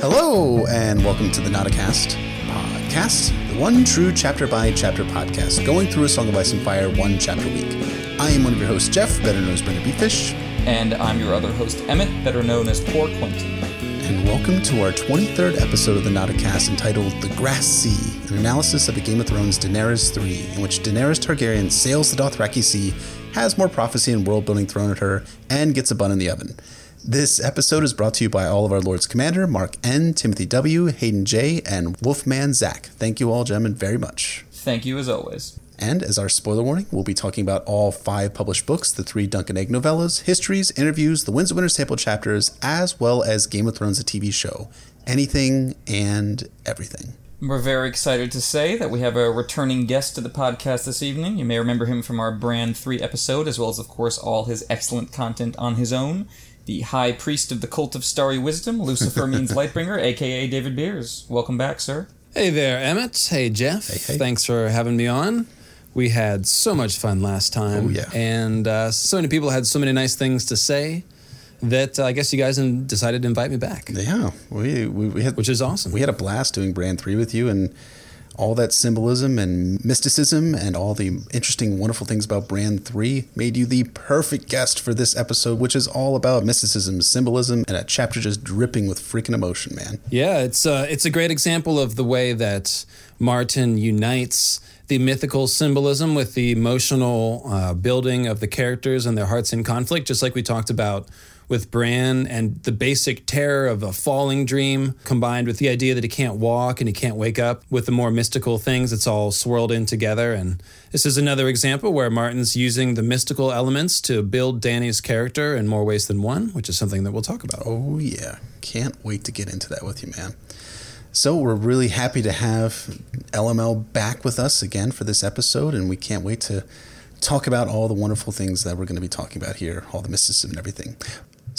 Hello, and welcome to the Nauticast podcast, the one true chapter by chapter podcast, going through a Song of Ice and Fire one chapter a week. I am one of your hosts, Jeff, better known as Brynden BFish, And I'm your other host, Emmett, better known as Poor Quentyn. and welcome to our 23rd episode of the Nauticast entitled The Grass Sea, an analysis of the Game of Thrones Daenerys 3, in which Daenerys Targaryen sails the Dothraki Sea, has more prophecy and world building thrown at her, and gets a bun in the oven. This episode is brought to you by all of our Lords Commander, Mark N., Timothy W., Hayden J., and Wolfman Zach. Thank you all, gentlemen, very much. Thank you as always. And as our spoiler warning, we'll be talking about all five published books, the three Dunk and Egg novellas, histories, interviews, the Winds of Winter sample chapters, as well as Game of Thrones, a TV show. Anything and everything. We're very excited to say that we have a returning guest to the podcast this evening. You may remember him from our Bran 3 episode, as well as, of course, all his excellent content on his own. The High Priest of the Cult of Starry Wisdom, Lucifer Means Lightbringer, aka David Beers. Welcome back, sir. Hey there, Emmett. Hey, Jeff. hey. Thanks for having me on. We had so much fun last time. Oh, yeah. And uh, so many people had so many nice things to say that uh, I guess you guys decided to invite me back, Yeah, we, we, we had which is awesome. we had a blast doing Bran 3 with you and all that symbolism and mysticism and all the interesting, wonderful things about Bran 3 made you the perfect guest for this episode, which is all about mysticism, symbolism, and a chapter just dripping with freaking emotion, man. Yeah, it's uh, it's a great example of the way that Martin unites the mythical symbolism with the emotional uh, building of the characters and their hearts in conflict, just like we talked about with Bran and the basic terror of a falling dream combined with the idea that he can't walk and he can't wake up with the more mystical things. It's all swirled in together. And this is another example where Martin's using the mystical elements to build Dany's character in more ways than one, which is something that we'll talk about. Oh, yeah. Can't wait to get into that with you, man. So, we're really happy to have LML back with us again for this episode, and we can't wait to talk about all the wonderful things that we're going to be talking about here, all the mysticism and everything.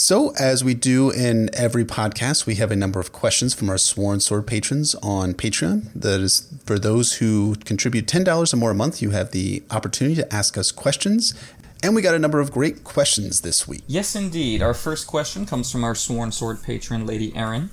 So, as we do in every podcast, we have a number of questions from our Sworn Sword patrons on Patreon. That is for those who contribute $10 or more a month, you have the opportunity to ask us questions. And we got a number of great questions this week. Yes, indeed. Our first question comes from our Sworn Sword patron, Lady Erin,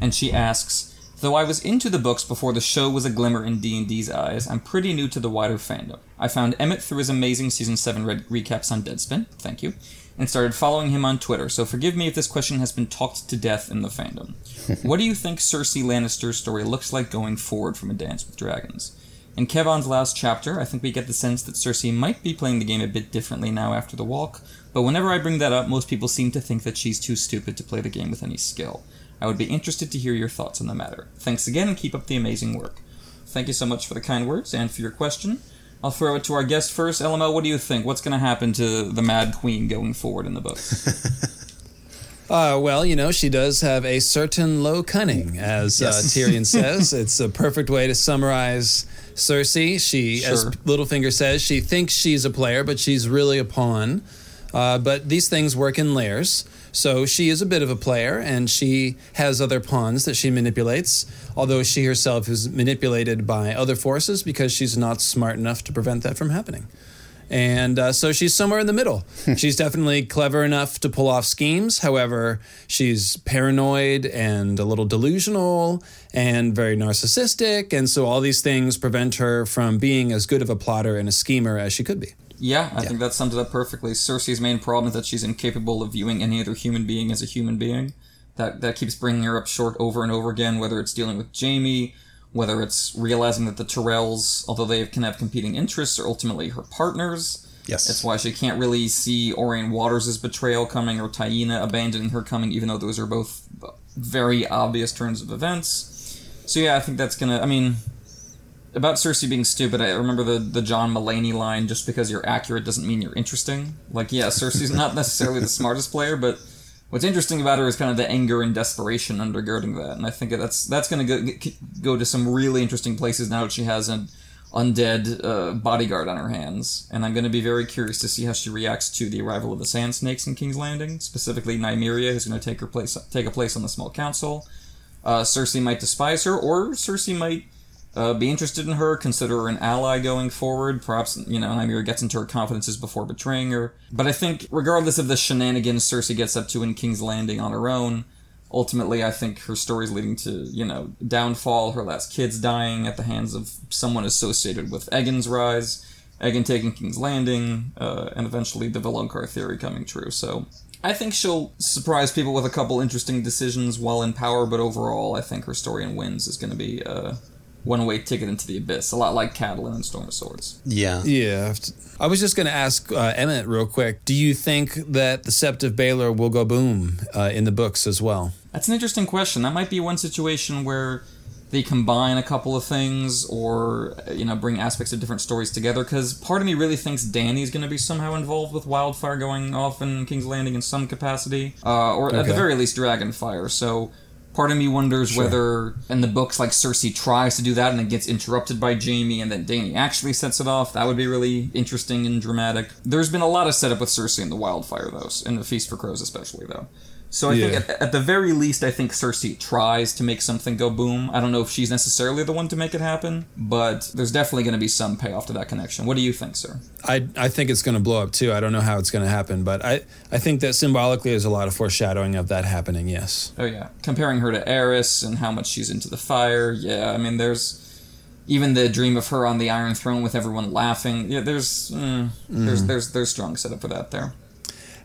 and she asks, Though I was into the books before the show was a glimmer in D&D's eyes, I'm pretty new to the wider fandom. I found Emmett through his amazing Season 7 red- recaps on Deadspin, thank you, and started following him on Twitter, so forgive me if this question has been talked to death in the fandom. what do you think Cersei Lannister's story looks like going forward from A Dance with Dragons? In Kevan's last chapter, I think we get the sense that Cersei might be playing the game a bit differently now after the walk, but whenever I bring that up, most people seem to think that she's too stupid to play the game with any skill. I would be interested to hear your thoughts on the matter. Thanks again and keep up the amazing work. Thank you so much for the kind words and for your question. I'll throw it to our guest first. LML, what do you think? What's going to happen to the Mad Queen going forward in the book? Uh, well, you know, she does have a certain low cunning, as Yes. uh, Tyrion says. It's a perfect way to summarize Cersei. She, as Sure. Littlefinger says, she thinks she's a player, but she's really a pawn. Uh, but these things work in layers. So she is a bit of a player, and she has other pawns that she manipulates, although she herself is manipulated by other forces because she's not smart enough to prevent that from happening. And uh, so she's somewhere in the middle. she's definitely clever enough to pull off schemes. However, she's paranoid and a little delusional and very narcissistic. And so all these things prevent her from being as good of a plotter and a schemer as she could be. Yeah, I think that sums it up perfectly. Cersei's main problem is that she's incapable of viewing any other human being as a human being. That, that keeps bringing her up short over and over again, whether it's dealing with Jaime, whether it's realizing that the Tyrells, although they can have competing interests, are ultimately her partners. Yes. That's why she can't really see Aurane Waters' betrayal coming or Taena abandoning her coming, even though those are both very obvious turns of events. So yeah, I think that's gonna. I mean, about Cersei being stupid, I remember the the John Mulaney line: "Just because you're accurate doesn't mean you're interesting." Like, yeah, Cersei's not necessarily the smartest player, but what's interesting about her is kind of the anger and desperation undergirding that, and I think that's that's going to go go to some really interesting places now that she has an undead uh, bodyguard on her hands, and I'm going to be very curious to see how she reacts to the arrival of the Sand Snakes in King's Landing, specifically Nymeria, who's going to take her place take a place on the Small Council. Uh, Cersei might despise her, or Cersei might uh, be interested in her, consider her an ally going forward. Perhaps, you know, Nymeria gets into her confidences before betraying her. But I think, regardless of the shenanigans Cersei gets up to in King's Landing on her own, ultimately, I think her story is leading to you know downfall. Her last kids dying at the hands of someone associated with Aegon's rise, Aegon taking King's Landing, uh, and eventually the Valonqar theory coming true. So. I think she'll surprise people with a couple interesting decisions while in power, but overall, I think her story in Winds is going to be uh, one way ticket into the abyss, a lot like Catelyn and Storm of Swords. Yeah. Yeah. I was just going to ask uh, Emmett real quick. Do you think that the Sept of Baelor will go boom uh, in the books as well? That's an interesting question. That might be one situation where they combine a couple of things or you know bring aspects of different stories together because part of me really thinks Dany's going to be somehow involved with wildfire going off in King's Landing in some capacity uh, or at the very least Dragonfire so part of me wonders Sure. whether in the books like Cersei tries to do that and then gets interrupted by Jaime and then Dany actually sets it off. That would be really interesting and dramatic. There's been a lot of setup with Cersei in the wildfire though in the Feast for Crows especially though so I Yeah. think at, at the very least, I think Cersei tries to make something go boom. I don't know if she's necessarily the one to make it happen, but there's definitely going to be some payoff to that connection. What do you think, sir? I, I think it's going to blow up too. I don't know how it's going to happen, but I, I think that symbolically there's a lot of foreshadowing of that happening, yes. Oh yeah, comparing her to Aerys and how much she's into the fire. Yeah, I mean, there's even the dream of her on the Iron Throne with everyone laughing. Yeah, there's mm, there's there's there's strong setup for that there.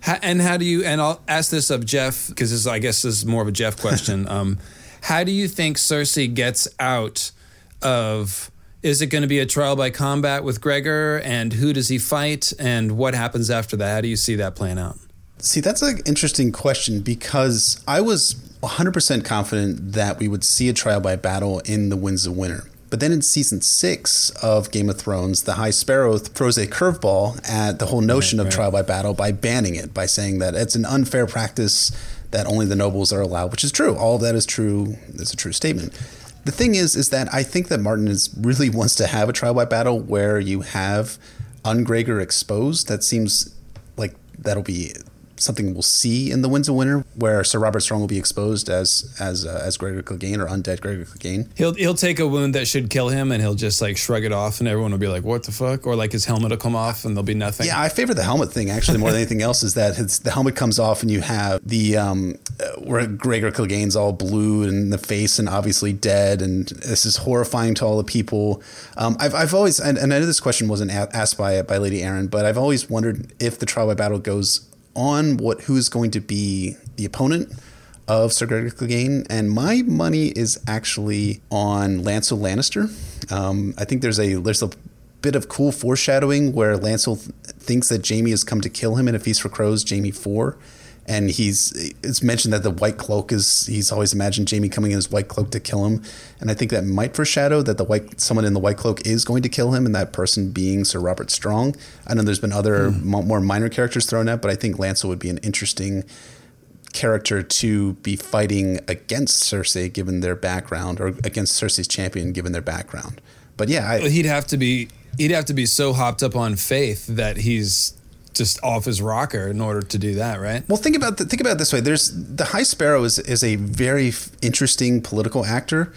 How, and how do you, and I'll ask this of Jeff, because this, I guess this is more of a Jeff question. um, how do you think Cersei gets out of, is it going to be a trial by combat with Gregor? And who does he fight? And what happens after that? How do you see that playing out? See, that's an interesting question because I was 100% confident that we would see a trial by battle in the Winds of Winter. But then in season six of Game of Thrones, the High Sparrow throws a curveball at the whole notion of right. trial by battle by banning it, by saying that it's an unfair practice that only the nobles are allowed, which is true. All of that is true. It's a true statement. The thing is, is that I think that Martin is really wants to have a trial by battle where you have Ungregor exposed. That seems like that'll be something we'll see in the Winds of Winter, where Sir Robert Strong will be exposed as as uh, as Gregor Clegane or undead Gregor Clegane. He'll he'll take a wound that should kill him, and he'll just like shrug it off, and everyone will be like, "What the fuck?" Or like his helmet will come off, and there'll be nothing. Yeah, I favor the helmet thing actually more than anything else. Is that it's, the helmet comes off and you have the um, uh, where Gregor Clegane's all blue in the face and obviously dead, and this is horrifying to all the people. Um, I've I've always and, and I know this question wasn't asked by by Lady Erin, but I've always wondered if the trial by battle goes on what who's going to be the opponent of Sir Gregor Clegane, and my money is actually on Lancel Lannister. Um, I think there's a there's a bit of cool foreshadowing where Lancel th- thinks that Jaime has come to kill him. In A Feast for Crows, Jaime Four, and he's it's mentioned that the White Cloak is he's always imagined Jaime coming in his White Cloak to kill him, and I think that might foreshadow that the white someone in the White Cloak is going to kill him, and that person being Sir Robert Strong. I know there's been other hmm. mo- more minor characters thrown out, but I think Lancel would be an interesting character to be fighting against Cersei given their background or against Cersei's champion given their background. But yeah, I, he'd have to be he'd have to be so hopped up on faith that he's just off his rocker in order to do that, right? well think about the, think about it this way. There's the High Sparrow is is a very f- interesting political actor.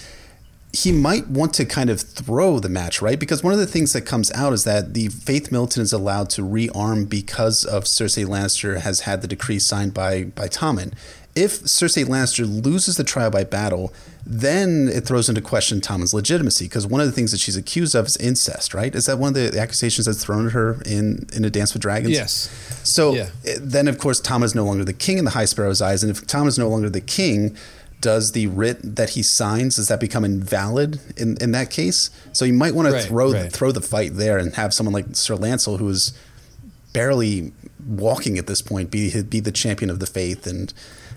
He might want to kind of throw the match, right? Because one of the things that comes out is that the Faith Militant is allowed to rearm because of Cersei Lannister has had the decree signed by by Tommen. If Cersei Lannister loses the trial by battle, then it throws into question Tommen's legitimacy because one of the things that she's accused of is incest, right? Is that one of the accusations that's thrown at her in in A Dance with Dragons? Yes. So Yeah. eh, then, of course, Tom is no longer the king in the High Sparrow's eyes, and if Tom is no longer the king, does the writ that he signs does that become invalid in, in that case? So you might want to throw right. throw the fight there and have someone like Sir Lancel, who is barely walking at this point, be be the champion of the faith, and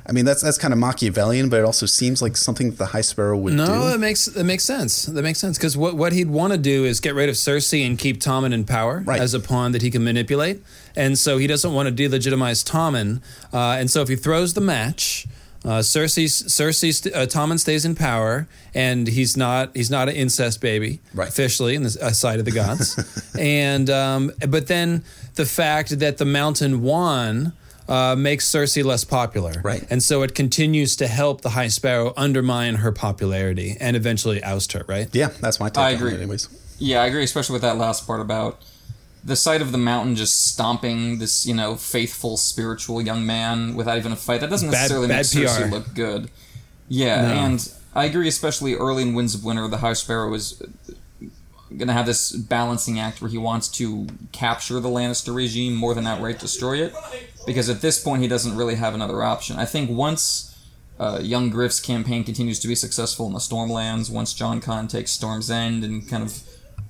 I mean that's that's kind of Machiavellian, but it also seems like something that the High Sparrow would No, do. that makes that makes sense. That makes sense because what what he'd want to do is get rid of Cersei and keep Tommen in power Right. as a pawn that he can manipulate, and so he doesn't want to delegitimize Tommen. Uh, and so if he throws the match, uh, Cersei Cersei st- uh, Tommen stays in power, and he's not he's not an incest baby Right. officially in the uh, sight of the gods. and um, but then the fact that the Mountain won. Uh, makes Cersei less popular, Right. And so it continues to help the High Sparrow undermine her popularity and eventually oust her, right? yeah, that's my take. I on agree. it anyways. Yeah, I agree, especially with that last part about the sight of the mountain just stomping this, you know, faithful spiritual young man without even a fight, that doesn't Bad- necessarily bad make Cersei PR. look good. Yeah, No. and I agree, especially early in Winds of Winter, the High Sparrow is going to have this balancing act where he wants to capture the Lannister regime more than outright destroy it, because at this point he doesn't really have another option. I think once uh, young Griff's campaign continues to be successful in the Stormlands, once Jon Con takes Storm's End and kind of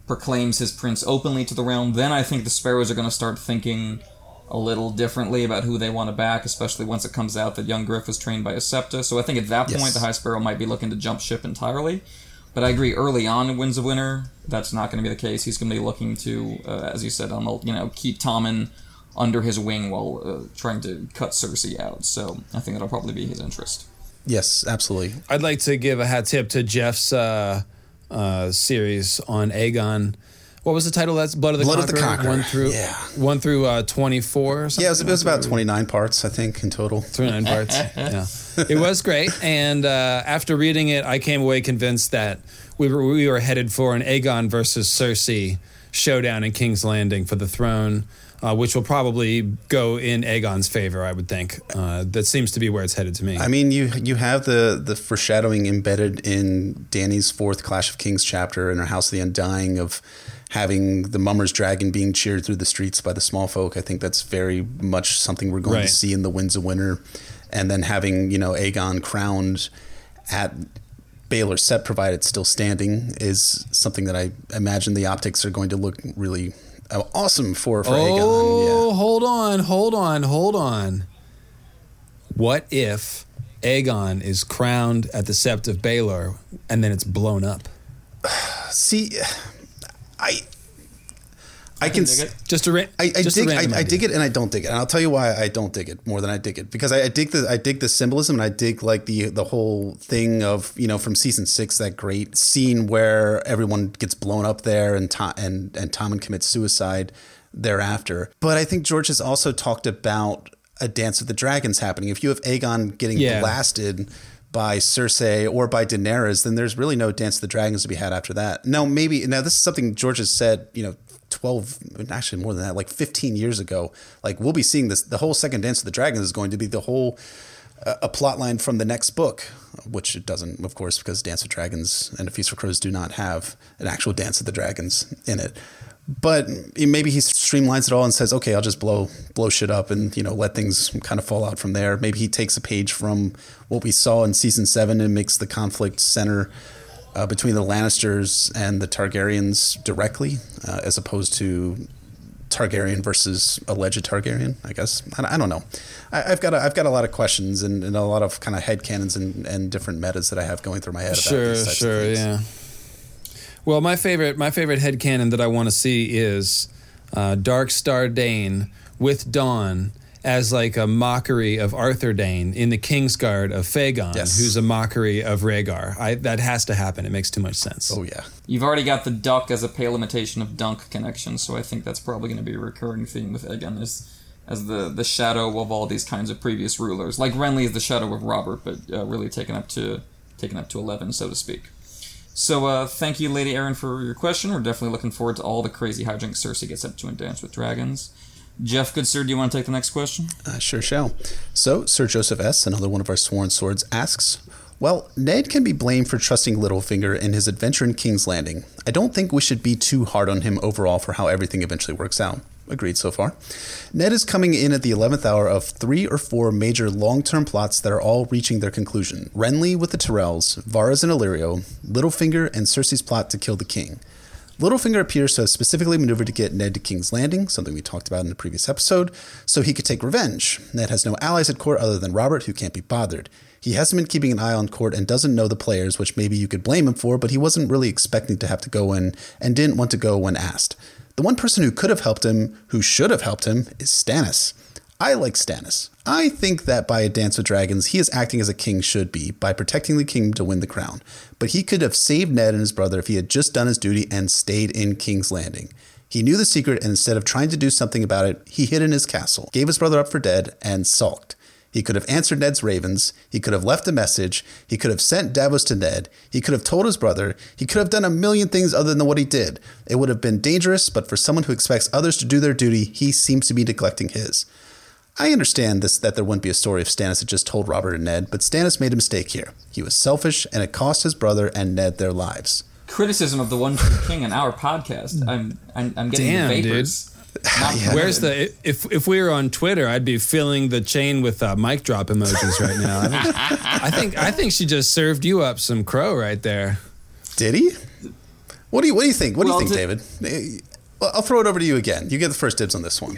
proclaims his prince openly to the realm, then I think the Sparrows are going to start thinking a little differently about who they want to back, especially once it comes out that young Griff was trained by a Septa. So I think at that Yes. point the High Sparrow might be looking to jump ship entirely. But I agree, early on wins Winds of Winter, that's not going to be the case. He's going to be looking to, uh, as you said, um, you know, keep Tommen under his wing while uh, trying to cut Cersei out. So I think that'll probably be his interest. Yes, absolutely. I'd like to give a hat tip to Jeff's uh, uh, series on Aegon. What was the title? That's Blood of the Blood of the Conqueror, One through yeah. one through uh, twenty four. Yeah, it was, it was about 29 parts, I think, in total. 29 parts. Yeah. It was great. And uh, after reading it, I came away convinced that we were, we were headed for an Aegon versus Cersei showdown in King's Landing for the throne, uh, which will probably go in Aegon's favor, I would think. Uh, that seems to be where it's headed to me. I mean, you you have the the foreshadowing embedded in Dany's fourth Clash of Kings chapter in her House of the Undying of having the Mummer's dragon being cheered through the streets by the small folk. I think that's very much something we're going Right. to see in the Winds of Winter, and then having you know Aegon crowned at Baelor set provided still standing is something that I imagine the optics are going to look really uh, awesome for for Aegon. Oh, Yeah. hold on, hold on, hold on. What if Aegon is crowned at the Sept of Baelor and then it's blown up? See, I I can. dig s- it. Just a ra- I, I just dig I, I dig it and I don't dig it. And I'll tell you why I don't dig it more than I dig it. Because I, I dig the I dig the symbolism and I dig like the the whole thing of, you know, from season six, that great scene where everyone gets blown up there and Tom and, and Tommen commits suicide thereafter. But I think George has also talked about a dance of the dragons happening. If you have Aegon getting Yeah. blasted by Cersei or by Daenerys, then there's really no Dance of the Dragons to be had after that. No, maybe now this is something George has said, you know, 12 actually more than that, like 15 years ago. Like we'll be seeing this the whole second Dance of the Dragons is going to be the whole uh, a plot line from the next book, which it doesn't, of course, because Dance of Dragons and A Feast for Crows do not have an actual Dance of the Dragons in it. But maybe he streamlines it all and says, "Okay, I'll just blow blow shit up and you know let things kind of fall out from there." Maybe he takes a page from what we saw in season seven and makes the conflict center uh, between the Lannisters and the Targaryens directly, uh, as opposed to Targaryen versus alleged Targaryen. I guess I, I don't know. I, I've got a, I've got a lot of questions and, and a lot of kind of headcanons and, and different metas that I have going through my head. Sure, about these types sure, of things. yeah. Well, my favorite my favorite headcanon that I want to see is uh, Dark Star Dayne with Dawn as like a mockery of Arthur Dayne in the Kingsguard of Fagon, Yes. who's a mockery of Rhaegar. I, that has to happen. It makes too much sense. Oh yeah. You've already got the duck as a pale imitation of Dunk connection, so I think that's probably going to be a recurring theme with Aegon as as the the shadow of all these kinds of previous rulers. Like Renly is the shadow of Robert, but uh, really taken up to taken up to eleven, so to speak. So uh, thank you, Lady Erin, for your question. We're definitely looking forward to all the crazy hijinks Cersei gets up to in Dance with Dragons. Jeff, good sir, do you want to take the next question? I sure shall. So, Sir Joseph S., another one of our sworn swords, asks Well, Ned can be blamed for trusting Littlefinger in his adventure in King's Landing. I don't think we should be too hard on him overall for how everything eventually works out. Agreed so far. Ned is coming in at the 11th hour of three or four major long term plots that are all reaching their conclusion Renly with the Tyrells, Varys and Illyrio, Littlefinger, and Cersei's plot to kill the king. Littlefinger appears to have specifically maneuvered to get Ned to King's Landing, something we talked about in the previous episode, so he could take revenge. Ned has no allies at court other than Robert, who can't be bothered. He hasn't been keeping an eye on court and doesn't know the players, which maybe you could blame him for, but he wasn't really expecting to have to go in and didn't want to go when asked. The one person who could have helped him, who should have helped him, is Stannis. I like Stannis. I think that by a Dance with Dragons, he is acting as a king should be by protecting the kingdom to win the crown. But he could have saved Ned and his brother if he had just done his duty and stayed in King's Landing. He knew the secret, and instead of trying to do something about it, he hid in his castle, gave his brother up for dead, and sulked. He could have answered Ned's ravens. He could have left a message. He could have sent Davos to Ned. He could have told his brother. He could have done a million things other than what he did. It would have been dangerous, but for someone who expects others to do their duty, he seems to be neglecting his. I understand this that there wouldn't be a story if Stannis had just told Robert and Ned, but Stannis made a mistake here. He was selfish, and it cost his brother and Ned their lives. Criticism of the One True King in our podcast. I'm I'm, I'm getting Damn, the dude. Vapors. Not Where's the if if we were on Twitter, I'd be filling the chain with uh, mic drop emojis right now. I think, I think I think she just served you up some crow right there. Did he? What do you What do you think? What Well, do you think, David? Eh, I'll throw it over to you again. You get the first dibs on this one.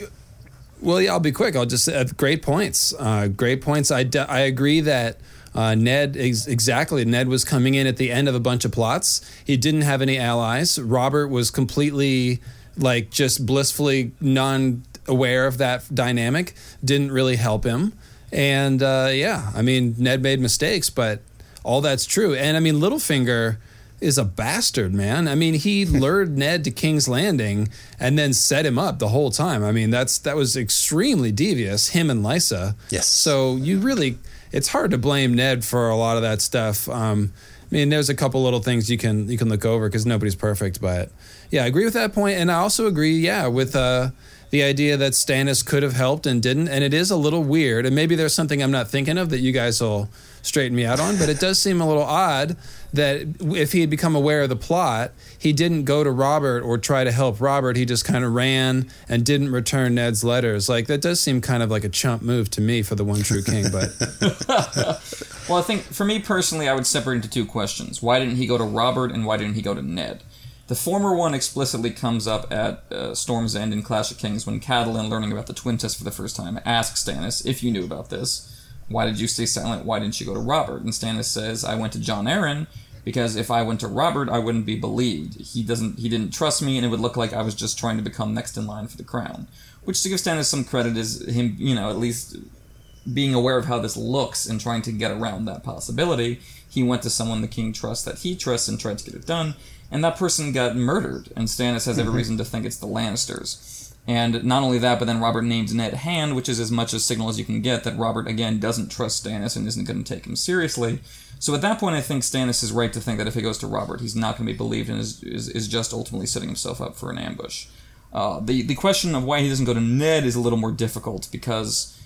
Well, yeah, I'll be quick. I'll just uh, great points. Uh, great points. I, de- I agree that uh, Ned ex- exactly. Ned was coming in at the end of a bunch of plots. He didn't have any allies. Robert was completely like just blissfully non aware of that dynamic. Didn't really help him. And uh, yeah, I mean Ned made mistakes, but all that's true. And I mean Littlefinger is a bastard, man. I mean, he lured Ned to King's Landing and then set him up the whole time. I mean, that's that was extremely devious. Him and Lysa. Yes. So you really, it's hard to blame Ned for a lot of that stuff. Um, I mean, there's a couple little things you can you can look over because nobody's perfect, but yeah, I agree with that point, and I also agree, yeah, with uh, the idea that Stannis could have helped and didn't, and it is a little weird, and maybe there's something I'm not thinking of that you guys will straighten me out on, but it does seem a little odd that if he had become aware of the plot, he didn't go to Robert or try to help Robert. He just kind of ran and didn't return Ned's letters. Like that does seem kind of like a chump move to me for the one true king, but. Well, I think for me personally, I would separate into two questions. Why didn't he go to Robert, and why didn't he go to Ned? The former one explicitly comes up at uh, Storm's End in Clash of Kings when Catelyn, learning about the twincest for the first time, asks Stannis if you knew about this. Why did you stay silent? Why didn't you go to Robert? And Stannis says, "I went to Jon Arryn because if I went to Robert, I wouldn't be believed. He doesn't. He didn't trust me, and it would look like I was just trying to become next in line for the crown." Which, to give Stannis some credit, is him, you know, at least being aware of how this looks and trying to get around that possibility, he went to someone the king trusts that he trusts and tried to get it done, and that person got murdered, and Stannis has every reason to think it's the Lannisters. And not only that, but then Robert named Ned Hand, which is as much a signal as you can get that Robert, again, doesn't trust Stannis and isn't going to take him seriously. So at that point, I think Stannis is right to think that if he goes to Robert, he's not going to be believed and is, is, is just ultimately setting himself up for an ambush. Uh, the, the question of why he doesn't go to Ned is a little more difficult because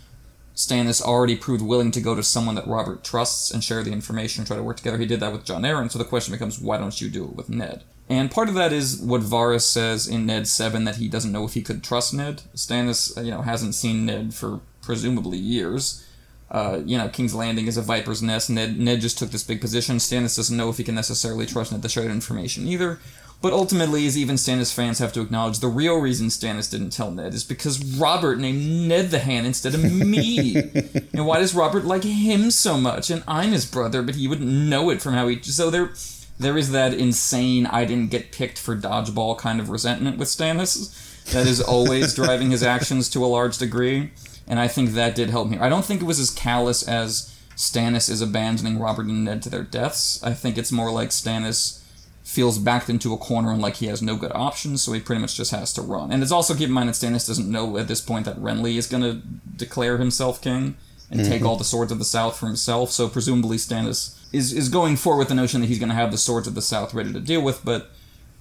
Stannis already proved willing to go to someone that Robert trusts and share the information and try to work together. He did that with Jon Arryn, so the question becomes why don't you do it with Ned? And part of that is what Varys says in Ned 7 that he doesn't know if he could trust Ned. Stannis, uh, you know, hasn't seen Ned for presumably years. Uh, you know, King's Landing is a viper's nest. Ned, Ned just took this big position. Stannis doesn't know if he can necessarily trust Ned to share information either. But ultimately, as even Stannis fans have to acknowledge, the real reason Stannis didn't tell Ned is because Robert named Ned the Hand instead of me. and why does Robert like him so much? And I'm his brother, but he wouldn't know it from how he. So there, there is that insane "I didn't get picked for dodgeball" kind of resentment with Stannis that is always driving his actions to a large degree. And I think that did help me. I don't think it was as callous as Stannis is abandoning Robert and Ned to their deaths. I think it's more like Stannis feels backed into a corner and like he has no good options, so he pretty much just has to run. And it's also keep in mind that Stannis doesn't know at this point that Renly is going to declare himself king and take mm-hmm. all the swords of the South for himself. So presumably Stannis is is going forward with the notion that he's going to have the swords of the South ready to deal with. But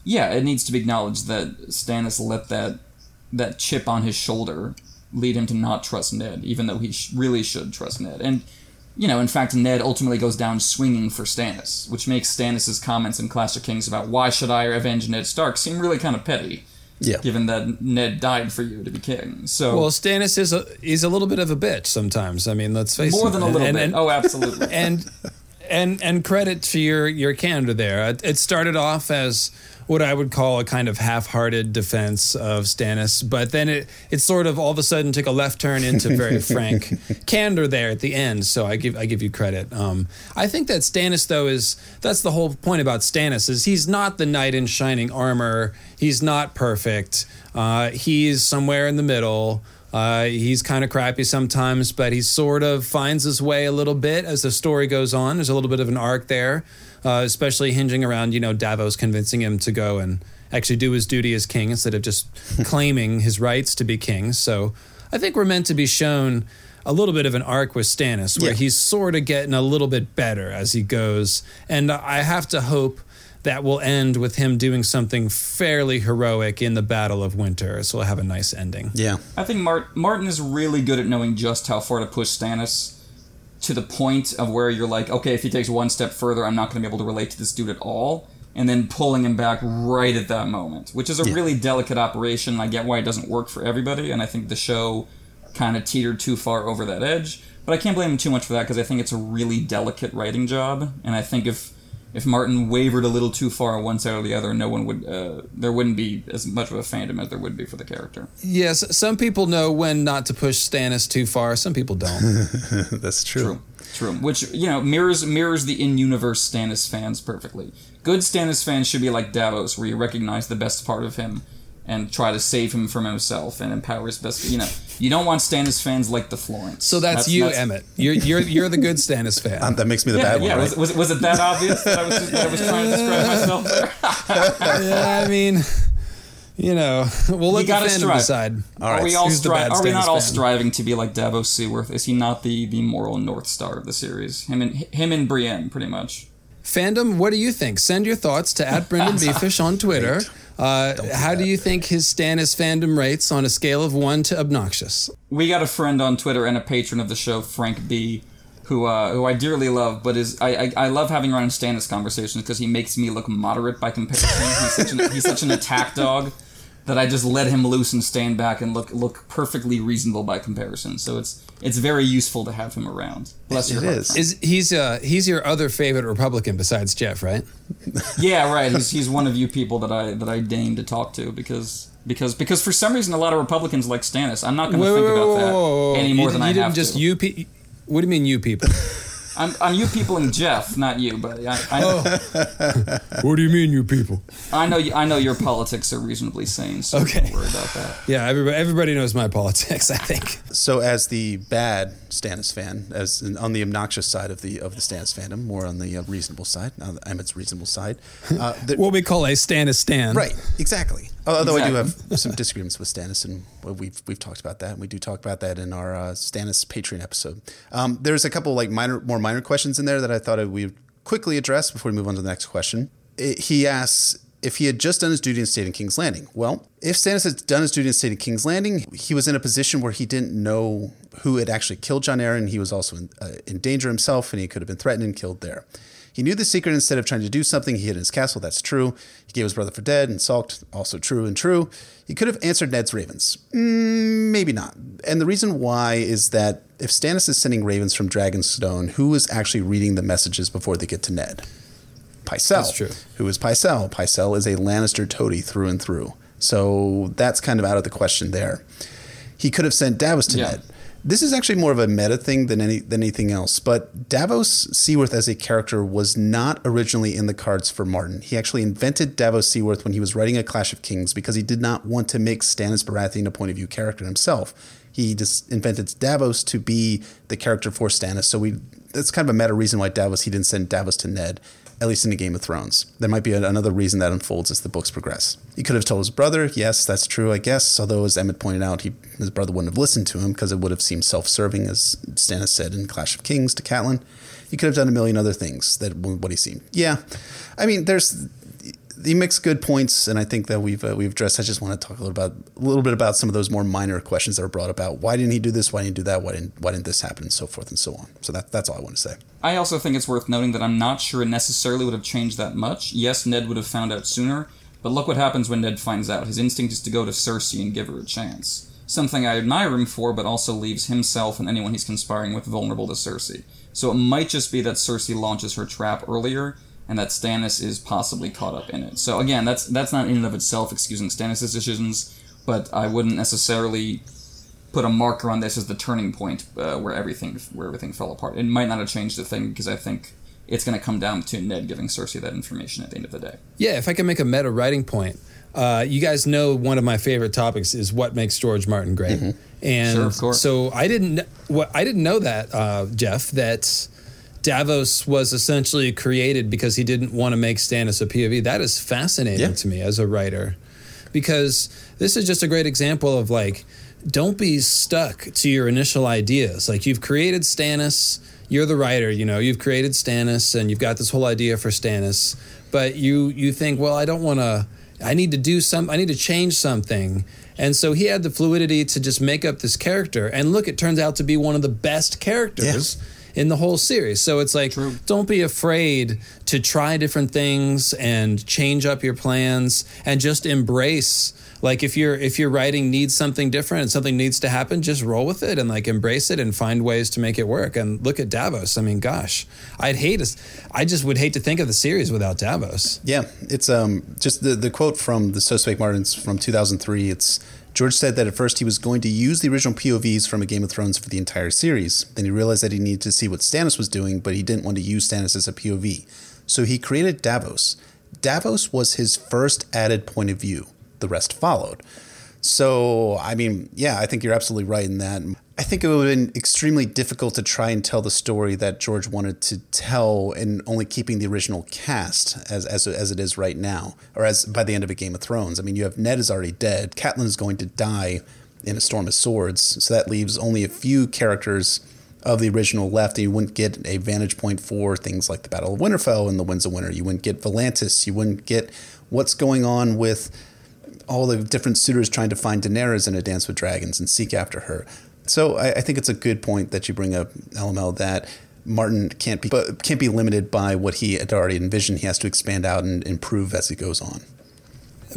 yeah, it needs to be acknowledged that Stannis let that that chip on his shoulder lead him to not trust Ned, even though he sh- really should trust Ned. And you know, in fact, Ned ultimately goes down swinging for Stannis, which makes Stannis' comments in Clash of Kings about why should I avenge Ned Stark seem really kind of petty, Yeah. given that Ned died for you to be king. So Well, Stannis is a he's a little bit of a bitch sometimes. I mean, let's face more it. More than a little and, bit. And, oh, absolutely. and and and credit to your your candor there. It started off as what I would call a kind of half-hearted defense of Stannis, but then it it sort of all of a sudden took a left turn into very frank candor there at the end. So I give I give you credit. Um, I think that Stannis though is that's the whole point about Stannis is he's not the knight in shining armor. He's not perfect. Uh, he's somewhere in the middle. Uh, he's kind of crappy sometimes, but he sort of finds his way a little bit as the story goes on. There's a little bit of an arc there, uh, especially hinging around, you know, Davos convincing him to go and actually do his duty as king instead of just claiming his rights to be king. So I think we're meant to be shown a little bit of an arc with Stannis where Yeah. he's sort of getting a little bit better as he goes. And I have to hope that will end with him doing something fairly heroic in the Battle of Winter. So we'll have a nice ending. Yeah. I think Mart- Martin is really good at knowing just how far to push Stannis to the point of where you're like, okay, if he takes one step further, I'm not going to be able to relate to this dude at all. And then pulling him back right at that moment, which is a Yeah. really delicate operation. I get why it doesn't work for everybody, and I think the show kind of teetered too far over that edge. But I can't blame him too much for that because I think it's a really delicate writing job, and I think if if Martin wavered a little too far on one side or the other, no one would uh, there wouldn't be as much of a fandom as there would be for the character. Yes, some people know when not to push Stannis too far. Some people don't. That's true. True. True. Which you know mirrors mirrors the in-universe Stannis fans perfectly. Good Stannis fans should be like Davos, where you recognize the best part of him and try to save him from himself and empower his best. You know, you don't want Stannis fans like the Florents. So that's, you, Emmett. You're you're you're the good Stannis fan. Um, that makes me the Yeah, bad yeah. one. Was, Right? was, was it that obvious that I was just, that I was trying to describe myself there? yeah, I mean, you know, we'll let You the gotta fandom strive. decide. All are we all the stri- bad Are we not Stannis all fan? striving to be like Davos Seaworth? Is he not the the moral north star of the series? Him and him and Brienne, pretty much. Fandom, what do you think? Send your thoughts to at Brynden BFish on Twitter. Uh, how do you think his Stannis fandom rates on a scale of one to obnoxious? we got a friend on Twitter and a patron of the show, Frank B, who uh, who I dearly love, but is I I, I love having around Stannis conversations because he makes me look moderate by comparison. he's such an he's such an attack dog that I just let him loose and stand back and look look perfectly reasonable by comparison. So it's it's very useful to have him around. Bless your It heart, is. Frank. Is he's uh he's your other favorite Republican besides Jeff, right? Yeah, right. He's, he's one of you people that I that I deign to talk to because because because for some reason a lot of Republicans like Stannis. I'm not going to think about that any more you, than you I didn't have just to. you. Pe- what do you mean you people? I'm, I'm you people and Jeff, not you, but I, I, Oh. what do you mean you people? I know I know your politics are reasonably sane, so Okay. don't worry about that. Yeah, everybody everybody knows my politics. I think. So, as the bad Stannis fan, as in, on the obnoxious side of the of the Stannis fandom, more on the uh, reasonable side, on Emmett's reasonable side, uh, the, What we call a Stannis stan. right? Exactly. Although I do have some disagreements with Stannis, and we've we've talked about that. And we do talk about that in our uh, Stannis Patreon episode. Um, there's a couple like minor, more minor questions in there that I thought we would quickly address before we move on to the next question. It, he asks if he had just done his duty and stayed in King's Landing. Well, if Stannis had done his duty and stayed in King's Landing, he was in a position where he didn't know who had actually killed Jon Arryn. He was also in, uh, in danger himself, and he could have been threatened and killed there. He knew the secret instead of trying to do something. He hid in his castle. That's true. He gave his brother for dead and sulked. Also true and true. He could have answered Ned's ravens. Mm, maybe not. And the reason why is that if Stannis is sending ravens from Dragonstone, who is actually reading the messages before they get to Ned? Pycelle. That's true. Who is Pycelle? Pycelle is a Lannister toady through and through. So that's kind of out of the question there. He could have sent Davos to Yeah. Ned. This is actually more of a meta thing than any than anything else. But Davos Seaworth as a character was not originally in the cards for Martin. He actually invented Davos Seaworth when he was writing A Clash of Kings because he did not want to make Stannis Baratheon a point of view character himself. He just invented Davos to be the character for Stannis. So we that's kind of a meta reason why Davos he didn't send Davos to Ned at least in the Game of Thrones. There might be another reason that unfolds as the books progress. He could have told his brother, yes, that's true, I guess. Although, as Emmett pointed out, he, his brother wouldn't have listened to him because it would have seemed self-serving, as Stannis said in Clash of Kings to Catelyn. He could have done a million other things that what he seemed. Yeah, I mean, there's he makes good points, and I think that we've uh, we've addressed. I just want to talk a little about a little bit about some of those more minor questions that are brought about. Why didn't he do this? Why didn't he do that? Why didn't why didn't this happen? And so forth and so on. So that that's all I want to say. I also think it's worth noting that I'm not sure it necessarily would have changed that much. Yes, Ned would have found out sooner, but look what happens when Ned finds out. His instinct is to go to Cersei and give her a chance. Something I admire him for, but also leaves himself and anyone he's conspiring with vulnerable to Cersei. So it might just be that Cersei launches her trap earlier, and that Stannis is possibly caught up in it. So again, that's that's not in and of itself excusing Stannis' decisions, but I wouldn't necessarily put a marker on this as the turning point uh, where everything where everything fell apart. It might not have changed the thing because I think it's going to come down to Ned giving Cersei that information at the end of the day. Yeah, if I can make a meta writing point, uh, you guys know one of my favorite topics is what makes George Martin great, and Sure, of course. so I didn't what I didn't know that uh, Jeff that Davos was essentially created because he didn't want to make Stannis a POV. That is fascinating Yeah. to me as a writer. because this is just a great example of like, don't be stuck to your initial ideas. Like you've created Stannis, you're the writer, you know, you've created Stannis and you've got this whole idea for Stannis, but you you think, well, I don't want to I need to do some I need to change something. And so he had the fluidity to just make up this character and look it turns out to be one of the best characters. Yeah in the whole series. So it's like, True. don't be afraid to try different things and change up your plans and just embrace. Like if you're if your writing needs something different and something needs to happen, just roll with it and like embrace it and find ways to make it work. And look at Davos. I mean, gosh, I'd hate us. I just would hate to think of the series without Davos. Yeah, it's um just the the quote from the So Martins from 2003. It's George said that at first he was going to use the original POVs from A Game of Thrones for the entire series. Then he realized that he needed to see what Stannis was doing, but he didn't want to use Stannis as a POV. So he created Davos. Davos was his first added point of view. The rest followed. So, I mean, yeah, I think you're absolutely right in that. I think it would have been extremely difficult to try and tell the story that George wanted to tell and only keeping the original cast as, as, as it is right now, or as by the end of a Game of Thrones. I mean, you have Ned is already dead, Catelyn is going to die in a Storm of Swords, so that leaves only a few characters of the original left, and you wouldn't get a vantage point for things like the Battle of Winterfell and the Winds of Winter. You wouldn't get Volantis. You wouldn't get what's going on with all the different suitors trying to find Daenerys in A Dance with Dragons and seek after her. So I, I think it's a good point that you bring up, LML, that Martin can't be can't be limited by what he had already envisioned. He has to expand out and improve as he goes on.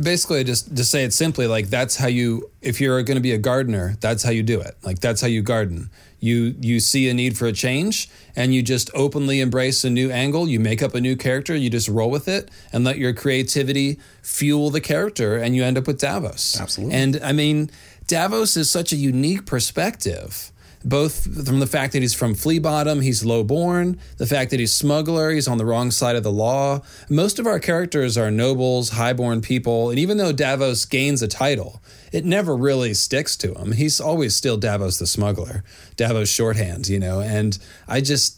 Basically, just to say it simply, like that's how you. If you're going to be a gardener, that's how you do it. Like that's how you garden. You you see a need for a change, and you just openly embrace a new angle. You make up a new character. You just roll with it, and let your creativity fuel the character, and you end up with Davos. Absolutely. And I mean, Davos is such a unique perspective both from the fact that he's from Flea Bottom, he's low born, the fact that he's smuggler, he's on the wrong side of the law. Most of our characters are nobles, highborn people, and even though Davos gains a title, it never really sticks to him. He's always still Davos the smuggler, Davos shorthand, you know, and I just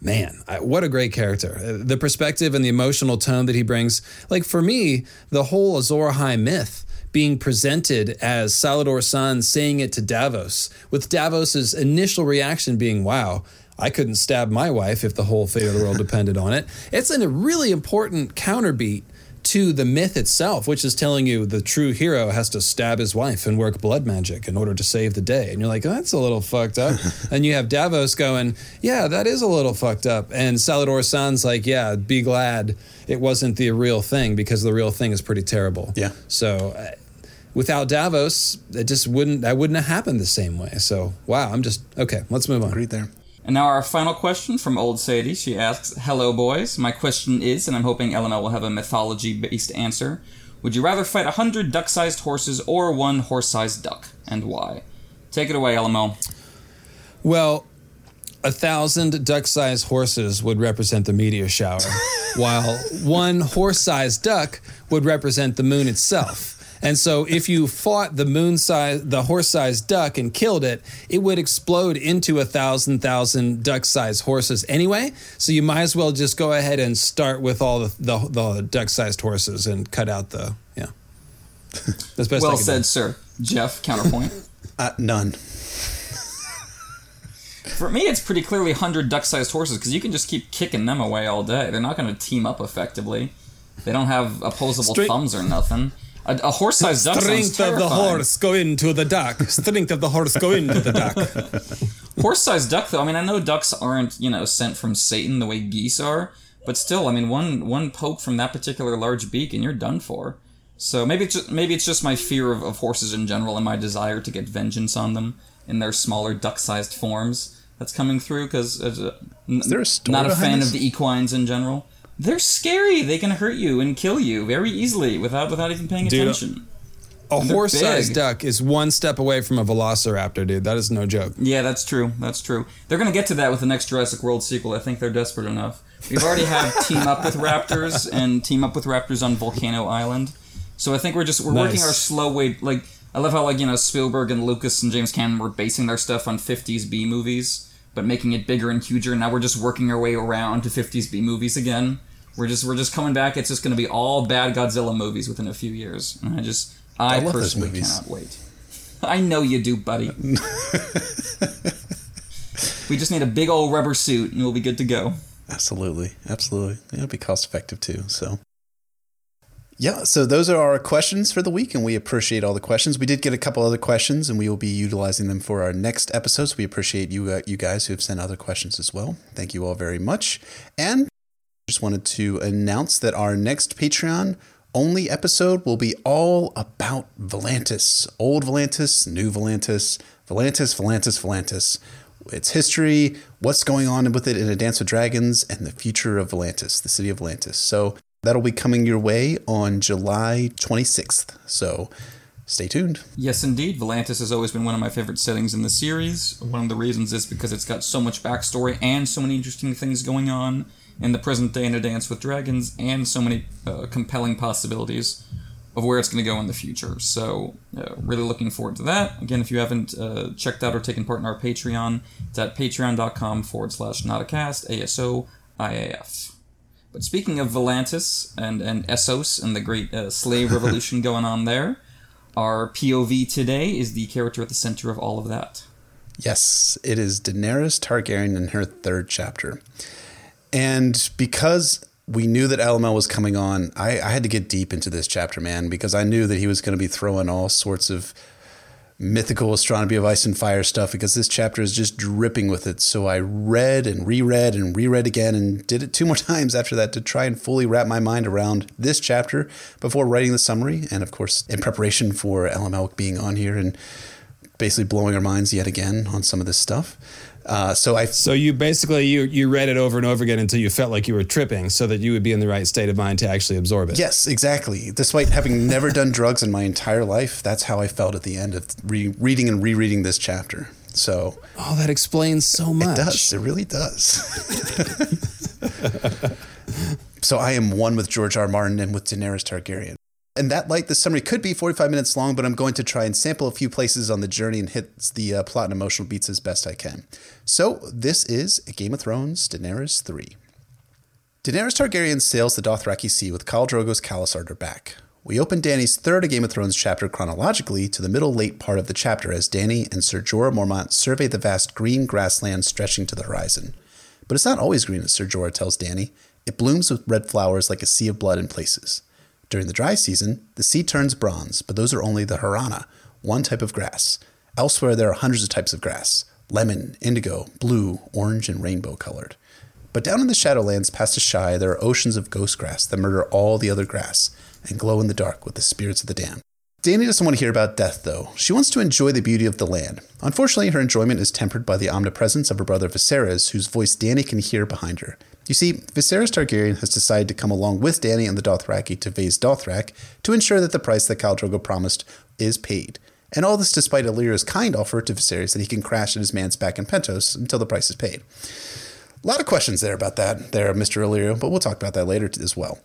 man, I, what a great character. Uh, The perspective and the emotional tone that he brings. Like for me, the whole Azor Ahai myth being presented as Salladhor's Saan saying it to Davos, with Davos's initial reaction being, wow, I couldn't stab my wife if the whole fate of the world depended on it. It's in a really important counterbeat to the myth itself, which is telling you the true hero has to stab his wife and work blood magic in order to save the day. And you're like, that's a little fucked up. and you have Davos going, yeah, that is a little fucked up. And Salladhor Saan's like, yeah, be glad it wasn't the real thing because the real thing is pretty terrible. Yeah. So without Davos, it just wouldn't, that wouldn't have happened the same way. So, wow, I'm just, okay, let's move on. Agreed there. And now our final question from Old Sadie. She asks, "Hello, boys. My question is, and I'm hoping LML will have a mythology-based answer. Would you rather fight a hundred duck-sized horses or one horse-sized duck, and why?" Take it away, LML. Well, a thousand duck sized horses would represent the meteor shower, while one horse sized duck would represent the moon itself. And so, if you fought the moon size, the horse sized duck and killed it, it would explode into a thousand, thousand duck sized horses anyway. So, you might as well just go ahead and start with all the, the, the duck sized horses and cut out the, yeah. That's best I Well can said, do. sir. Jeff, counterpoint. Uh, none. For me, it's pretty clearly 100 duck sized horses because you can just keep kicking them away all day. They're not going to team up effectively. They don't have opposable Straight- thumbs or nothing. A, a horse sized duck Strength of the horse go into the duck. Strength of the horse go into the duck. Horse sized duck, though, I mean, I know ducks aren't, you know, sent from Satan the way geese are, but still, I mean, one one poke from that particular large beak and you're done for. So maybe it's just, maybe it's just my fear of, of horses in general and my desire to get vengeance on them in their smaller duck sized forms that's coming through because Is there a story not a fan this? of the equines in general. They're scary. They can hurt you and kill you very easily without without even paying Dude, attention. A horse sized duck is one step away from a velociraptor, dude. That is no joke. Yeah, that's true. That's true. They're gonna get to that with the next Jurassic World sequel. I think they're desperate enough. We've already had team up with raptors and team up with raptors on Volcano Island. So I think we're just we're working our slow way. Like I love how like you know Spielberg and Lucas and James Cameron were basing their stuff on 50s B movies, but making it bigger and huger. Now we're just working our way around to 50s B movies again. We're just we're just coming back. It's just going to be all bad Godzilla movies within a few years. And I just I, I personally cannot wait. I know you do, buddy. we just need a big old rubber suit and we'll be good to go. Absolutely, absolutely. It'll be cost effective too. So, yeah. So those are our questions for the week, and we appreciate all the questions. We did get a couple other questions, and we will be utilizing them for our next episodes. We appreciate you, uh, you guys who have sent other questions as well. Thank you all very much. And just wanted to announce that our next Patreon only episode will be all about Volantis, old Volantis, new Volantis, Volantis, Volantis, Volantis its history, what's going on with it in A Dance with Dragons, and the future of Volantis, the city of Volantis. So that'll be coming your way on July 26th. So stay tuned. Yes, indeed. Volantis has always been one of my favorite settings in the series. One of the reasons is because it's got so much backstory and so many interesting things going on in the present day in A Dance with Dragons, and so many uh, compelling possibilities of where it's going to go in the future. So, uh, really looking forward to that. Again, if you haven't uh, checked out or taken part in our Patreon, it's at patreon.com forward slash notacast, ASO IAF. But speaking of Volantis and, and Essos and the great uh, slave revolution going on there, our POV today is the character at the center of all of that. Yes, it is Daenerys Targaryen in her third chapter. And because we knew that LML was coming on, I, I had to get deep into this chapter, man, because I knew that he was going to be throwing all sorts of mythical astronomy of ice and fire stuff because this chapter is just dripping with it. So I read and reread and reread again and did it two more times after that to try and fully wrap my mind around this chapter before writing the summary. And of course, in preparation for LML being on here and basically blowing our minds yet again on some of this stuff. Uh, so I So you basically you you read it over and over again until you felt like you were tripping, so that you would be in the right state of mind to actually absorb it. Yes, exactly. Despite having never done drugs in my entire life, that's how I felt at the end of re- reading and rereading this chapter. So Oh, that explains so much. it does. It really does. so I am one with George R. R. Martin and with Daenerys Targaryen. In that light, the summary could be 45 minutes long, but I'm going to try and sample a few places on the journey and hit the uh, plot and emotional beats as best I can. So this is a Game of Thrones Daenerys 3. Daenerys Targaryen sails the Dothraki Sea with Khal Drogo's Khalasar at her back. We open Dany's third Game of Thrones chapter chronologically to the middle late part of the chapter as Dany and Ser Jorah Mormont survey the vast green grassland stretching to the horizon. But it's not always green, as Ser Jorah tells Dany. It blooms with red flowers like a sea of blood in places. During the dry season, the sea turns bronze, but those are only the harana, one type of grass. Elsewhere, there are hundreds of types of grass lemon, indigo, blue, orange, and rainbow colored. But down in the Shadowlands past the Asshai, there are oceans of ghost grass that murder all the other grass and glow in the dark with the spirits of the damned. Dany doesn't want to hear about death, though. She wants to enjoy the beauty of the land. Unfortunately, her enjoyment is tempered by the omnipresence of her brother Viserys, whose voice Dany can hear behind her. You see, Viserys Targaryen has decided to come along with Dany and the Dothraki to Vaes Dothrak to ensure that the price that Khal Drogo promised is paid. And all this despite Illyrio's kind offer to Viserys that he can crash at his man's back in Pentos until the price is paid. A lot of questions there about that, there, Mr. Illyrio, but we'll talk about that later as well.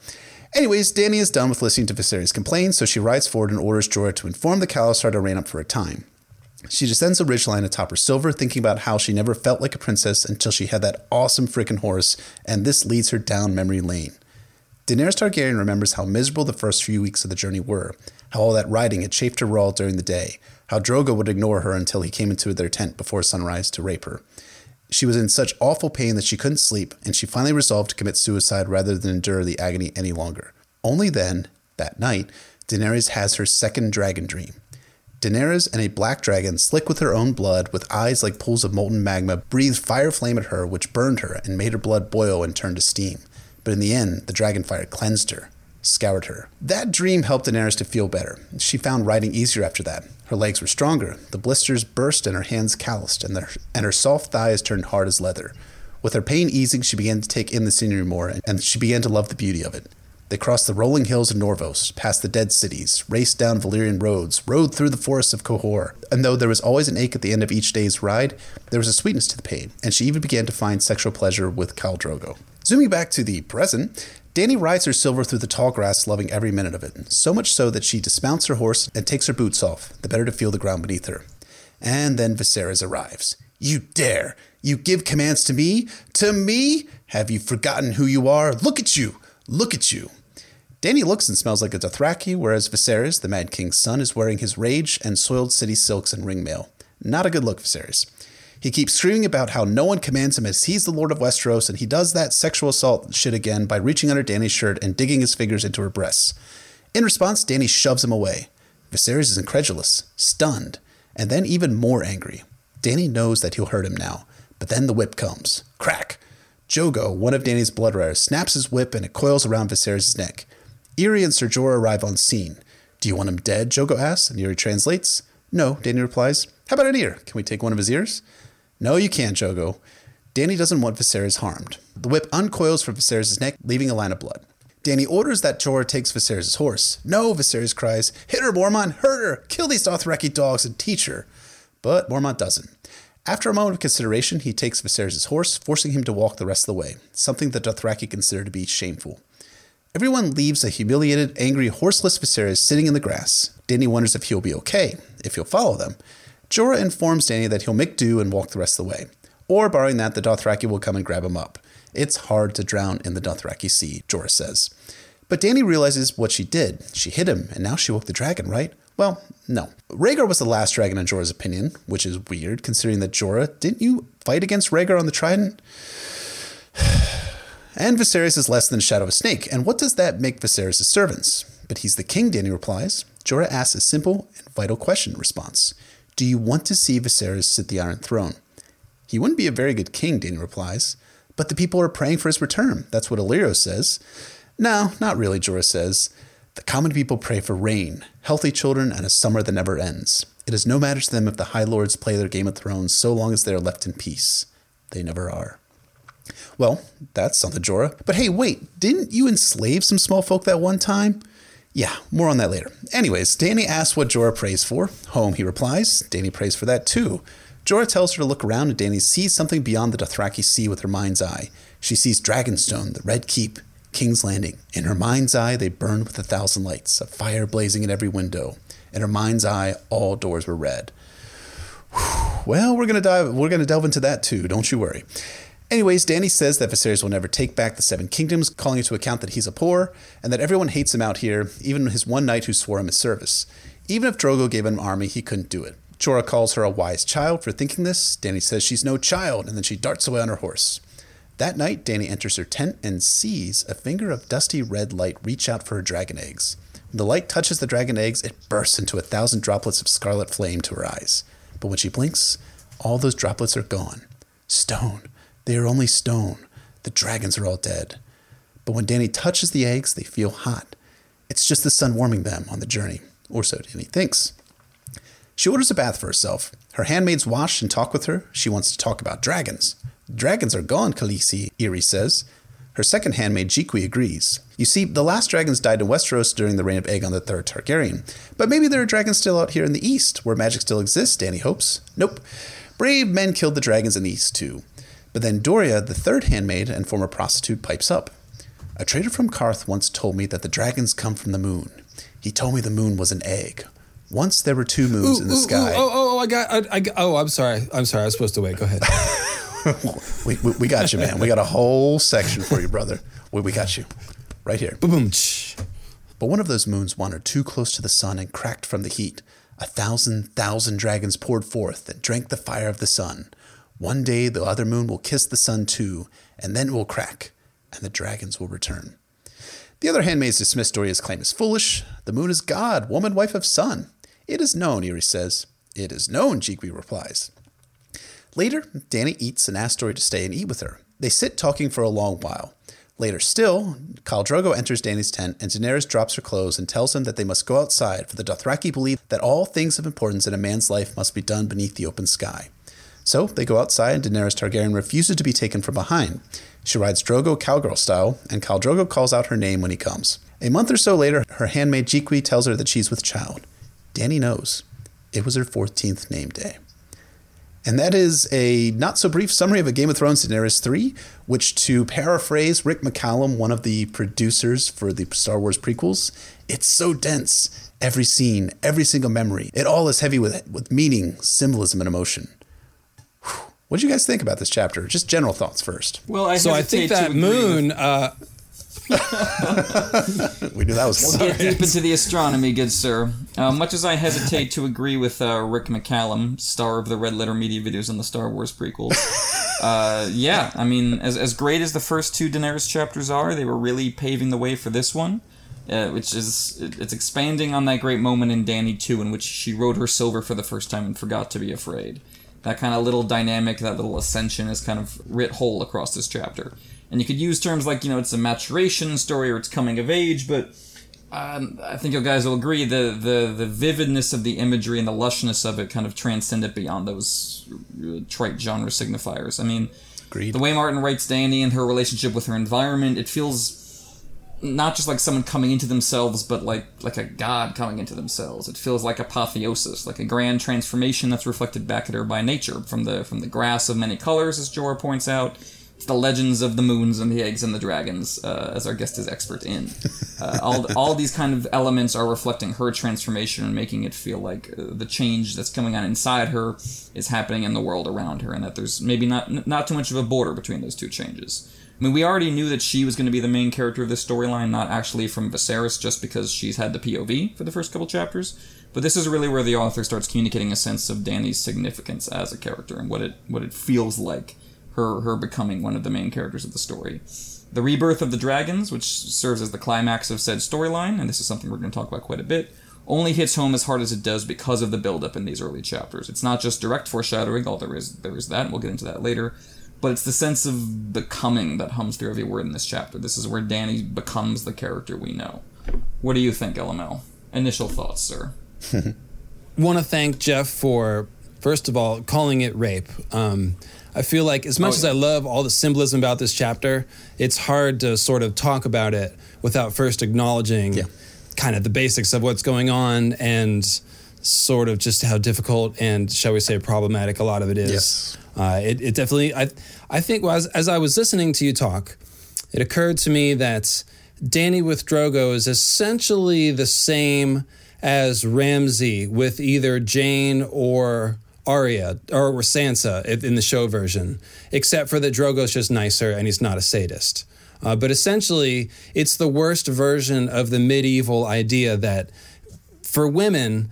Anyways, Dany is done with listening to Viserys complain, so she rides forward and orders Jorah to inform the Khalasar to rein up for a time. She descends a ridgeline atop her silver, thinking about how she never felt like a princess until she had that awesome freaking horse, and this leads her down memory lane. Daenerys Targaryen remembers how miserable the first few weeks of the journey were, how all that riding had chafed her raw during the day, how Drogo would ignore her until he came into their tent before sunrise to rape her. She was in such awful pain that she couldn't sleep, and she finally resolved to commit suicide rather than endure the agony any longer. Only then, that night, Daenerys has her second dragon dream. Daenerys and a black dragon, slick with her own blood, with eyes like pools of molten magma, breathed fire flame at her, which burned her and made her blood boil and turn to steam. But in the end, the dragon fire cleansed her, scoured her. That dream helped Daenerys to feel better. She found riding easier after that. Her legs were stronger, the blisters burst, and her hands calloused, and, their, and her soft thighs turned hard as leather. With her pain easing, she began to take in the scenery more, and she began to love the beauty of it. They crossed the rolling hills of Norvos, past the dead cities, raced down Valyrian roads, rode through the forests of Qohor. And though there was always an ache at the end of each day's ride, there was a sweetness to the pain, and she even began to find sexual pleasure with Khal Drogo. Zooming back to the present, Dany rides her silver through the tall grass, loving every minute of it, so much so that she dismounts her horse and takes her boots off, the better to feel the ground beneath her. And then Viserys arrives. You dare! You give commands to me? To me? Have you forgotten who you are? Look at you! Look at you! Dany looks and smells like a Dothraki, whereas Viserys, the Mad King's son, is wearing his rage and soiled city silks and ringmail. Not a good look, Viserys. He keeps screaming about how no one commands him as he's the Lord of Westeros, and he does that sexual assault shit again by reaching under Dany's shirt and digging his fingers into her breasts. In response, Dany shoves him away. Viserys is incredulous, stunned, and then even more angry. Dany knows that he'll hurt him now, but then the whip comes. Crack! Jhogo, one of Dany's blood riders, snaps his whip and it coils around Viserys' neck. Irri and Ser Jorah arrive on scene. Do you want him dead? Jhogo asks, and Irri translates. No, Dany replies. How about an ear? Can we take one of his ears? No, you can't, Jhogo. Dany doesn't want Viserys harmed. The whip uncoils from Viserys' neck, leaving a line of blood. Dany orders that Jorah takes Viserys' horse. No, Viserys cries. Hit her, Mormont! Hurt her! Kill these Dothraki dogs and teach her! But Mormont doesn't. After a moment of consideration, he takes Viserys' horse, forcing him to walk the rest of the way, something that Dothraki consider to be shameful. Everyone leaves a humiliated, angry, horseless Viserys sitting in the grass. Dany wonders if he'll be okay, if he'll follow them. Jorah informs Dany that he'll make do and walk the rest of the way. Or, barring that, the Dothraki will come and grab him up. It's hard to drown in the Dothraki Sea, Jorah says. But Dany realizes what she did. She hit him, and now she woke the dragon, right? Well, no. Rhaegar was the last dragon in Jorah's opinion, which is weird, considering that Jorah, didn't you fight against Rhaegar on the Trident? And Viserys is less than shadow of a snake. And what does that make Viserys' servants? But he's the king, Dany replies. Jorah asks a simple and vital question response. Do you want to see Viserys sit the Iron Throne? He wouldn't be a very good king, Dany replies. But the people are praying for his return. That's what Illyrio says. No, not really, Jorah says. The common people pray for rain, healthy children, and a summer that never ends. It is no matter to them if the High Lords play their Game of Thrones so long as they are left in peace. They never are. Well, that's something, Jorah. But hey, wait, didn't you enslave some small folk that one time? Yeah, more on that later. Anyways, Dany asks what Jorah prays for. Home, he replies. Dany prays for that too. Jorah tells her to look around, and Dany sees something beyond the Dothraki Sea with her mind's eye. She sees Dragonstone, the Red Keep, King's Landing. In her mind's eye, they burned with a thousand lights, a fire blazing in every window. In her mind's eye, all doors were red. Whew. Well, we're gonna dive. We're gonna delve into that too. Don't you worry. Anyways, Dany says that Viserys will never take back the Seven Kingdoms, calling into account that he's a poor, and that everyone hates him out here, even his one knight who swore him his service. Even if Drogo gave him an army, he couldn't do it. Jorah calls her a wise child for thinking this. Dany says she's no child, and then she darts away on her horse. That night, Dany enters her tent and sees a finger of dusty red light reach out for her dragon eggs. When the light touches the dragon eggs, it bursts into a thousand droplets of scarlet flame to her eyes. But when she blinks, all those droplets are gone. Stone. They are only stone. The dragons are all dead. But when Dany touches the eggs, they feel hot. It's just the sun warming them on the journey, or so Dany thinks. She orders a bath for herself. Her handmaids wash and talk with her. She wants to talk about dragons. Dragons are gone, Khaleesi, Irri says. Her second handmaid, Jhiqui, agrees. You see, the last dragons died in Westeros during the reign of Aegon III Targaryen. But maybe there are dragons still out here in the east, where magic still exists, Dany hopes. Nope. Brave men killed the dragons in the east, too. But then Doreah, the third handmaid and former prostitute, pipes up. A trader from Qarth once told me that the dragons come from the moon. He told me the moon was an egg. Once there were two moons Ooh, in the ooh, sky. ooh, oh, oh, oh, I got, I, I, oh, I'm sorry. I'm sorry. I was supposed to wait. Go ahead. we, we, we got you, man. We got a whole section for you, brother. We, we got you. Right here. boom, boom. But one of those moons wandered too close to the sun and cracked from the heat. A thousand thousand dragons poured forth and drank the fire of the sun. One day the other moon will kiss the sun too, and then it will crack, and the dragons will return. The other handmaids dismiss Doreah's claim as foolish. The moon is God, woman, wife of sun. It is known, Irri says. It is known, Jhiqui replies. Later, Dany eats and asks Dory to stay and eat with her. They sit talking for a long while. Later still, Khal Drogo enters Dany's tent, and Daenerys drops her clothes and tells him that they must go outside, for the Dothraki believe that all things of importance in a man's life must be done beneath the open sky. So they go outside, and Daenerys Targaryen refuses to be taken from behind. She rides Drogo cowgirl style, and Khal Drogo calls out her name when he comes. A month or so later, her handmaid Jhiqui tells her that she's with child. Dany knows. It was her 14th name day. And that is a not so brief summary of a Game of Thrones Daenerys 3, which, to paraphrase Rick McCallum, one of the producers for the Star Wars prequels, it's so dense. Every scene, every single memory, it all is heavy with, with meaning, symbolism, and emotion. What do you guys think about this chapter? Just general thoughts first. Well, I So I think hesitate that to with- moon. Uh, we knew that was We'll coming. get deep into the astronomy, good sir. Uh, much as I hesitate to agree with uh, Rick McCallum, star of the Red Letter Media videos and the Star Wars prequels, uh, yeah, I mean, as, as great as the first two Daenerys chapters are, they were really paving the way for this one, uh, which is it- it's expanding on that great moment in Dany 2 in which she rode her silver for the first time and forgot to be afraid. That kind of little dynamic, that little ascension is kind of writ whole across this chapter. And you could use terms like, you know, it's a maturation story or it's coming of age, but um, I think you guys will agree the, the the vividness of the imagery and the lushness of it kind of transcend it beyond those uh, trite genre signifiers. I mean, Agreed. the way Martin writes Dany and her relationship with her environment, it feels not just like someone coming into themselves, but like like a god coming into themselves. It feels like apotheosis, like a grand transformation that's reflected back at her by nature, from the from the grass of many colors, as Jorah points out, to the legends of the moons and the eggs and the dragons, uh, as our guest is expert in. Uh, all all these kind of elements are reflecting her transformation and making it feel like uh, the change that's coming on inside her is happening in the world around her, and that there's maybe not not too much of a border between those two changes. I mean, we already knew that she was going to be the main character of this storyline, not actually from Viserys, just because she's had the POV for the first couple chapters. But this is really where the author starts communicating a sense of Dany's significance as a character and what it what it feels like her her becoming one of the main characters of the story. The rebirth of the dragons, which serves as the climax of said storyline, and this is something we're going to talk about quite a bit, only hits home as hard as it does because of the build-up in these early chapters. It's not just direct foreshadowing, although there is there is that, and we'll get into that later but it's the sense of becoming that hums through every word in this chapter. This is where Dany becomes the character we know. What do you think, LML? Initial thoughts, sir. want to thank Jeff for, first of all, calling it rape. Um, I feel like, as much Oh, as. I love all the symbolism about this chapter, it's hard to sort of talk about it without first acknowledging Yeah. kind of the basics of what's going on and sort of just how difficult and, shall we say, problematic a lot of it is. Yes. Uh, it, it definitely, I, I think, as, as I was listening to you talk, it occurred to me that Dany with Drogo is essentially the same as Ramsay with either Jeyne or Arya or Sansa in the show version, except for that Drogo's just nicer and he's not a sadist. Uh, but essentially, it's the worst version of the medieval idea that for women,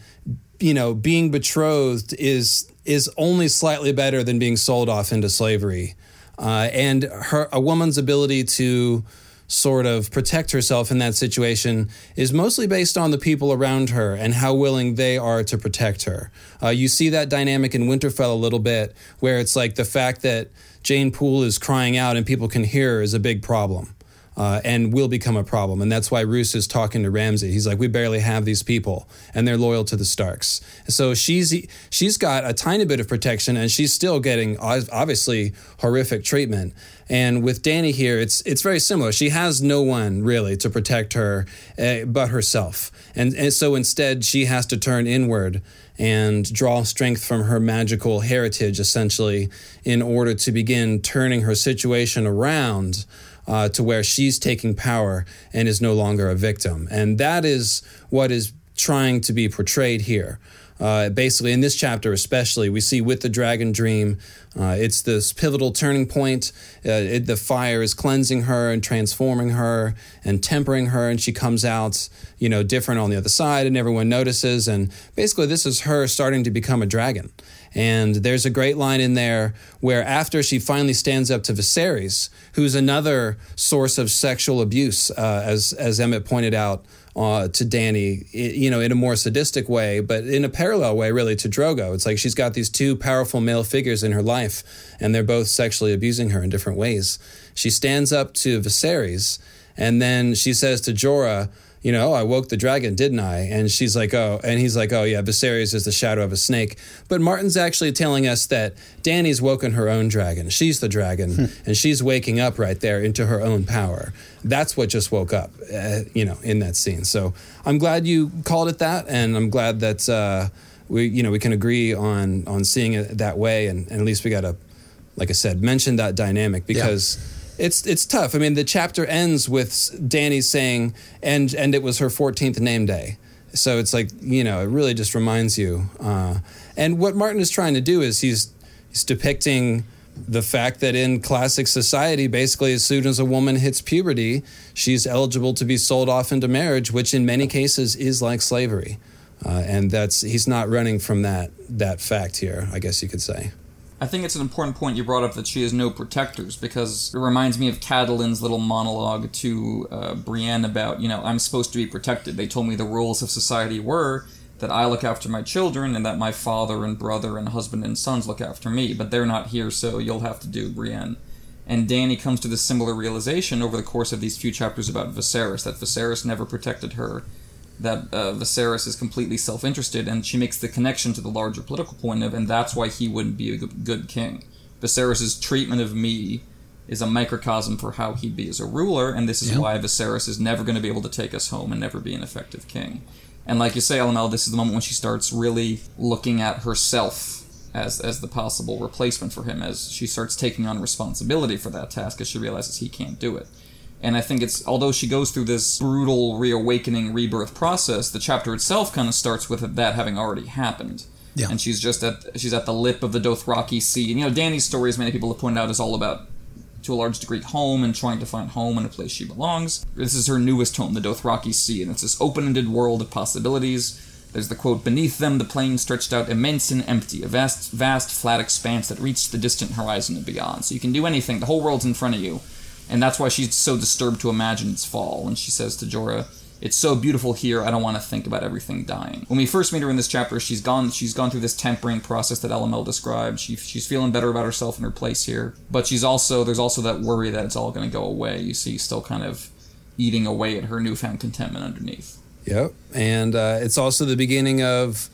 you know, being betrothed is is only slightly better than being sold off into slavery, uh, and her a woman's ability to sort of protect herself in that situation is mostly based on the people around her and how willing they are to protect her. Uh, you see that dynamic in Winterfell a little bit, where it's like the fact that Jeyne Poole is crying out and people can hear is a big problem uh, and will become a problem. And that's why Roose is talking to Ramsay. He's like, we barely have these people, and they're loyal to the Starks. So she's she's got a tiny bit of protection, and she's still getting obviously horrific treatment. And with Dany here, it's it's very similar. She has no one really to protect her uh, but herself, and and so instead she has to turn inward and draw strength from her magical heritage, essentially, in order to begin turning her situation around uh, to where she's taking power and is no longer a victim. And that is what is trying to be portrayed here. Uh, basically, in this chapter, especially, we see with the dragon dream, uh, it's this pivotal turning point. Uh, it, the fire is cleansing her and transforming her and tempering her, and she comes out, you know, different on the other side, and everyone notices. And basically, this is her starting to become a dragon. And there's a great line in there where after she finally stands up to Viserys, who's another source of sexual abuse, uh, as as Emmett pointed out uh, to Dany, you know, in a more sadistic way, but in a parallel way, really, to Drogo. It's like she's got these two powerful male figures in her life, and they're both sexually abusing her in different ways. She stands up to Viserys, and then she says to Jorah, you know, oh, I woke the dragon, didn't I? And she's like, oh, and he's like, oh, yeah, Viserys is the shadow of a snake. But Martin's actually telling us that Dany's woken her own dragon. She's the dragon, and she's waking up right there into her own power. That's what just woke up, uh, you know, in that scene. So I'm glad you called it that, and I'm glad that uh, we, you know, we can agree on on seeing it that way, and, and at least we got to, like I said, mention that dynamic because it's it's tough. I mean, the chapter ends with Dany saying, "and and it was her 14th name day." So it's like you know, it really just reminds you. Uh, and what Martin is trying to do is he's he's depicting the fact that in classic society, basically, as soon as a woman hits puberty, she's eligible to be sold off into marriage, which in many cases is like slavery. Uh, and that's he's not running from that that fact here, I guess you could say. I think it's an important point you brought up that she has no protectors because it reminds me of Catelyn's little monologue to uh, Brienne about, you know, I'm supposed to be protected. They told me the rules of society were that I look after my children and that my father and brother and husband and sons look after me, but they're not here, so you'll have to do Brienne. And Dany comes to this similar realization over the course of these few chapters about Viserys that Viserys never protected her, that uh, Viserys is completely self interested, and she makes the connection to the larger political point of, and that's why he wouldn't be a good king. Viserys' treatment of me is a microcosm for how he'd be as a ruler, and this is yeah. why Viserys is never going to be able to take us home and never be an effective king. And like you say, LML, this is the moment when she starts really looking at herself as as the possible replacement for him, as she starts taking on responsibility for that task, as she realizes he can't do it. And I think it's although she goes through this brutal reawakening rebirth process, the chapter itself kind of starts with that having already happened. Yeah. And she's just at she's at the lip of the Dothraki Sea. And you know, Dany's story, as many people have pointed out, is all about to a large degree home and trying to find home and a place she belongs. This is her newest home, the Dothraki Sea, and it's this open-ended world of possibilities. There's the quote, beneath them the plain stretched out immense and empty, a vast, vast flat expanse that reached the distant horizon and beyond. So you can do anything, the whole world's in front of you. And that's why she's so disturbed to imagine its fall when she says to Jorah, it's so beautiful here. I don't want to think about everything dying. When we first meet her in this chapter, she's gone. She's gone through this tempering process that LML described. She, she's feeling better about herself and her place here, but she's also there's also that worry that it's all going to go away. You see, still kind of eating away at her newfound contentment underneath. Yep, and uh, it's also the beginning of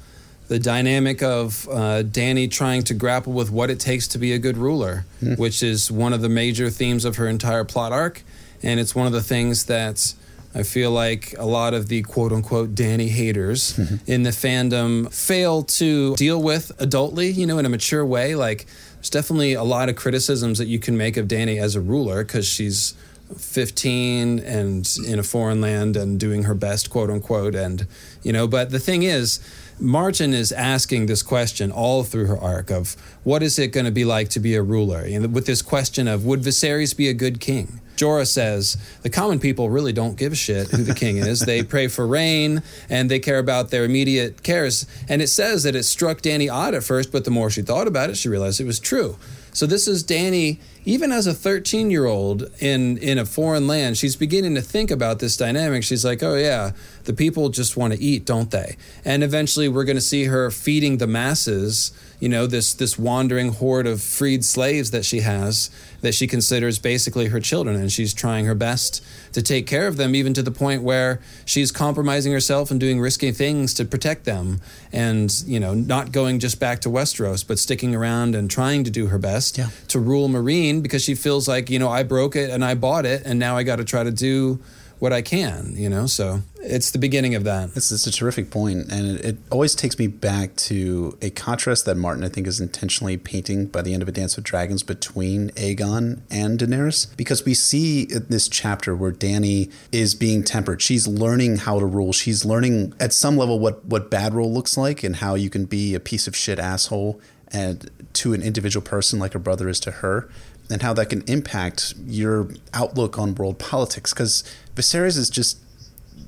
the dynamic of uh, Dany trying to grapple with what it takes to be a good ruler, mm. which is one of the major themes of her entire plot arc, and it's one of the things that I feel like a lot of the quote unquote Dany haters mm-hmm. in the fandom fail to deal with adultly, you know, in a mature way. Like, there's definitely a lot of criticisms that you can make of Dany as a ruler because she's 15 and in a foreign land and doing her best, quote unquote. And, you know, but the thing is, Martin is asking this question all through her arc of what is it going to be like to be a ruler? And with this question of would Viserys be a good king? Jorah says the common people really don't give a shit who the king is. They pray for rain and they care about their immediate cares. And it says that it struck Dany odd at first, but the more she thought about it, she realized it was true. So this is Dany, even as a 13 year old in in a foreign land, she's beginning to think about this dynamic. She's like, oh yeah, the people just want to eat, don't they? And eventually, we're going to see her feeding the masses. You know, this this wandering horde of freed slaves that she has, that she considers basically her children, and she's trying her best to take care of them, even to the point where she's compromising herself and doing risky things to protect them, and you know, not going just back to Westeros, but sticking around and trying to do her best yeah. to rule Meereen because she feels like you know I broke it and I bought it, and now I got to try to do what I can, you know. So it's the beginning of that. It's, it's a terrific point, and it, it, always takes me back to a contrast that Martin, I think, is intentionally painting by the end of A Dance with Dragons between Aegon and Daenerys, because we see this chapter where Dany is being tempered. She's learning how to rule. She's learning at some level what what bad rule looks like and how you can be a piece of shit asshole and to an individual person like her brother is to her and how that can impact your outlook on world politics because Viserys is just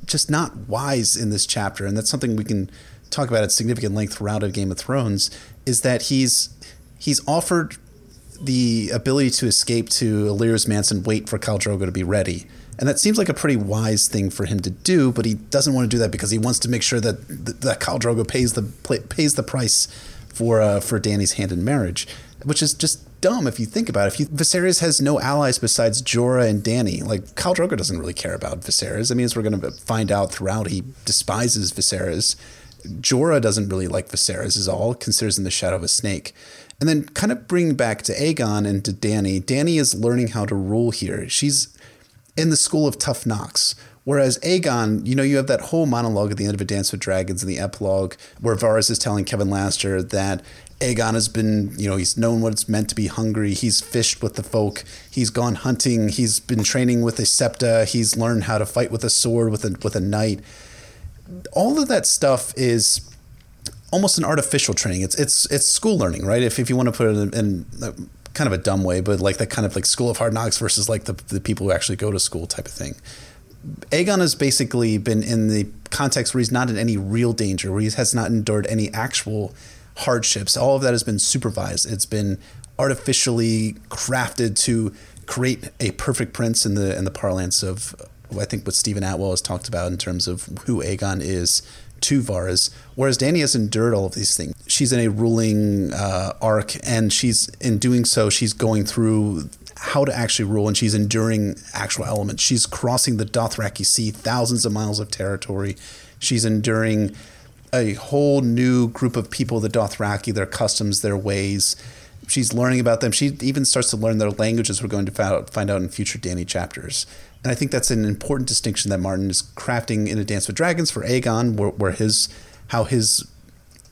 just not wise in this chapter, and that's something we can talk about at significant length throughout a Game of Thrones. Is that he's he's offered the ability to escape to Illyrio's Mansion, wait for Khal Drogo to be ready. And that seems like a pretty wise thing for him to do, but he doesn't want to do that because he wants to make sure that that Khal Drogo pays the pays the price for uh, for Dany's hand in marriage, which is just dumb if you think about it. If you, Viserys has no allies besides Jorah and Dany. Like Khal Drogo doesn't really care about Viserys. I mean, as we're going to find out throughout, he despises Viserys. Jorah doesn't really like Viserys is all, considers him the shadow of a snake. And then kind of bring back to Aegon and to Dany. Dany is learning how to rule here. She's in the school of tough knocks. Whereas Aegon, you know, you have that whole monologue at the end of A Dance with Dragons in the epilogue where Varys is telling Kevin Laster that Aegon has been, you know, he's known what it's meant to be hungry. He's fished with the folk. He's gone hunting. He's been training with a septa. He's learned how to fight with a sword with a with a knight. All of that stuff is almost an artificial training. It's it's it's school learning, right? If if you want to put it in, in kind of a dumb way, but like that kind of like school of hard knocks versus like the, the people who actually go to school type of thing. Aegon has basically been in the context where he's not in any real danger, where he has not endured any actual hardships. All of that has been supervised. It's been artificially crafted to create a perfect prince in the in the parlance of I think what Steven Attewell has talked about in terms of who Aegon is to Varys. Whereas Dany has endured all of these things. She's in a ruling uh, arc, and she's in doing so, she's going through how to actually rule, and she's enduring actual elements. She's crossing the Dothraki Sea, thousands of miles of territory. She's enduring a whole new group of people, the Dothraki, their customs, their ways. She's learning about them. She even starts to learn their languages. We're going to find out in future Dany chapters. And I think that's an important distinction that Martin is crafting in A Dance with Dragons for Aegon, where, where his how his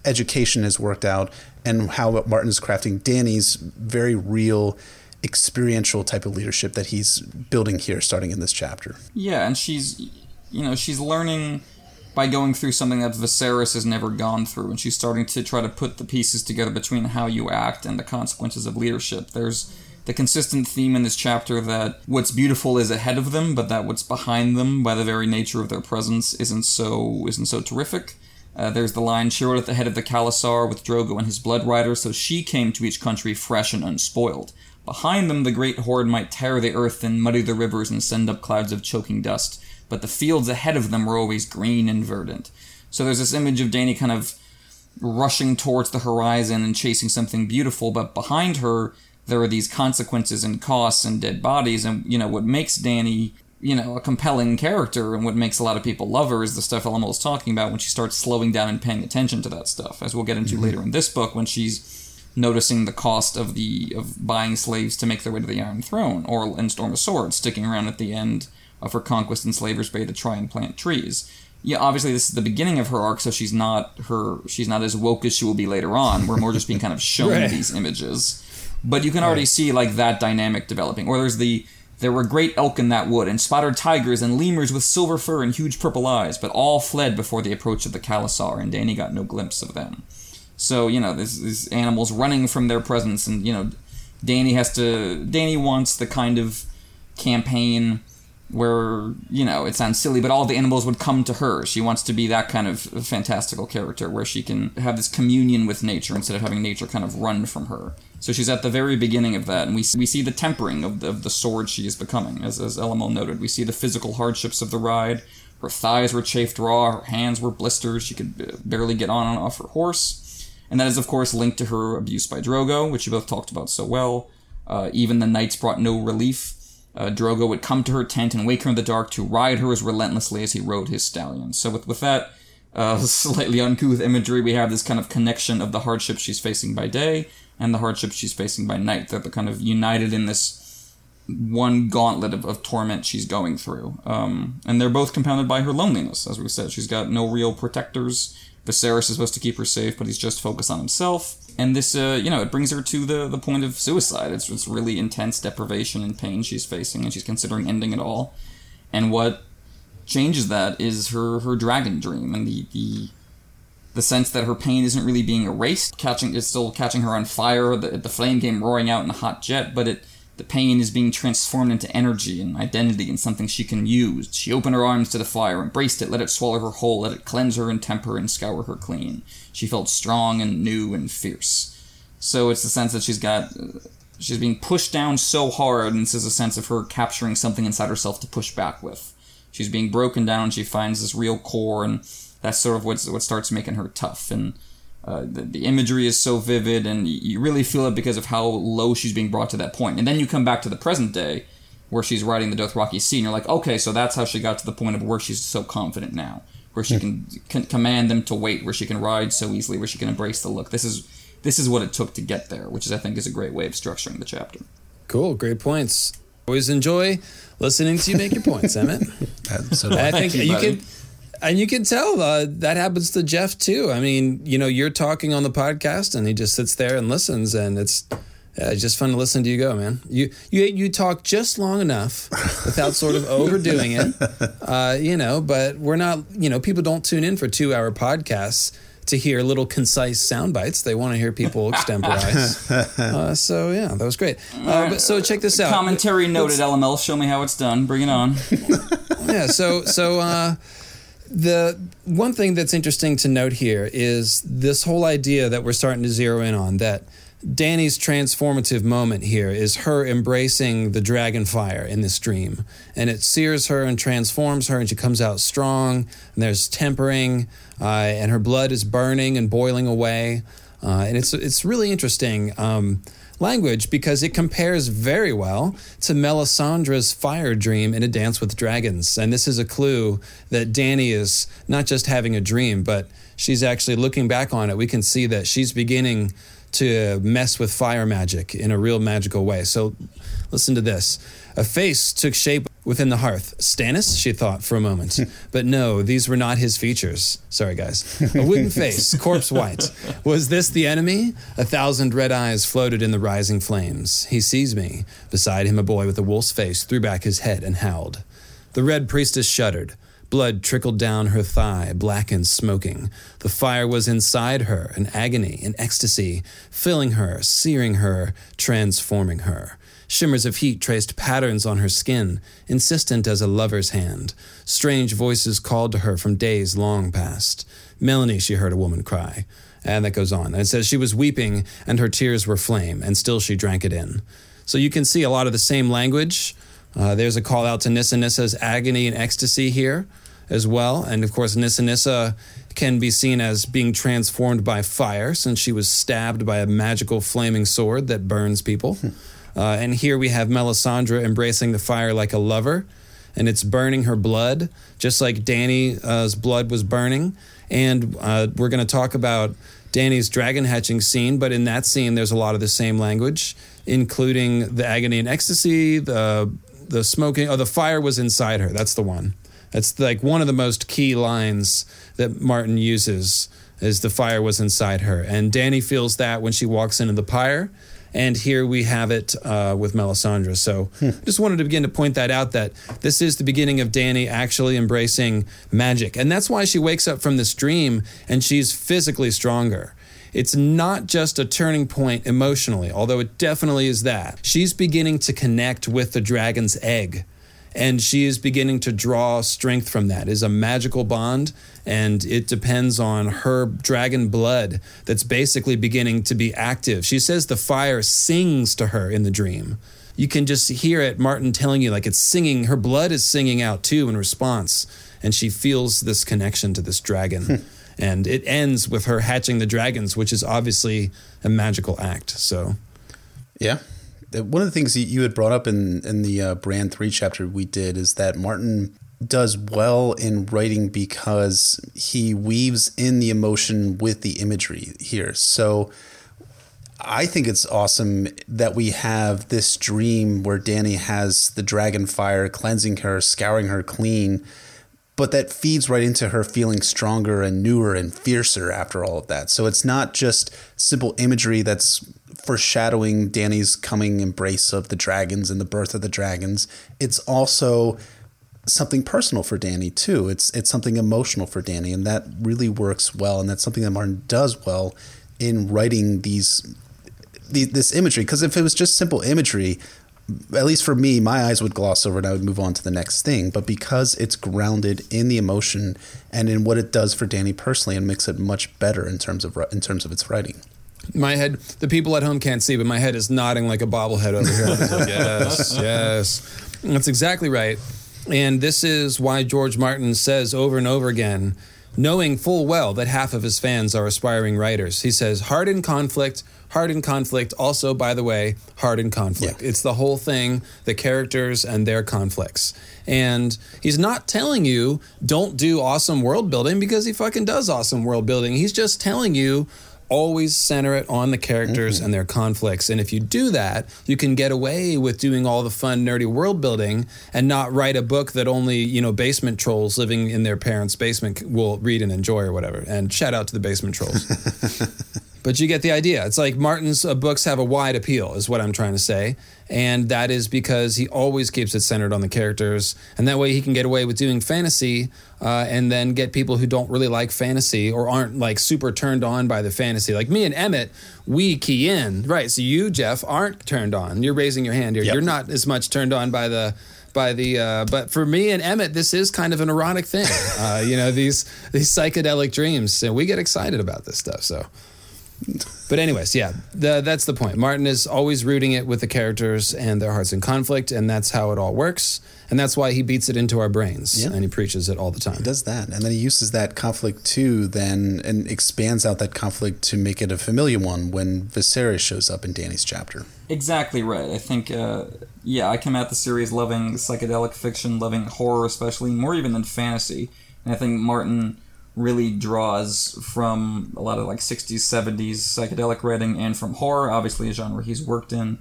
education has worked out, and how Martin is crafting Dany's very real experiential type of leadership that he's building here starting in this chapter. Yeah, and she's you know, she's learning by going through something that Viserys has never gone through, and she's starting to try to put the pieces together between how you act and the consequences of leadership. There's the consistent theme in this chapter that what's beautiful is ahead of them, but that what's behind them, by the very nature of their presence, isn't so isn't so terrific. Uh, there's the line she rode at the head of the Khalasar with Drogo and his blood rider, so she came to each country fresh and unspoiled. Behind them, the great horde might tear the earth and muddy the rivers and send up clouds of choking dust, but the fields ahead of them were always green and verdant. So there's this image of Dany kind of rushing towards the horizon and chasing something beautiful, but behind her, there are these consequences and costs and dead bodies. And, you know, what makes Dany, you know, a compelling character and what makes a lot of people love her is the stuff LML was talking about when she starts slowing down and paying attention to that stuff, as we'll get into mm-hmm. later in this book when she's noticing the cost of the of buying slaves to make their way to the Iron Throne, or in Storm of Swords, sticking around at the end of her conquest in Slaver's Bay to try and plant trees. Yeah, obviously this is the beginning of her arc, so she's not her she's not as woke as she will be later on. We're more just being kind of shown right. these images. But you can already right. see like that dynamic developing. Or there's the there were great elk in that wood, and spotted tigers and lemurs with silver fur and huge purple eyes, but all fled before the approach of the Khalasar, and Dany got no glimpse of them. So you know, this these animals running from their presence, and you know, Dany has to. Dany wants the kind of campaign where you know it sounds silly but all the animals would come to her. She wants to be that kind of fantastical character where she can have this communion with nature instead of having nature kind of run from her. So she's at the very beginning of that and we, we see the tempering of the, of the sword she is becoming. As, as LML noted we see the physical hardships of the ride. Her thighs were chafed raw her hands were blisters she could barely get on and off her horse. And that is of course linked to her abuse by drogo which you both talked about so well. Uh, even the knights brought no relief uh, Drogo would come to her tent and wake her in the dark to ride her as relentlessly as he rode his stallion. So with with that uh, slightly uncouth imagery, we have this kind of connection of the hardships she's facing by day and the hardships she's facing by night. They're kind of united in this one gauntlet of, of torment she's going through. Um, and they're both compounded by her loneliness, as we said. She's got no real protectors. Viserys is supposed to keep her safe, but he's just focused on himself and this uh, you know it brings her to the the point of suicide it's it's really intense deprivation and pain she's facing and she's considering ending it all and what changes that is her her dragon dream and the the the sense that her pain isn't really being erased catching is still catching her on fire the, the flame came roaring out in a hot jet but it the pain is being transformed into energy and identity and something she can use. She opened her arms to the fire, embraced it, let it swallow her whole, let it cleanse her and temper and scour her clean. She felt strong and new and fierce. So it's the sense that she's got. She's being pushed down so hard, and this is a sense of her capturing something inside herself to push back with. She's being broken down, and she finds this real core, and that's sort of what's, what starts making her tough. And uh, the, the, imagery is so vivid, and you really feel it because of how low she's being brought to that point. And then you come back to the present day, where she's riding the Dothraki Sea, and you're like, okay, so that's how she got to the point of where she's so confident now, where she can, can command them to wait, where she can ride so easily, where she can embrace the look. This is this is what it took to get there, which is I think is a great way of structuring the chapter. Cool, great points. Always enjoy listening to you make your points, Emmett. so I think you, you can and you can tell uh, that happens to Jeff too. I mean, you know, you're talking on the podcast, and he just sits there and listens, and it's uh, just fun to listen to you go, man. You you you talk just long enough without sort of overdoing it, uh, you know. But we're not, you know, people don't tune in for two hour podcasts. to hear little concise sound bites. They want to hear people extemporize. uh, so yeah, that was great. Uh, but, so check this out. Commentary noted, LML. Show me how it's done. Bring it on. yeah. So so uh, the one thing that's interesting to note here is this whole idea that we're starting to zero in on that. Dany's transformative moment here is her embracing the dragon fire in this dream. And it sears her and transforms her, and she comes out strong. And there's tempering, uh, and her blood is burning and boiling away. Uh, and it's, it's really interesting. Um, language because it compares very well to Melisandre's fire dream in A Dance with Dragons. And this is a clue that Dany is not just having a dream, but she's actually looking back on it. We can see that she's beginning to mess with fire magic in a real magical way. So listen to this. A face took shape within the hearth. Stannis, she thought for a moment. but no, these were not his features. Sorry, guys. A wooden face, corpse white. Was this the enemy? A thousand red eyes floated in the rising flames. He sees me. Beside him, a boy with a wolf's face threw back his head and howled. The red priestess shuddered. Blood trickled down her thigh, black and smoking. The fire was inside her, an agony, an ecstasy, filling her, searing her, transforming her. Shimmers of heat traced patterns on her skin, insistent as a lover's hand. Strange voices called to her from days long past. Melony, she heard a woman cry. And that goes on. And it says she was weeping, and her tears were flame, and still she drank it in. So you can see a lot of the same language. Uh, there's a call out to Nissa Nissa's agony and ecstasy here as well. And of course, Nissa Nissa can be seen as being transformed by fire since she was stabbed by a magical flaming sword that burns people. Uh, and here we have Melisandre embracing the fire like a lover, and it's burning her blood, just like Dany's blood was burning. And uh, we're going to talk about Dany's dragon hatching scene, but in that scene, there's a lot of the same language, including the agony and ecstasy, the the smoking. Oh, the fire was inside her. That's the one. That's like one of the most key lines that Martin uses. Is the fire was inside her, and Dany feels that when she walks into the pyre and here we have it uh, with Melisandre. So hmm. just wanted to begin to point that out that this is the beginning of Dany actually embracing magic. And that's why she wakes up from this dream and she's physically stronger. It's not just a turning point emotionally, although it definitely is that. She's beginning to connect with the dragon's egg and she is beginning to draw strength from that. It is a magical bond, and it depends on her dragon blood that's basically beginning to be active. She says the fire sings to her in the dream. You can just hear it, Martin telling you, like it's singing. Her blood is singing out too in response, and she feels this connection to this dragon. Hmm. and it ends with her hatching the dragons, which is obviously a magical act. So, yeah, one of the things that you had brought up in in the uh, Bran three chapter we did is that Martin does well in writing because he weaves in the emotion with the imagery here. So I think it's awesome that we have this dream where Dany has the dragon fire cleansing her, scouring her clean, but that feeds right into her feeling stronger and newer and fiercer after all of that. So it's not just simple imagery that's foreshadowing Dany's coming embrace of the dragons and the birth of the dragons. It's also something personal for Dany too. It's it's something emotional for Dany, and that really works well. And that's something that Martin does well in writing these, this imagery. Because if it was just simple imagery, at least for me, my eyes would gloss over and I would move on to the next thing. But because it's grounded in the emotion and in what it does for Dany personally, and makes it much better in terms of in terms of its writing. My head, the people at home can't see, but my head is nodding like a bobblehead over here. Like, yes, yes. That's exactly right. And this is why George Martin says over and over again, knowing full well that half of his fans are aspiring writers, he says, hard in conflict, hard in conflict, also, by the way, hard in conflict. Yeah. It's the whole thing, the characters and their conflicts. And he's not telling you, don't do awesome world building because he fucking does awesome world building. He's just telling you, always center it on the characters mm-hmm. and their conflicts. And if you do that, you can get away with doing all the fun, nerdy world building and not write a book that only, you know, basement trolls living in their parents' basement will read and enjoy or whatever. And shout out to the basement trolls. But you get the idea. It's like Martin's uh, books have a wide appeal, is what I'm trying to say. And that is because he always keeps it centered on the characters. And that way he can get away with doing fantasy uh, and then get people who don't really like fantasy or aren't like super turned on by the fantasy. Like me and Emmett, we key in. Right. So you, Jeff, aren't turned on. You're raising your hand here. Yep. You're not as much turned on by the by the uh, but for me and Emmett, this is kind of an erotic thing. Uh, you know these these psychedelic dreams, and we get excited about this stuff. So, but anyways, yeah, the, that's the point. Martin is always rooting it with the characters and their hearts in conflict, and that's how it all works, and that's why he beats it into our brains Yeah. and he preaches it all the time. He does that, and then he uses that conflict too, then and expands out that conflict to make it a familiar one when Viserys shows up in Dany's chapter. Exactly right. I think, uh, yeah, I come at the series loving psychedelic fiction, loving horror especially, more even than fantasy. And I think Martin really draws from a lot of like 60s, 70s psychedelic writing and from horror, obviously a genre he's worked in,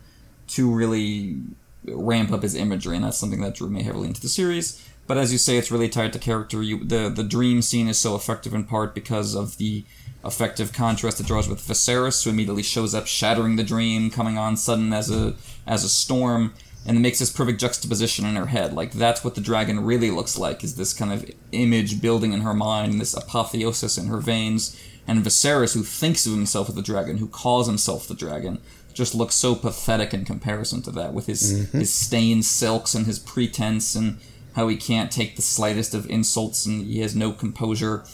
to really ramp up his imagery. And that's something that drew me heavily into the series. But as you say, it's really tied to character. You, the the dream scene is so effective in part because of the effective contrast it draws with Viserys, who immediately shows up, shattering the dream, coming on sudden as a as a storm, and it makes this perfect juxtaposition in her head. Like that's what the dragon really looks like: is this kind of image building in her mind, this apotheosis in her veins. And Viserys, who thinks of himself as the dragon, who calls himself the dragon, just looks so pathetic in comparison to that, with his his stained silks and his pretense and how he can't take the slightest of insults and he has no composure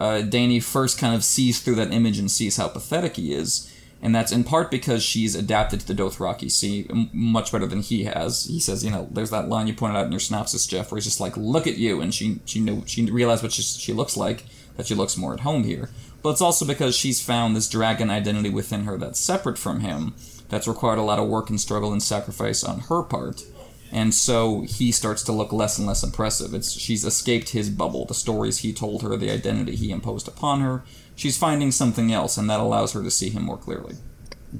uh, Dany first kind of sees through that image and sees how pathetic he is. And that's in part because she's adapted to the Dothraki Sea much better than he has. He says, you know, there's that line you pointed out in your synopsis, Jeff, where he's just like, "Look at you," and she she knew she realized what she, she looks like, that she looks more at home here. But it's also because she's found this dragon identity within her that's separate from him, that's required a lot of work and struggle and sacrifice on her part and so he starts to look less and less impressive. It's she's escaped his bubble, the stories he told her, the identity he imposed upon her. She's finding something else, and that allows her to see him more clearly.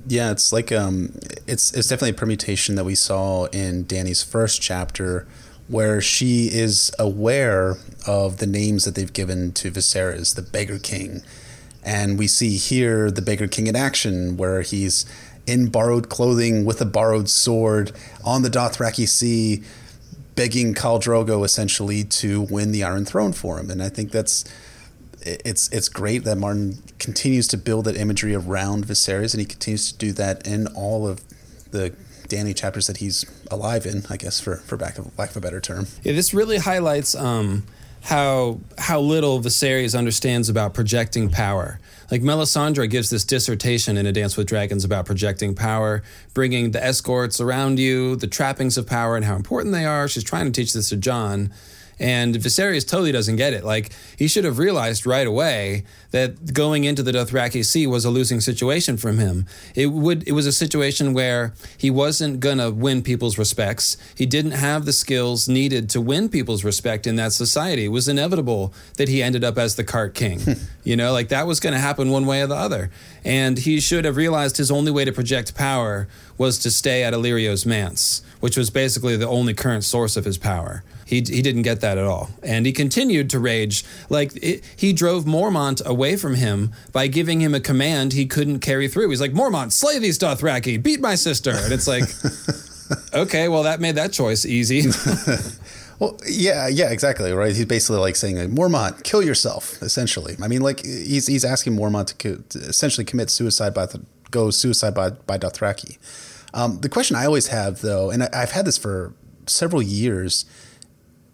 Yeah, it's like um, it's it's definitely a permutation that we saw in Dany's first chapter, where she is aware of the names that they've given to Viserys, the Beggar King, and we see here the Beggar King in action, where he's in borrowed clothing with a borrowed sword on the Dothraki Sea, begging Khal Drogo essentially to win the Iron Throne for him, and I think that's it's it's great that Martin continues to build that imagery around Viserys, and he continues to do that in all of the Dany chapters that he's alive in. I guess for for back of, lack of a better term. Yeah, this really highlights um, how how little Viserys understands about projecting power. Like Melisandre gives this dissertation in A Dance with Dragons about projecting power, bringing the escorts around you, the trappings of power, and how important they are. She's trying to teach this to Jon. And Viserys totally doesn't get it. Like he should have realized right away that going into the Dothraki Sea was a losing situation from him. It would it was a situation where he wasn't gonna win people's respects. He didn't have the skills needed to win people's respect in that society. It was inevitable that he ended up as the cart king. Hmm. you know, like that was gonna happen one way or the other. And he should have realized his only way to project power was to stay at Illyrio's manse, which was basically the only current source of his power. He, he didn't get that at all. And he continued to rage. Like, it, he drove Mormont away from him by giving him a command he couldn't carry through. He's like, Mormont, slay these Dothraki, beat my sister. And it's like, okay, well, that made that choice easy. Well, yeah, yeah, exactly. Right. He's basically like saying, like, Mormont, kill yourself. Essentially, I mean, like he's he's asking Mormont to, co- to essentially commit suicide by the go suicide by by Dothraki. Um, the question I always have, though, and I, I've had this for several years,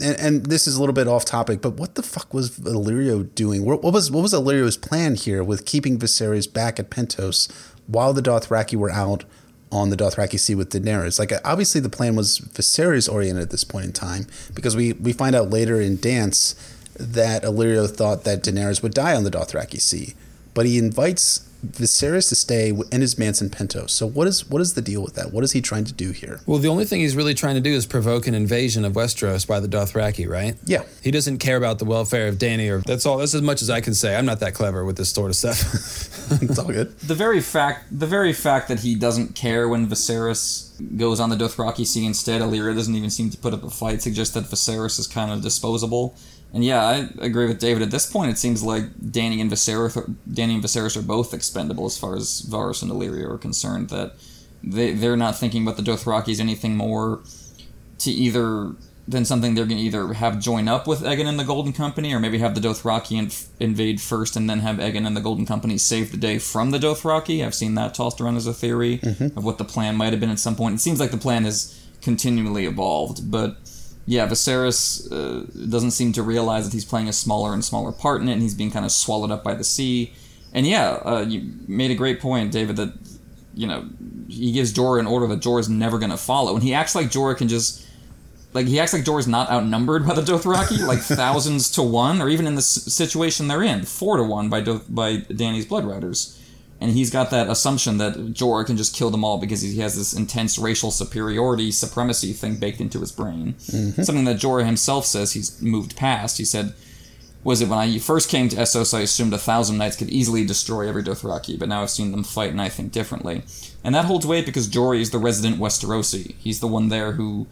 and, and this is a little bit off topic, but what the fuck was Illyrio doing? What, what was what was Illyrio's plan here with keeping Viserys back at Pentos while the Dothraki were out on the Dothraki Sea with Daenerys? Like obviously the plan was Viserys oriented at this point in time because we we find out later in Dance that Illyrio thought that Daenerys would die on the Dothraki Sea, but he invites Viserys to stay in his manse in Pentos. So what is what is the deal with that? What is he trying to do here? well, the only thing he's really trying to do is provoke an invasion of Westeros by the Dothraki, right? Yeah. He doesn't care about the welfare of Dany, or that's all. That's as much as I can say. I'm not that clever with this sort of stuff. it's all good. The very fact, the very fact that he doesn't care when Viserys goes on the Dothraki Sea instead, Illyrio doesn't even seem to put up a fight, suggests that Viserys is kind of disposable. And yeah, I agree with David. At this point, it seems like Dany and Viserys, Dany and Viserys are both expendable as far as Varys and Illyrio are concerned. That they they're not thinking about the Dothraki as anything more to either than something they're going to either have join up with Aegon and the Golden Company, or maybe have the Dothraki inv- invade first and then have Aegon and the Golden Company save the day from the Dothraki. I've seen that tossed around as a theory mm-hmm. of what the plan might have been at some point. It seems like the plan has continually evolved, but yeah, Viserys uh, doesn't seem to realize that he's playing a smaller and smaller part in it, and he's being kind of swallowed up by the sea. And yeah, uh, you made a great point, David, that you know he gives Jorah an order that Jorah's never going to follow, and he acts like Jorah can just like he acts like Jorah's not outnumbered by the Dothraki, like thousands to one, or even in the s- situation they're in, four to one by Do- by Dany's Blood Riders. And he's got that assumption that Jorah can just kill them all because he has this intense racial superiority, supremacy thing baked into his brain. Something that Jorah himself says he's moved past. He said, was it when I first came to Essos, I assumed a thousand knights could easily destroy every Dothraki, but now I've seen them fight and I think differently. And that holds weight because Jorah is the resident Westerosi. He's the one there who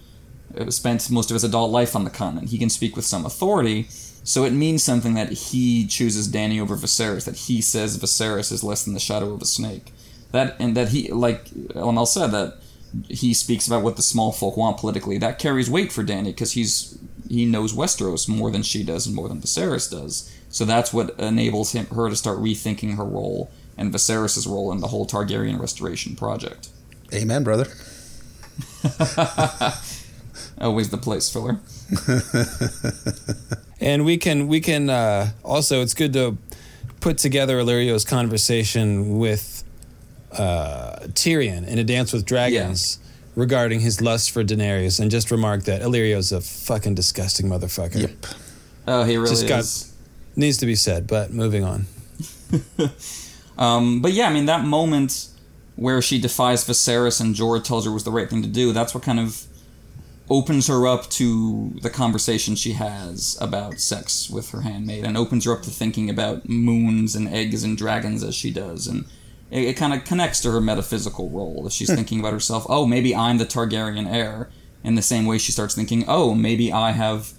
uh, spent most of his adult life on the continent. He can speak with some authority, so it means something that he chooses Dany over Viserys, that he says Viserys is less than the shadow of a snake. That and that he like LML said that he speaks about what the small folk want politically. That carries weight for Dany because he's he knows Westeros more than she does and more than Viserys does. So that's what enables him her to start rethinking her role and Viserys' role in the whole Targaryen restoration project. Amen, brother. Always the place filler. And we can we can uh, also it's good to put together Illyrio's conversation with uh, Tyrion in A Dance with Dragons regarding his lust for Daenerys, and just remark that Illyrio's a fucking disgusting motherfucker. Yep. Oh, he really Just got- is. Needs to be said, but moving on. Um, but yeah, I mean that moment where she defies Viserys and Jorah tells her was the right thing to do. That's what kind of opens her up to the conversation she has about sex with her handmaid, and opens her up to thinking about moons and eggs and dragons as she does, and it, it kind of connects to her metaphysical role. If she's hmm. thinking about herself, oh, maybe I'm the Targaryen heir. In the same way, she starts thinking, oh, maybe I have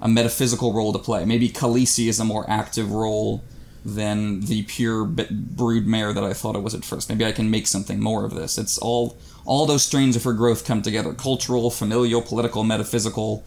a metaphysical role to play. Maybe Khaleesi is a more active role than the pure b- brood mare that I thought it was at first. Maybe I can make something more of this. It's all all those strains of her growth come together: cultural, familial, political, metaphysical.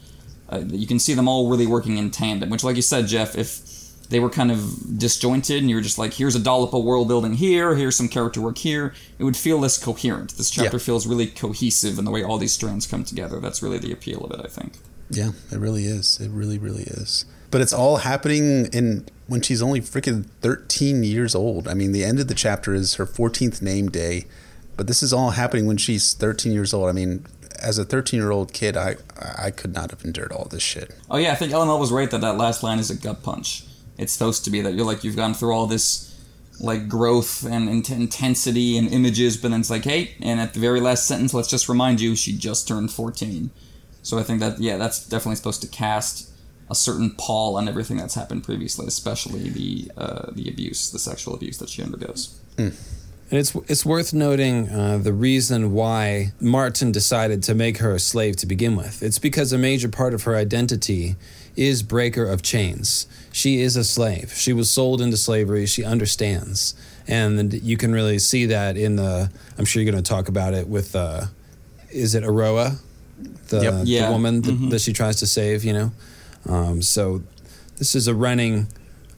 Uh, you can see them all really working in tandem. Which, like you said, Jeff, if they were kind of disjointed and you were just like, here's a dollop of world building here, here's some character work here, it would feel less coherent. This chapter Yeah. feels really cohesive in the way all these strands come together. That's really the appeal of it, I think. Yeah, it really is. It really, really is. But it's all happening in when she's only freaking 13 years old. I mean, the end of the chapter is her 14th name day, but this is all happening when she's 13 years old. I mean, as a 13 year old kid, I I could not have endured all this shit. Oh yeah, I think LML was right that that last line is a gut punch. It's supposed to be that you're like you've gone through all this like growth and int- intensity and images, but then it's like, hey, and at the very last sentence, let's just remind you she just turned 14. So I think that yeah, that's definitely supposed to cast a certain pall on everything that's happened previously, especially the uh, the abuse, the sexual abuse that she undergoes. And it's it's worth noting uh, the reason why Martin decided to make her a slave to begin with. It's because a major part of her identity is breaker of chains. She is a slave. She was sold into slavery. She understands, and you can really see that in the. I'm sure you're going to talk about it with. Uh, is it Eroeh, the, Yep. the Yeah. woman that, that she tries to save? You know, um, so this is a running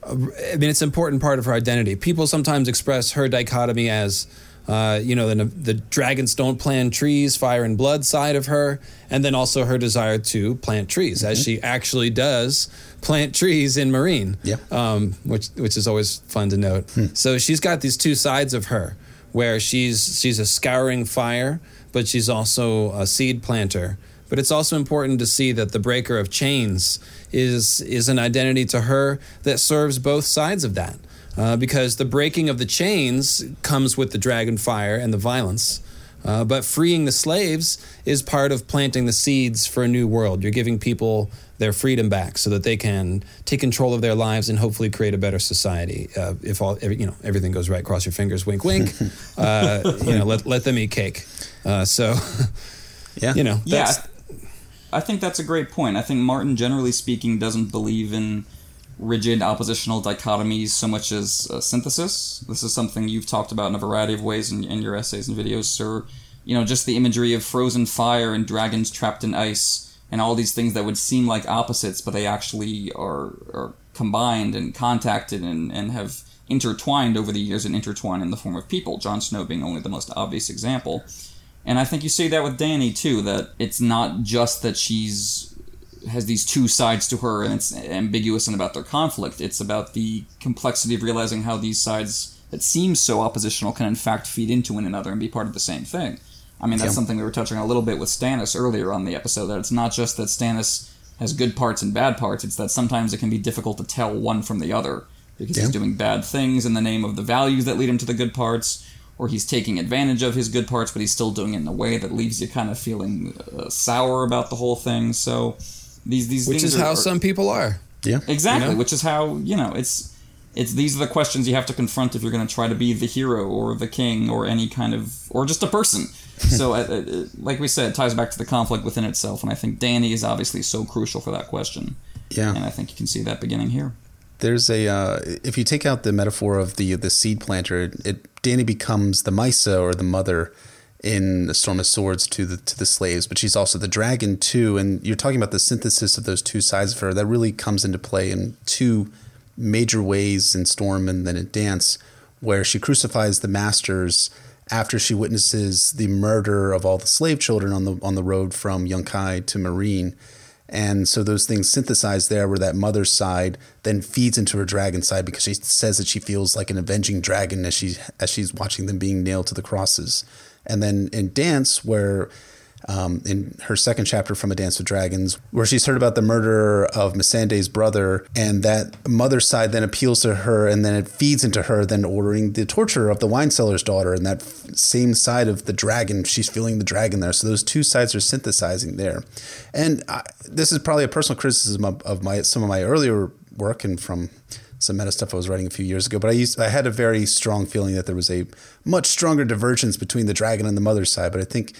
I mean, it's an important part of her identity. People sometimes express her dichotomy as, uh, you know, the, the dragons don't plant trees, fire and blood side of her, and then also her desire to plant trees, as she actually does plant trees in Meereen. Yeah. Um, which which is always fun to note. So she's got these two sides of her, where she's she's a scouring fire, but she's also a seed planter. But it's also important to see that the breaker of chains is is an identity to her that serves both sides of that. Uh, because the breaking of the chains comes with the dragon fire and the violence. Uh, but freeing the slaves is part of planting the seeds for a new world. You're giving people their freedom back so that they can take control of their lives and hopefully create a better society. Uh, if all every, you know everything goes right, cross your fingers, wink, wink. uh, you know, let let them eat cake. Uh, so Yeah. you know, Yeah, that's, I think that's a great point. I think Martin, generally speaking, doesn't believe in rigid oppositional dichotomies so much as uh, synthesis. This is something you've talked about in a variety of ways in, in your essays and videos, sir. You know, just the imagery of frozen fire and dragons trapped in ice and all these things that would seem like opposites, but they actually are, are combined and contacted and, and have intertwined over the years and intertwined in the form of people, Jon Snow being only the most obvious example. And I think you see that with Dany too, that it's not just that she's has these two sides to her and it's ambiguous and about their conflict. It's about the complexity of realizing how these sides that seem so oppositional can in fact feed into one another and be part of the same thing. I mean, that's Yeah. something we were touching on a little bit with Stannis earlier on the episode. That it's not just that Stannis has good parts and bad parts. It's that sometimes it can be difficult to tell one from the other because Yeah. he's doing bad things in the name of the values that lead him to the good parts, or he's taking advantage of his good parts, but he's still doing it in a way that leaves you kind of feeling uh, sour about the whole thing. So these these Which things is are, how are- some people are. Yeah. Exactly, You know? which is how you know it's it's these are the questions you have to confront if you're going to try to be the hero or the king or any kind of or just a person. so, uh, uh, like we said, it ties back to the conflict within itself, and I think Dany is obviously so crucial for that question, Yeah. and I think you can see that beginning here. There's a uh, if you take out the metaphor of the the seed planter, it, Dany becomes the Mhysa or the mother in the Storm of Swords to the to the slaves, but she's also the dragon too. And you're talking about the synthesis of those two sides of her that really comes into play in two major ways in Storm and then in Dance, where she crucifies the masters after she witnesses the murder of all the slave children on the on the road from Yunkai to Meereen. And so those things synthesized there where that mother's side then feeds into her dragon side because she says that she feels like an avenging dragon as she as she's watching them being nailed to the crosses. And then in Dance, where um, in her second chapter from A Dance with Dragons, where she's heard about the murder of Missandei's brother, and that mother's side then appeals to her, and then it feeds into her, then ordering the torture of the wine seller's daughter, and that f- same side of the dragon, she's feeling the dragon there. So those two sides are synthesizing there, and I, this is probably a personal criticism of, of my some of my earlier work and from some meta stuff I was writing a few years ago, but I used I had a very strong feeling that there was a much stronger divergence between the dragon and the mother's side. But I think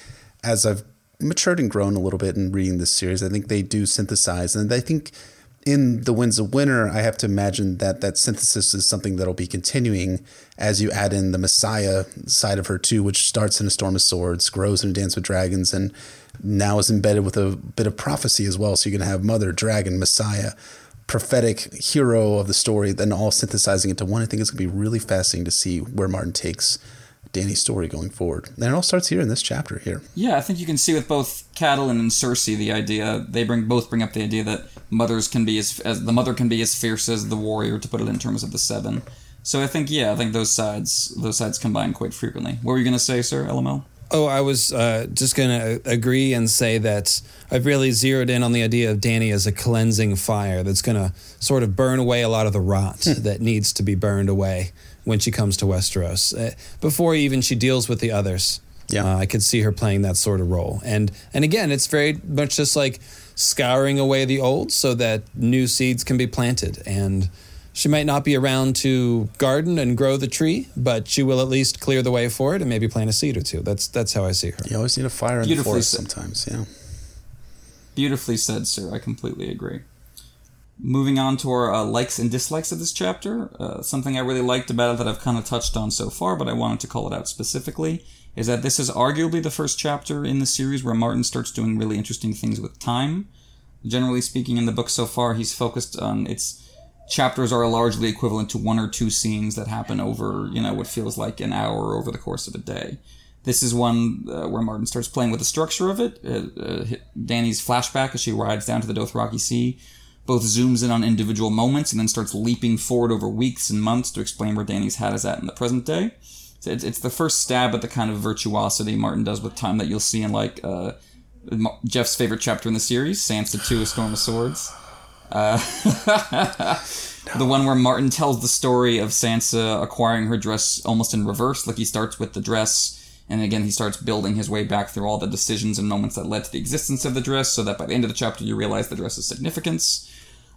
as I've matured and grown a little bit in reading this series, I think they do synthesize, and I think in the Winds of Winter, I have to imagine that that synthesis is something that'll be continuing as you add in the Messiah side of her too, which starts in a Storm of Swords, grows in a Dance with Dragons, and now is embedded with a bit of prophecy as well. So you're to have Mother, Dragon, Messiah, prophetic hero of the story, then all synthesizing into one. I think it's to be really fascinating to see where Martin takes Dany's story going forward. And it all starts here in this chapter here. Yeah, I think you can see with both Catelyn and Cersei the idea they bring both bring up the idea that mothers can be as, as the mother can be as fierce as the warrior to put it in terms of the seven. So I think yeah, I think those sides those sides combine quite frequently. What were you going to say, sir, LML? Oh, I was uh, just going to agree and say that I've really zeroed in on the idea of Dany as a cleansing fire that's going to sort of burn away a lot of the rot that needs to be burned away when she comes to Westeros. Uh, before even she deals with the others, Yeah. uh, I could see her playing that sort of role. And and again, it's very much just like scouring away the old so that new seeds can be planted. And she might not be around to garden and grow the tree, but she will at least clear the way for it and maybe plant a seed or two. That's that's how I see her. You always need a fire in the forest said. sometimes. Yeah. Beautifully said, sir. I completely agree. Moving on to our uh, likes and dislikes of this chapter, uh, something I really liked about it that I've kind of touched on so far, but I wanted to call it out specifically, is that this is arguably the first chapter in the series where Martin starts doing really interesting things with time. Generally speaking, in the book so far, he's focused on its chapters are largely equivalent to one or two scenes that happen over, you know, what feels like an hour over the course of a day. This is one uh, where Martin starts playing with the structure of it. Uh, uh, Dany's flashback as she rides down to the Dothraki Sea both zooms in on individual moments and then starts leaping forward over weeks and months to explain where Dany's hat is at in the present day. So it's, it's the first stab at the kind of virtuosity Martin does with time that you'll see in like uh, Jeff's favorite chapter in the series, Sansa 2: A Storm of Swords. Uh, The one where Martin tells the story of Sansa acquiring her dress almost in reverse. Like he starts with the dress, and again he starts building his way back through all the decisions and moments that led to the existence of the dress, so that by the end of the chapter you realize the dress's significance.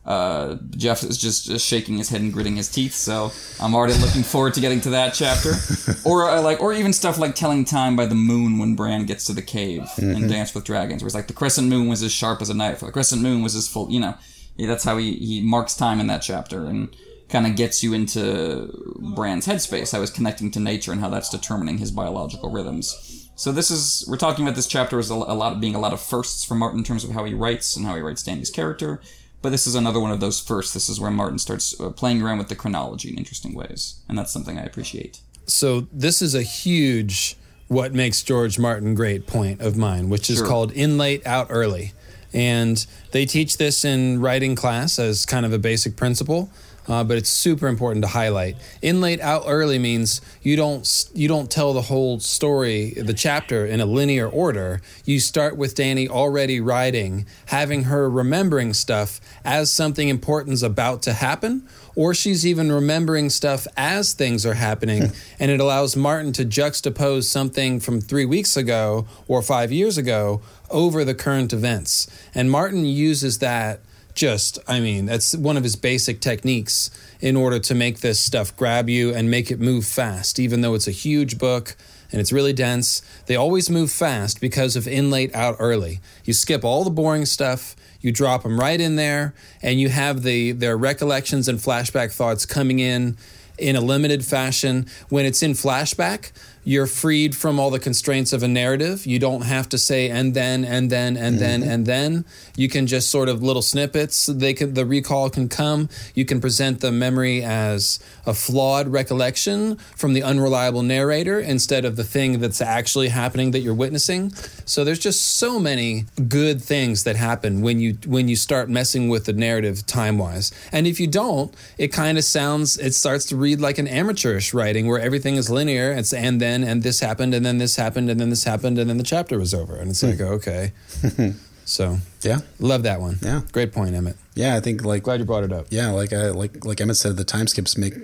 Uh, Jeff is just, just shaking his head and gritting his teeth, so I'm already looking forward to getting to that chapter. or uh, like, or even stuff like telling time by the moon when Bran gets to the cave and Dance with Dragons, where it's like the crescent moon was as sharp as a knife, or the crescent moon was as full. You know, yeah, that's how he he marks time in that chapter and kind of gets you into Bran's headspace, I was connecting to nature and how that's determining his biological rhythms. So this is we're talking about this chapter as a, a lot being a lot of firsts for Martin in terms of how he writes and how he writes Dany's character. But this is another one of those firsts. This is where Martin starts uh, playing around with the chronology in interesting ways, and that's something I appreciate. So this is a huge what makes George Martin great point of mine, which is Sure. called in late out early. And they teach this in writing class as kind of a basic principle. Uh, but it's super important to highlight. In late out early means you don't you don't tell the whole story, the chapter in a linear order. You start with Dany already writing, having her remembering stuff as something important's about to happen, or she's even remembering stuff as things are happening, and it allows Martin to juxtapose something from three weeks ago or five years ago over the current events. And Martin uses that just, I mean, that's one of his basic techniques in order to make this stuff grab you and make it move fast, even though it's a huge book and it's really dense. They always move fast because of in late, out early. You skip all the boring stuff. You drop them right in there, and you have the their recollections and flashback thoughts coming in in a limited fashion. When it's in flashback, you're freed from all the constraints of a narrative. You don't have to say and then and then and mm-hmm. then and then. You can just sort of little snippets. They can the recall can come. You can present the memory as a flawed recollection from the unreliable narrator instead of the thing that's actually happening that you're witnessing. So there's just so many good things that happen when you when you start messing with the narrative time wise. And if you don't, it kind of sounds it starts to read like an amateurish writing where everything is linear. It's and then and this happened and then this happened and then this happened and then the chapter was over. And it's like hmm. okay. so Yeah, love that one. Yeah. Great point, Emmett. yeah. I think like Glad you brought it up. yeah, like I like like Emmett said, the time skips make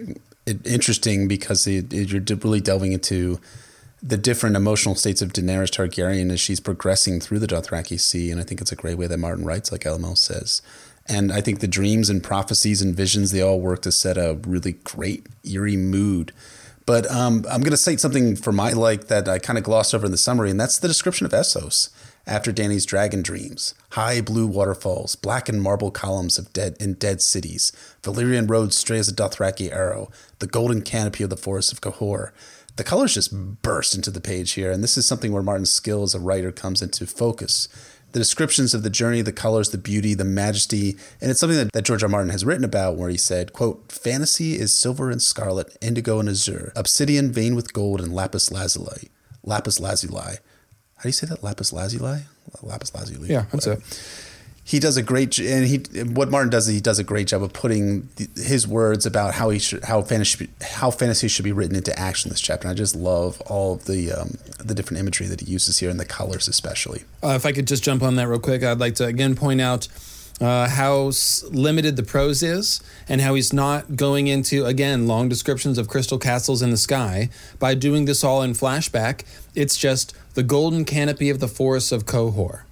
it interesting because it, it- you're really delving into the different emotional states of Daenerys Targaryen as she's progressing through the Dothraki Sea, and I think it's a great way that Martin writes, like LML says. And I think the dreams and prophecies and visions they all work to set a really great eerie mood. But um, I'm going to cite something for my like that I kind of glossed over in the summary, and that's the description of Essos after Dany's dragon dreams. High blue waterfalls, black and marble columns of dead in dead cities, Valyrian roads stray as a Dothraki arrow, the golden canopy of the forests of Qohor. The colors just burst into the page here, and this is something where Martin's skill as a writer comes into focus. The descriptions of the journey, the colors, the beauty, the majesty, and it's something that, that George R. Martin has written about where he said, quote, Fantasy is silver and scarlet, indigo and azure, obsidian veined with gold and lapis lazuli. Lapis lazuli. How do you say that? Lapis lazuli? Lapis lazuli. Yeah, that's whatever it. He does a great and he what Martin does is he does a great job of putting his words about how he should how fantasy how fantasy should be written into action this chapter. And I just love all of the um, the different imagery that he uses here and the colors especially. Uh, if I could just jump on that real quick, I'd like to again point out uh, how limited the prose is and how he's not going into, again, long descriptions of crystal castles in the sky. By doing this all in flashback, it's just the golden canopy of the forests of Qohor.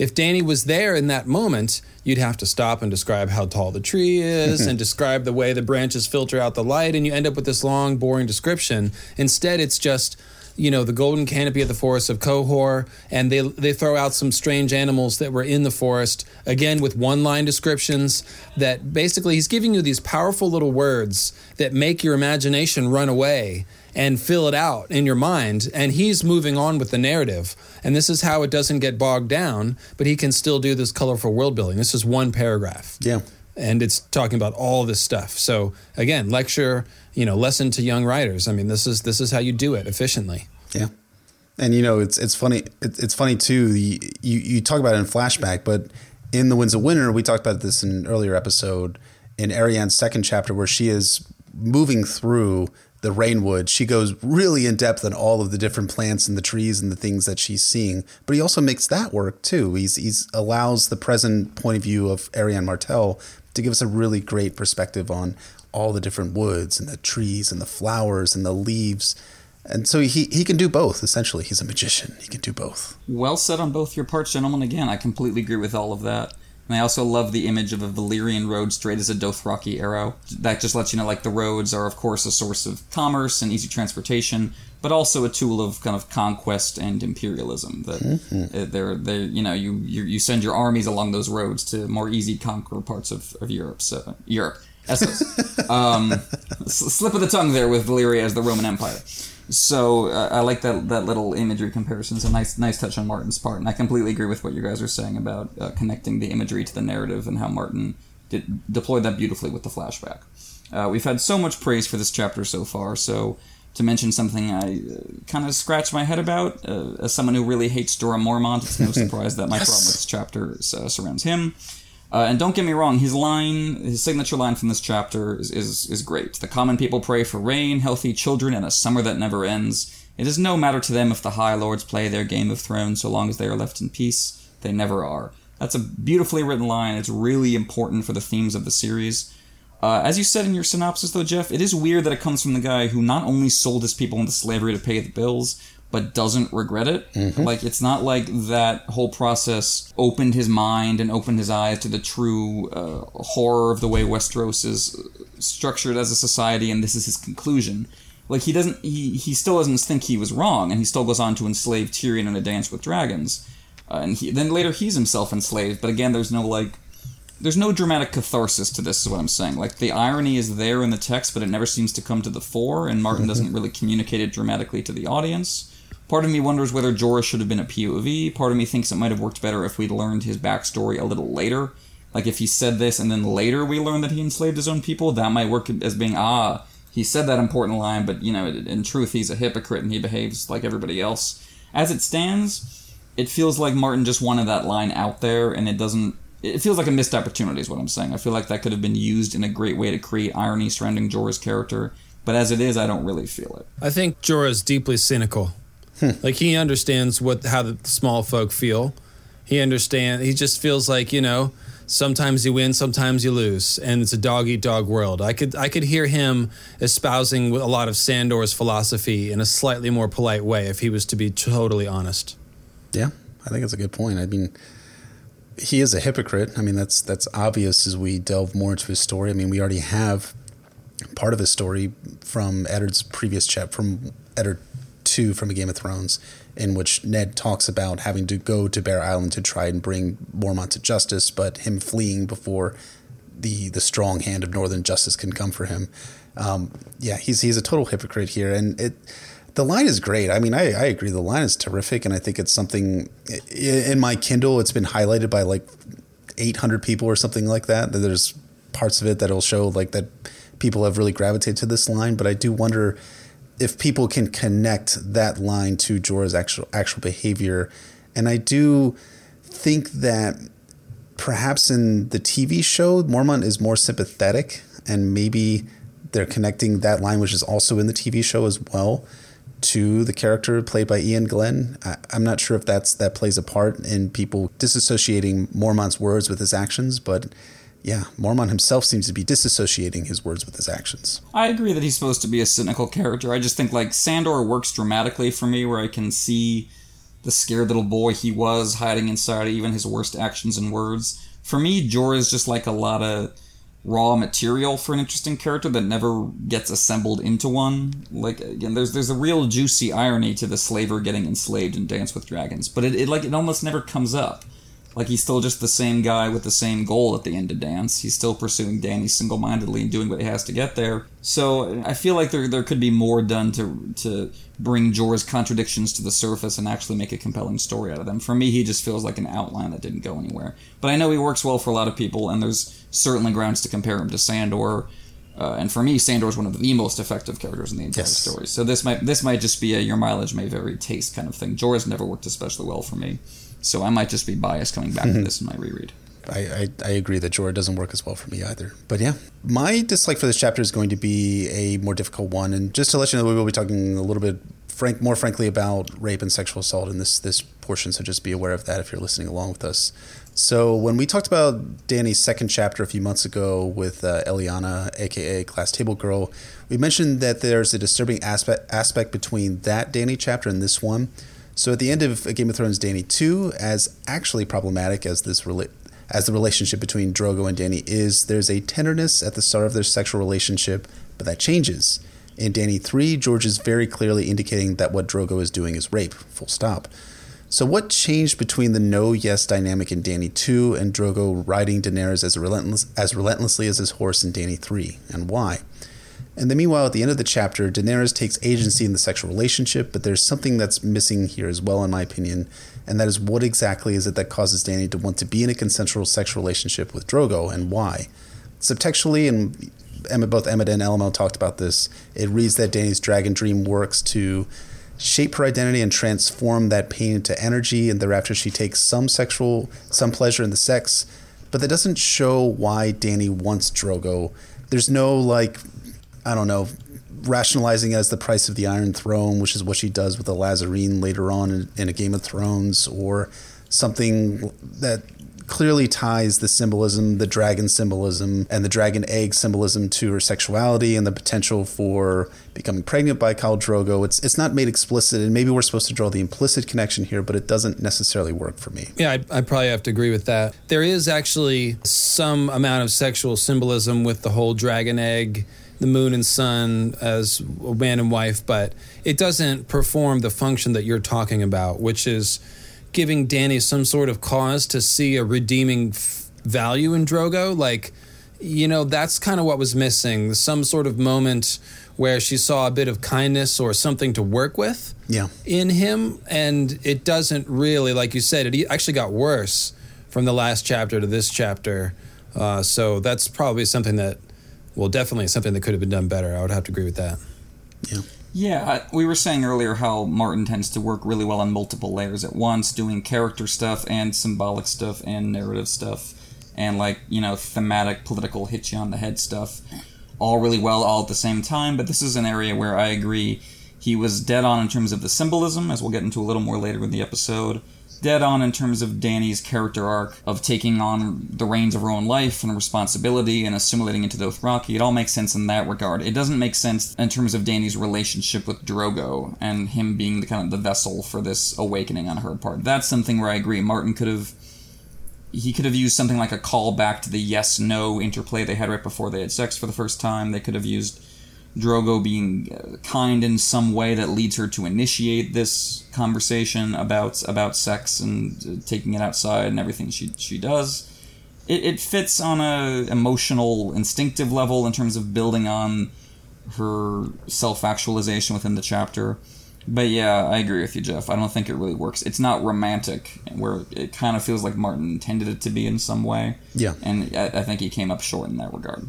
If Dany was there in that moment, you'd have to stop and describe how tall the tree is and describe the way the branches filter out the light, and you end up with this long, boring description. Instead, it's just, you know, the golden canopy of the forest of Qohor, and they they throw out some strange animals that were in the forest, again with one-line descriptions that basically he's giving you these powerful little words that make your imagination run away and fill it out in your mind and he's moving on with the narrative. And this is how it doesn't get bogged down but he can still do this colorful world building. This is one paragraph. Yeah. and it's talking about all this stuff. So again lecture you know lesson to young writers. I mean this is this is how you do it efficiently. Yeah, and you know it's it's funny it, it's funny too. You, you you talk about it in flashback, but in the Winds of Winter, we talked about this in an earlier episode in Arianne's second chapter, where she is moving through the rainwood. She goes really in depth on all of the different plants and the trees and the things that she's seeing. But he also makes that work too. He's he's allows the present point of view of Arianne Martell to give us a really great perspective on all the different woods and the trees and the flowers and the leaves. And so he, he can do both, essentially. He's a magician. He can do both. Well said on both your parts, gentlemen. Again, I completely agree with all of that. And I also love the image of a Valyrian road straight as a Dothraki arrow. That just lets you know, like, the roads are, of course, a source of commerce and easy transportation, but also a tool of kind of conquest and imperialism. That mm-hmm. they're, they're, you know, you, you, you send your armies along those roads to more easy conquer parts of, of Europe. So, Europe. um, slip of the tongue there with Valyria as the Roman Empire. So uh, I like that that little imagery comparison. It's a nice nice touch on Martin's part, and I completely agree with what you guys are saying about uh, connecting the imagery to the narrative and how Martin did, deployed that beautifully with the flashback. Uh, we've had so much praise for this chapter so far, so to mention something I uh, kind of scratch my head about, uh, as someone who really hates Jorah Mormont, it's no surprise that my problem with this chapter uh, surrounds him. Uh, and don't get me wrong, his line, his signature line from this chapter is, is, is great. The common people pray for rain, healthy children, and a summer that never ends. It is no matter to them if the High Lords play their Game of Thrones so long as they are left in peace. They never are. That's a beautifully written line. It's really important for the themes of the series. Uh, as you said in your synopsis, though, Jeff, it is weird that it comes from the guy who not only sold his people into slavery to pay the bills, but doesn't regret it. Mm-hmm. Like it's not like that whole process opened his mind and opened his eyes to the true uh, horror of the way Westeros is structured as a society, and this is his conclusion. Like he doesn't, he he still doesn't think he was wrong, and he still goes on to enslave Tyrion in a Dance with Dragons, uh, and he, then later he's himself enslaved. But again, there's no like. There's no dramatic catharsis to this, is what I'm saying. Like, the irony is there in the text, but it never seems to come to the fore, and Martin mm-hmm. doesn't really communicate it dramatically to the audience. Part of me wonders whether Jorah should have been a POV. Part of me thinks it might have worked better if we'd learned his backstory a little later. Like if he said this and then later we learn that he enslaved his own people, that might work as being ah, he said that important line, but you know, in truth, he's a hypocrite and he behaves like everybody else. As it stands, it feels like Martin just wanted that line out there, and it doesn't. It feels like a missed opportunity, is what I'm saying. I feel like that could have been used in a great way to create irony surrounding Jorah's character, but as it is, I don't really feel it. I think Jorah is deeply cynical. Like he understands what how the small folk feel. He understand. He just feels like you know. Sometimes you win, sometimes you lose, and it's a dog eat dog world. I could I could hear him espousing a lot of Sandor's philosophy in a slightly more polite way if he was to be totally honest. Yeah, I think it's a good point. I mean, he is a hypocrite. I mean, that's that's obvious as we delve more into his story. I mean, we already have part of his story from Eddard's previous chapter, from Eddard two from A Game of Thrones, in which Ned talks about having to go to Bear Island to try and bring Mormont to justice, but him fleeing before the the strong hand of Northern justice can come for him. Um, yeah, he's he's a total hypocrite here, and it. The line is great. I mean, I, I agree. The line is terrific, and I think it's something in my Kindle. It's been highlighted by like 800 people or something like that. There's parts of it that'll show like that people have really gravitated to this line, but I do wonder if people can connect that line to Jorah's actual actual behavior, and I do think that perhaps in the TV show, Mormont is more sympathetic, and maybe they're connecting that line, which is also in the TV show as well, to the character played by Iain Glen. I, am not sure if that's that plays a part in people disassociating Mormont's words with his actions, but yeah, Mormont himself seems to be disassociating his words with his actions. I agree that he's supposed to be a cynical character. I just think like Sandor works dramatically for me, where I can see the scared little boy he was hiding inside even his worst actions and words. For me, Jorah is just like a lot of raw material for an interesting character that never gets assembled into one. Like again, there's there's a real juicy irony to the slaver getting enslaved in Dance with Dragons, but it, it like it almost never comes up. Like he's still just the same guy with the same goal at the end of Dance. He's still pursuing Dany single-mindedly and doing what he has to get there. So I feel like there there could be more done to to bring Jorah's contradictions to the surface and actually make a compelling story out of them. For me, he just feels like an outline that didn't go anywhere. But I know he works well for a lot of people, and there's certainly grounds to compare him to Sandor. Uh, and for me, Sandor is one of the most effective characters in the entire yes. story. So this might this might just be a your mileage may vary taste kind of thing. Jorah's never worked especially well for me. So I might just be biased coming back to this in my reread. I, I, I, agree that Jorah doesn't work as well for me either. But yeah, my dislike for this chapter is going to be a more difficult one. And just to let you know, we will be talking a little bit frank, more frankly about rape and sexual assault in this this portion. So just be aware of that if you're listening along with us. So when we talked about Dany's second chapter a few months ago with uh, Eliana, aka Glass Table Girl, we mentioned that there's a disturbing aspect aspect between that Dany chapter and this one. So at the end of Game of Thrones Dany 2, as actually problematic as this as the relationship between Drogo and Dany is. There's a tenderness at the start of their sexual relationship, but that changes. In Dany 3, George is very clearly indicating that what Drogo is doing is rape, full stop. So, what changed between the no yes dynamic in Dany 2 and Drogo riding Daenerys as, relentless, as relentlessly as his horse in Dany 3, and why? And then, meanwhile, at the end of the chapter, Daenerys takes agency in the sexual relationship, but there's something that's missing here as well, in my opinion, and that is what exactly is it that causes Dany to want to be in a consensual sexual relationship with Drogo, and why? Subtextually, and Emma, both Emmett and LML talked about this, it reads that Dany's dragon dream works to shape her identity and transform that pain into energy, and thereafter she takes some sexual, some pleasure in the sex, but that doesn't show why Dany wants Drogo. There's no like I don't know, rationalizing as the price of the Iron Throne, which is what she does with the Lhazareen later on in, in a Game of Thrones, or something that clearly ties the symbolism, the dragon symbolism, and the dragon egg symbolism to her sexuality and the potential for becoming pregnant by Khal Drogo. It's it's not made explicit, and maybe we're supposed to draw the implicit connection here, but it doesn't necessarily work for me. Yeah, I, I probably have to agree with that. There is actually some amount of sexual symbolism with the whole dragon egg the moon and sun as a man and wife, but it doesn't perform the function that you're talking about, which is giving Dany some sort of cause to see a redeeming f- value in Drogo. Like, you know, that's kind of what was missing. Some sort of moment where she saw a bit of kindness or something to work with yeah. in him. And it doesn't really, like you said, it actually got worse from the last chapter to this chapter. Uh, so that's probably something that well, definitely something that could have been done better. I would have to agree with that. Yeah. Yeah, we were saying earlier how Martin tends to work really well on multiple layers at once, doing character stuff and symbolic stuff and narrative stuff, and like, you know, thematic, political, hit you on the head stuff, all really well, all at the same time. But this is an area where I agree he was dead on in terms of the symbolism, as we'll get into a little more later in the episode dead on in terms of Dany's character arc of taking on the reins of her own life and responsibility and assimilating into the Dothraki. It all makes sense in that regard. It doesn't make sense in terms of Dany's relationship with Drogo and him being the kind of the vessel for this awakening on her part. That's something where I agree. Martin could have he could have used something like a call back to the yes no interplay they had right before they had sex for the first time. They could have used Drogo being uh, kind in some way that leads her to initiate this conversation about about sex and uh, taking it outside and everything she she does. It, it fits on a emotional, instinctive level in terms of building on her self actualization within the chapter. But yeah, I agree with you, Jeff. I don't think it really works. It's not romantic, where it kind of feels like Martin intended it to be in some way. Yeah. And I, I think he came up short in that regard.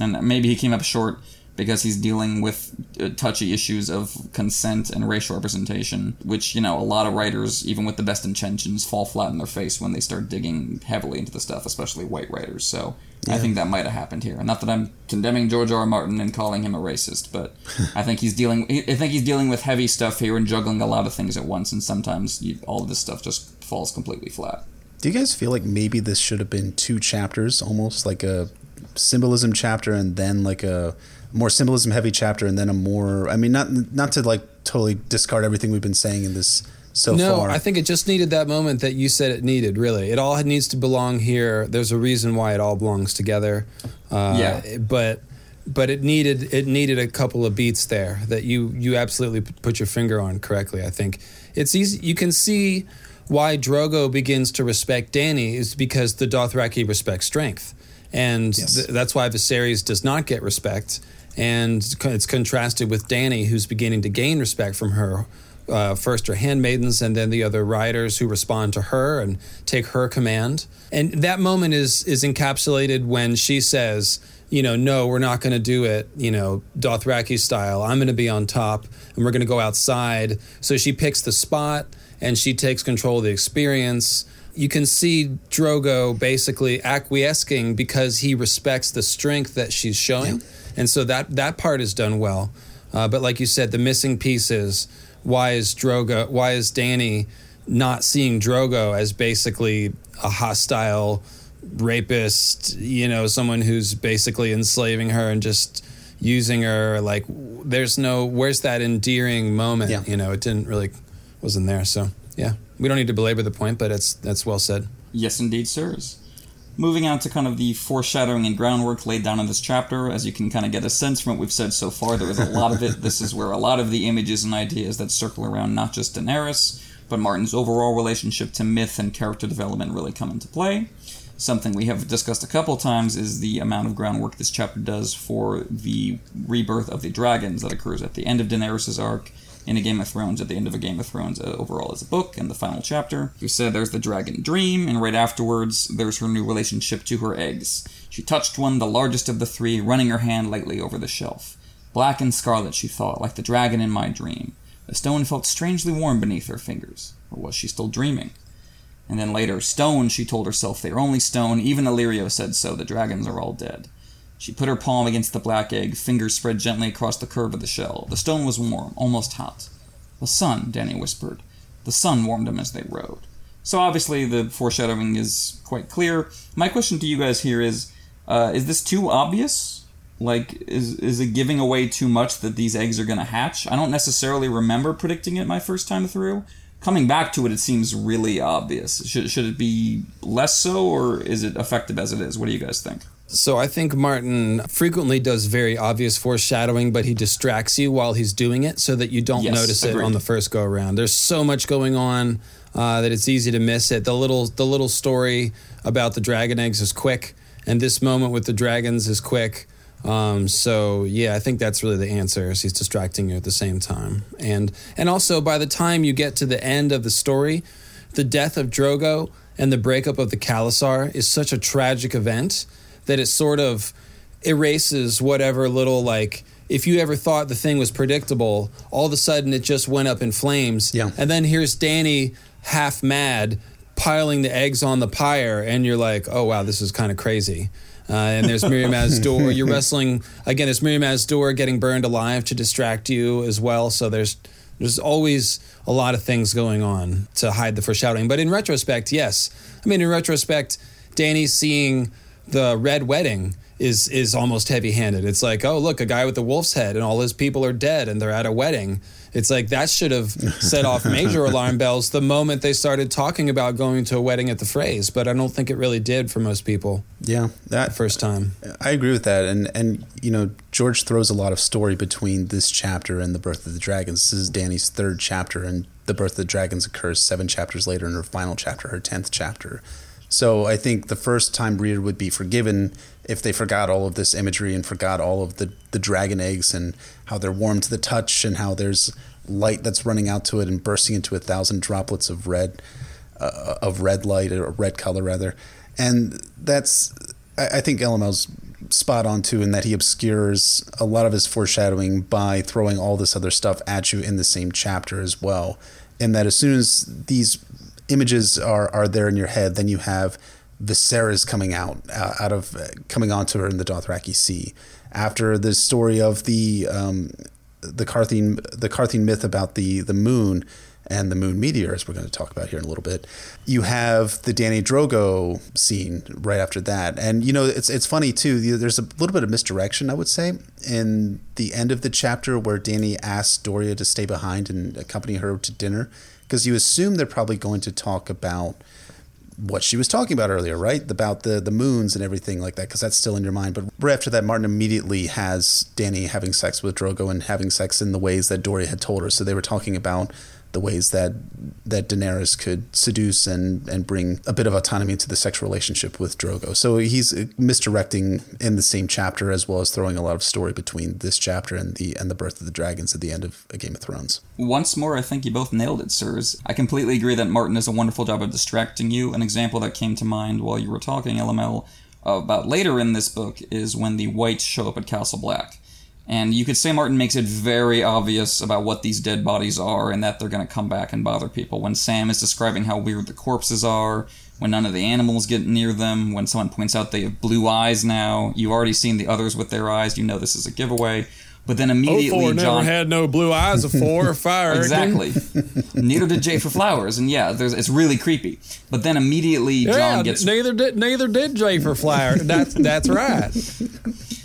And maybe he came up short because he's dealing with uh, touchy issues of consent and racial representation, which, you know, a lot of writers, even with the best intentions, fall flat in their face when they start digging heavily into the stuff, especially white writers. So yeah. I think that might have happened here. Not that I'm condemning George R. R. Martin and calling him a racist, but I think he's dealing. I think he's dealing with heavy stuff here and juggling a lot of things at once, and sometimes you, all of this stuff just falls completely flat. Do you guys feel like maybe this should have been two chapters, almost like a symbolism chapter and then like a more symbolism heavy chapter and then a more I mean not not to like totally discard everything we've been saying in this so no, far. I think it just needed that moment that you said it needed. Really, it all needs to belong here. There's a reason why it all belongs together. Uh, yeah, but but it needed it needed a couple of beats there that you you absolutely put your finger on correctly. I think it's easy. You can see why Drogo begins to respect Dany is because the Dothraki respect strength, and yes. th- that's why Viserys does not get respect and it's contrasted with Dany, who's beginning to gain respect from her. Uh, first her handmaidens, and then the other riders who respond to her and take her command. And that moment is is encapsulated when she says, you know, no, we're not going to do it, you know, Dothraki style. I'm going to be on top, and we're going to go outside. So she picks the spot, and she takes control of the experience you can see Drogo basically acquiescing because he respects the strength that she's showing. Yeah and so that that part is done well. Uh, but like you said, the missing piece is why is Drogo? Why is Dany not seeing Drogo as basically a hostile rapist? You know, someone who's basically enslaving her and just using her. Like, there's no where's that endearing moment? Yeah. You know, it didn't really wasn't there. So yeah, we don't need to belabor the point, but it's that's well said. Yes, indeed, sirs. Moving on to kind of the foreshadowing and groundwork laid down in this chapter, as you can kind of get a sense from what we've said so far, there is a lot of it. This is where a lot of the images and ideas that circle around not just Daenerys, but Martin's overall relationship to myth and character development really come into play. Something we have discussed a couple times is the amount of groundwork this chapter does for the rebirth of the dragons that occurs at the end of Daenerys' arc in a Game of Thrones at the end of a Game of Thrones uh, overall as a book and the final chapter. You said there's the dragon dream, and right afterwards there's her new relationship to her eggs. She touched one, the largest of the three, running her hand lightly over the shelf. Black and scarlet, she thought, like the dragon in my dream. The stone felt strangely warm beneath her fingers. Or was she still dreaming? And then later, stone, she told herself, they are only stone. Even Illyrio said so. The dragons are all dead. She put her palm against the black egg, fingers spread gently across the curve of the shell. The stone was warm, almost hot. The sun, Dany whispered. The sun warmed them as they rode. So obviously the foreshadowing is quite clear. My question to you guys here is: uh, Is this too obvious? Like, is is it giving away too much that these eggs are going to hatch? I don't necessarily remember predicting it my first time through. Coming back to it, it seems really obvious. Should should it be less so, or is it effective as it is? What do you guys think? So I think Martin frequently does very obvious foreshadowing, but he distracts you while he's doing it so that you don't Yes, notice it agreed. on the first go around. There's so much going on uh, that it's easy to miss it. The little the little story about the dragon eggs is quick, and this moment with the dragons is quick. Um, so yeah, I think that's really the answer. Is he's distracting you at the same time, and and also by the time you get to the end of the story, the death of Drogo and the breakup of the Khalasar is such a tragic event that it sort of erases whatever little like if you ever thought the thing was predictable, all of a sudden it just went up in flames. Yeah. And then here's Dany half mad piling the eggs on the pyre, and you're like, oh wow, this is kind of crazy. Uh, and there's Miriam door. You're wrestling again. There's Miriam door getting burned alive to distract you as well. So there's there's always a lot of things going on to hide the foreshadowing. But in retrospect, yes. I mean, in retrospect, Dany seeing the red wedding is is almost heavy handed. It's like, oh look, a guy with a wolf's head and all his people are dead and they're at a wedding. It's like that should have set off major alarm bells the moment they started talking about going to a wedding at the phrase, but I don't think it really did for most people Yeah, that first time. I agree with that, and and you know George throws a lot of story between this chapter and the Birth of the Dragons. This is Dany's third chapter, and the Birth of the Dragons occurs seven chapters later in her final chapter, her tenth chapter. So I think the first time reader would be forgiven if they forgot all of this imagery and forgot all of the the dragon eggs and how they're warm to the touch and how there's light that's running out to it and bursting into a thousand droplets of red uh, of red light or red color rather. And that's I, I think LML's spot on too in that he obscures a lot of his foreshadowing by throwing all this other stuff at you in the same chapter as well. And that as soon as these images are are there in your head then you have Viserys coming out uh, out of uh, coming onto her in the Dothraki Sea after the story of the um, the Qartheen the Qartheen myth about the the moon and the moon meteor, as we're going to talk about here in a little bit. You have the Dany Drogo scene right after that, and you know it's it's funny too. There's a little bit of misdirection, I would say, in the end of the chapter where Dany asks Doreah to stay behind and accompany her to dinner, because you assume they're probably going to talk about what she was talking about earlier, right? About the the moons and everything like that, because that's still in your mind. But right after that, Martin immediately has Dany having sex with Drogo and having sex in the ways that Doreah had told her. So they were talking about the ways that that Daenerys could seduce and and bring a bit of autonomy into the sexual relationship with Drogo. So he's misdirecting in the same chapter as well as throwing a lot of story between this chapter and the and the birth of the dragons at the end of A Game of Thrones. Once more, I think you both nailed it, sirs. I completely agree that Martin does a wonderful job of distracting you. An example that came to mind while you were talking, LML, uh, about later in this book is when the Whites show up at Castle Black. And you could say Martin makes it very obvious about what these dead bodies are and that they're going to come back and bother people. When Sam is describing how weird the corpses are, when none of the animals get near them, when someone points out they have blue eyes now, you've already seen the others with their eyes, you know this is a giveaway. But then immediately, oh Four John. never had no blue eyes before. Fire Exactly. Neither did Jafer Flowers, and yeah, there's, it's really creepy. But then immediately Jon gets neither did neither did Jafer Flower. That's that's right.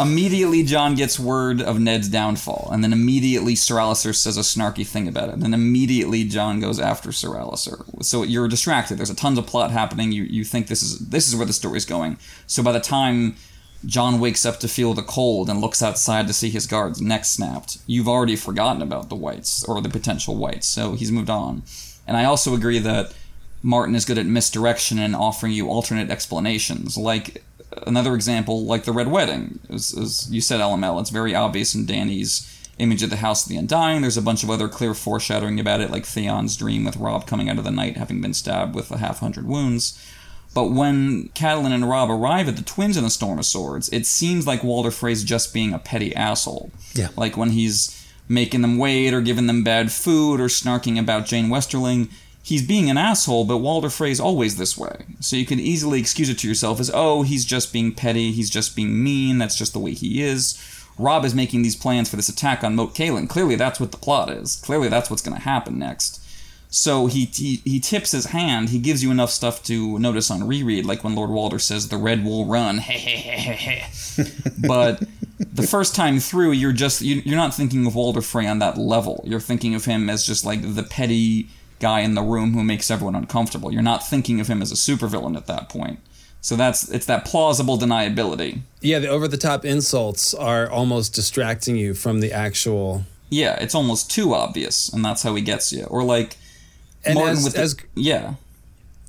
immediately Jon gets word of Ned's downfall, and then immediately Sir Alliser says a snarky thing about it. And then immediately Jon goes after Sir Alliser. So you're distracted. There's a tons of plot happening. You you think this is this is where the story's going. So by the time Jon wakes up to feel the cold and looks outside to see his guard's neck snapped, you've already forgotten about the whites or the potential whites. So he's moved on. And I also agree that Martin is good at misdirection and offering you alternate explanations. Like another example, like the Red Wedding, as, as you said, LML. It's very obvious in Dany's image of the House of the Undying. There's a bunch of other clear foreshadowing about it, like Theon's dream with Robb coming out of the night having been stabbed with a half hundred wounds. But when Catelyn and Robb arrive at the twins in the Storm of Swords, it seems like Walder Frey's just being a petty asshole. Yeah. Like when he's making them wait or giving them bad food or snarking about Jeyne Westerling, he's being an asshole, but Walder Frey's always this way. So you can easily excuse it to yourself as, oh, he's just being petty, he's just being mean, that's just the way he is. Robb is making these plans for this attack on Moat Cailin. Clearly that's what the plot is. Clearly that's what's going to happen next. So he, he he tips his hand. He gives you enough stuff to notice on reread, like when Lord Walder says, "The red will run." but the first time through, you're just you, you're not thinking of Walder Frey on that level. You're thinking of him as just like the petty guy in the room who makes everyone uncomfortable. You're not thinking of him as a supervillain at that point. So that's it's that plausible deniability. Yeah, the over the top insults are almost distracting you from the actual. Yeah, it's almost too obvious, and that's how he gets you. Or like And Martin as, with the- as yeah.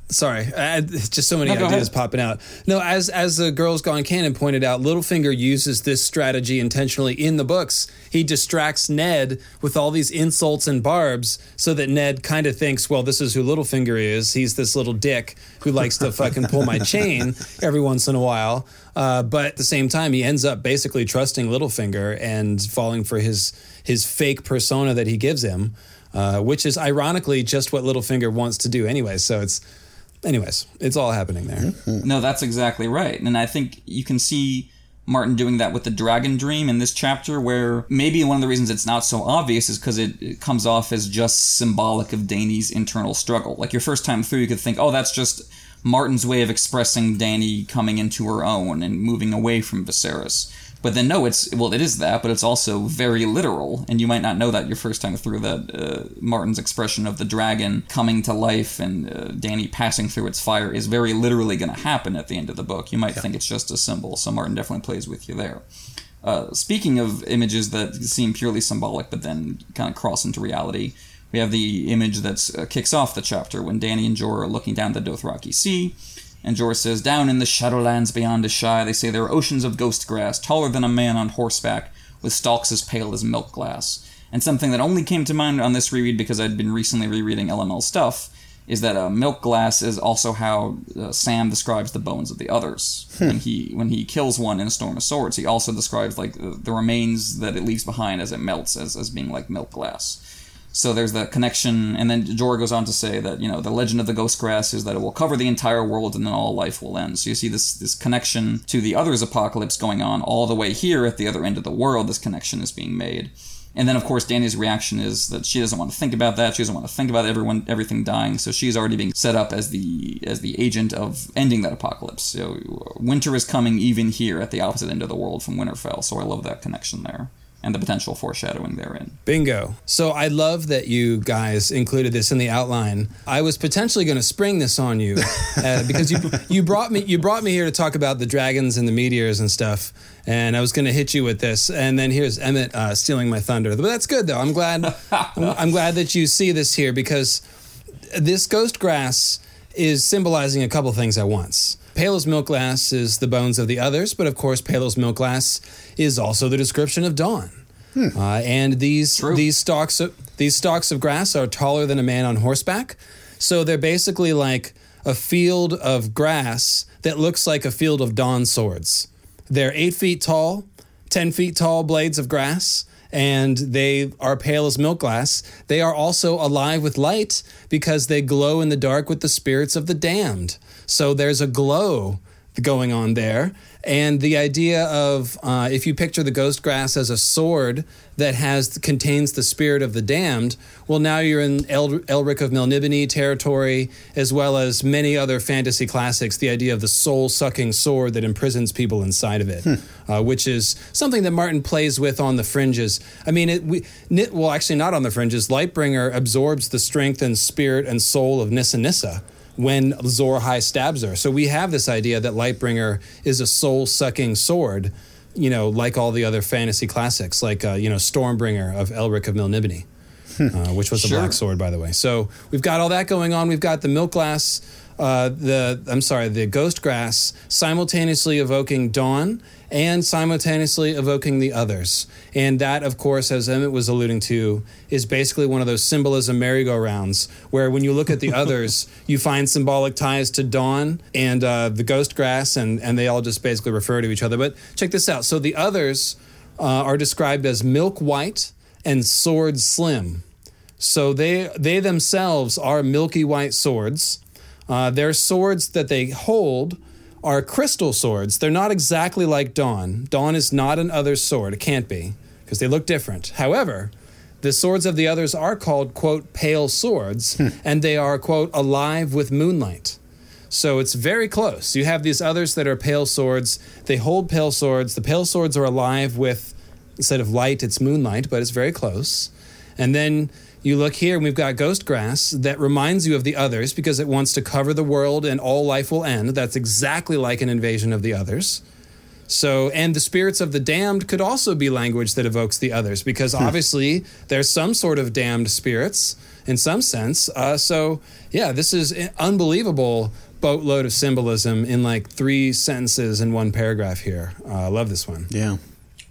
Sorry, I, just so many No, ideas ahead. popping out. No, as as the girls gone canon pointed out, Littlefinger uses this strategy intentionally in the books. He distracts Ned with all these insults and barbs, so that Ned kind of thinks, well, this is who Littlefinger is. He's this little dick who likes to fucking pull my chain every once in a while. Uh, but at the same time, he ends up basically trusting Littlefinger and falling for his his fake persona that he gives him. Uh, which is ironically just what Littlefinger wants to do anyway. So it's anyways, it's all happening there. Mm-hmm. No, that's exactly right. And I think you can see Martin doing that with the dragon dream in this chapter, where maybe one of the reasons it's not so obvious is because it, it comes off as just symbolic of Dany's internal struggle. Like your first time through, you could think, oh, that's just Martin's way of expressing Dany coming into her own and moving away from Viserys. But then, no, it's well, it is that, but it's also very literal, and you might not know that your first time through that uh, Martin's expression of the dragon coming to life and uh, Dany passing through its fire is very literally going to happen at the end of the book. You might think it's just a symbol, so Martin definitely plays with you there. Uh, speaking of images that seem purely symbolic but then kind of cross into reality, we have the image that uh, kicks off the chapter when Dany and Jorah are looking down the Dothraki Sea. And Jorah says, Down in the shadowlands beyond Asshai, they say there are oceans of ghost grass, taller than a man on horseback, with stalks as pale as milk glass. And something that only came to mind on this reread because I'd been recently rereading LML stuff is that uh, milk glass is also how uh, Sam describes the bones of the others. When he when he kills one in a storm of swords, he also describes like the, the remains that it leaves behind as it melts as, as being like milk glass. So there's that connection, and then Jorah goes on to say that you know the legend of the ghost grass is that it will cover the entire world and then all life will end. So you see this this connection to the others' apocalypse going on all the way here at the other end of the world. This connection is being made, and then of course Dany's reaction is that she doesn't want to think about that. She doesn't want to think about everyone everything dying. So she's already being set up as the as the agent of ending that apocalypse. So winter is coming even here at the opposite end of the world from Winterfell. So I love that connection there and the potential foreshadowing therein. Bingo. So I love that you guys included this in the outline. I was potentially going to spring this on you uh, because you you brought me you brought me here to talk about the dragons and the meteors and stuff, and I was going to hit you with this. And then here's Emmett uh, stealing my thunder, but that's good though. I'm glad I'm, I'm glad that you see this here because this ghost grass is symbolizing a couple things at once. Pale's milk glass is the bones of the others, but of course, Pale's milk glass is also the description of dawn. Uh, and these True. these stalks of these stalks of grass are taller than a man on horseback, so they're basically like a field of grass that looks like a field of dawn swords. They're eight feet tall, ten feet tall blades of grass, and they are pale as milk glass. They are also alive with light because they glow in the dark with the spirits of the damned. So there's a glow going on there. And the idea of uh, if you picture the ghost grass as a sword that has contains the spirit of the damned, well, now you're in El- Elric of Melniboné territory, as well as many other fantasy classics. The idea of the soul sucking sword that imprisons people inside of it, uh, which is something that Martin plays with on the fringes. I mean, it, we, well, actually, not on the fringes. Lightbringer absorbs the strength and spirit and soul of Nissa Nissa when Azor Ahai stabs her. So we have this idea that Lightbringer is a soul sucking sword, you know, like all the other fantasy classics, like, uh, you know, Stormbringer of Elric of Melniboné, uh, which was Sure. a black sword, by the way. So we've got all that going on. We've got the milk glass, uh, the, I'm sorry, the ghost grass simultaneously evoking dawn and simultaneously evoking the others. And that, of course, as Emmett was alluding to, is basically one of those symbolism merry-go-rounds where when you look at the others, you find symbolic ties to dawn and uh, the ghost grass, and, and they all just basically refer to each other. But check this out. So the others uh, are described as milk white and sword slim. So they they themselves are milky white swords. Uh, their swords that they hold are crystal swords. They're not exactly like Dawn. Dawn is not an other sword. It can't be because they look different. However, the swords of the others are called quote pale swords, hmm. and they are quote alive with moonlight. So it's very close. You have these others that are pale swords. They hold pale swords. The pale swords are alive with, instead of light, it's moonlight, but it's very close. And then you look here, and we've got ghost grass that reminds you of the others because it wants to cover the world and all life will end. That's exactly like an invasion of the others. So, and the spirits of the damned could also be language that evokes the others because obviously there's some sort of damned spirits in some sense. Uh, so, yeah, this is an unbelievable boatload of symbolism in like three sentences in one paragraph here. Uh, I love this one. Yeah.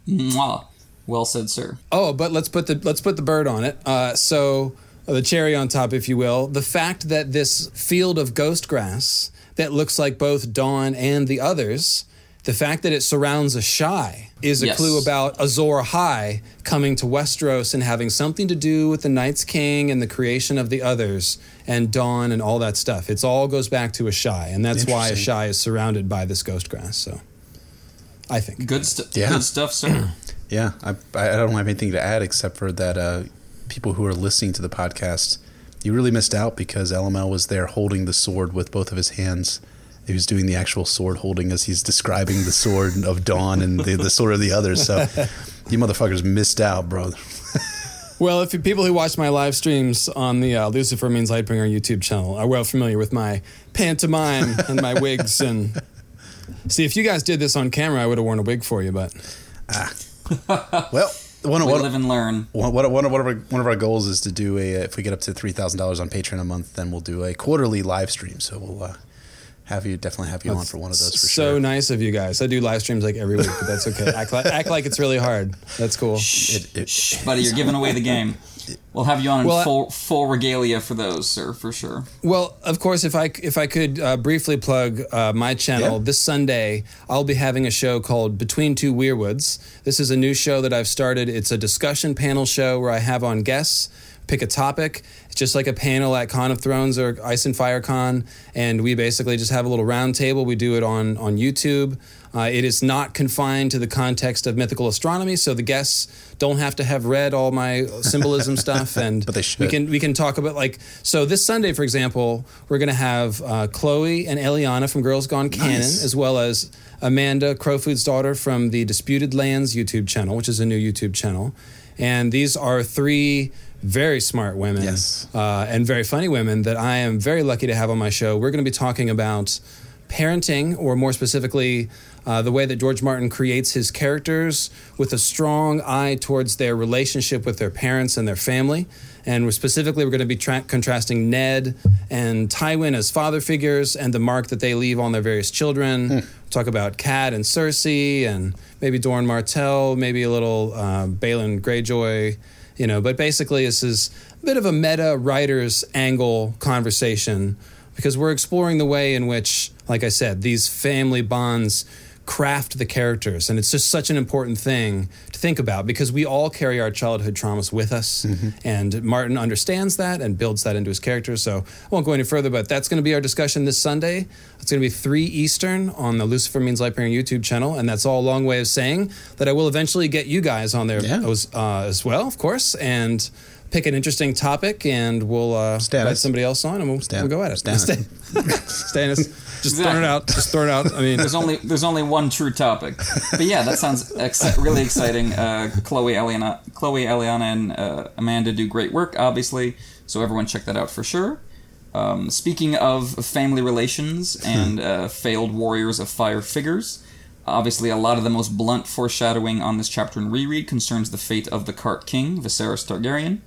Mwah. Well said, sir. Oh, but let's put the let's put the bird on it. Uh, so the cherry on top, if you will. The fact that this field of ghost grass that looks like both Dawn and the others, the fact that it surrounds Asshai is a Yes. clue about Azor Ahai coming to Westeros and having something to do with the Night's King and the creation of the others and Dawn and all that stuff. It's all goes back to Asshai, and that's why Asshai is surrounded by this ghost grass. So, I think. Good, st- Yeah. good stuff, sir. Yeah, I, I don't have anything to add except for that uh, people who are listening to the podcast, you really missed out because LML was there holding the sword with both of his hands. He was doing the actual sword holding as he's describing the sword of Dawn and the, the sword of the others. So you motherfuckers missed out, bro. Well, if you, people who watch my live streams on the uh, Lucifer Means Lightbringer YouTube channel are well familiar with my pantomime and my wigs, and see if you guys did this on camera, I would have worn a wig for you. But Well, one of, We one, live and learn. one, one, one of one of our one of our goals is to do a if we get up to three thousand dollars on Patreon a month, then we'll do a quarterly live stream. So we'll uh, have you definitely have you on for one of those for so sure. nice of you guys. I do live streams like every week, but that's okay. act, like, act like it's really hard. That's cool. It- it- Shh, buddy, you're giving away the game. We'll have you on in Well, I- full full regalia for those, sir, for sure. Well, of course, if I if I could uh, briefly plug uh, my channel Yeah. this Sunday, I'll be having a show called Between Two Weirwoods. This is a new show that I've started. It's a discussion panel show where I have on guests, pick a topic. It's just like a panel at Con of Thrones or Ice and Fire Con, and we basically just have a little round table. We do it on on YouTube. Uh, it is not confined to the context of mythical astronomy, so the guests don't have to have read all my symbolism stuff, and But they should. we can we can talk about like so this Sunday, for example, we're going to have uh, Chloe and Eliana from Girls Gone Canon, Nice. as well as Amanda Crowfood's daughter from the Disputed Lands YouTube channel, which is a new YouTube channel, and these are three very smart women Yes. uh, and very funny women that I am very lucky to have on my show. We're going to be talking about parenting, or more specifically, uh, the way that George Martin creates his characters with a strong eye towards their relationship with their parents and their family. And we're specifically, we're going to be tra- contrasting Ned and Tywin as father figures and the mark that they leave on their various children. Talk about Kat and Cersei, and maybe Doran Martell, maybe a little uh, Balon Greyjoy you know but basically this is a bit of a meta writer's angle conversation because we're exploring the way in which like i said these family bonds craft the characters. And it's just such an important thing to think about because we all carry our childhood traumas with us. And Martin understands that and builds that into his character. So I won't go any further, but that's going to be our discussion this Sunday. It's going to be 3 Eastern on the Lucifer Means Lightbringer YouTube channel. And that's all a long way of saying that I will eventually get you guys on there Yeah. as, uh, as well, of course. And pick an interesting topic and we'll uh, Stannis. invite somebody else on and we'll, Stan- we'll go at it. Stannis. Stannis. Just throwing it out. Just throwing it out. I mean, There's only there's only one true topic, but yeah, that sounds exci- really exciting. Uh, Chloe, Eliana, Chloe, Eliana, and uh, Amanda do great work, obviously. So everyone check that out for sure. Um, speaking of family relations and uh, failed warriors of fire figures, obviously a lot of the most blunt foreshadowing on this chapter and reread concerns the fate of the Cart King, Viserys Targaryen.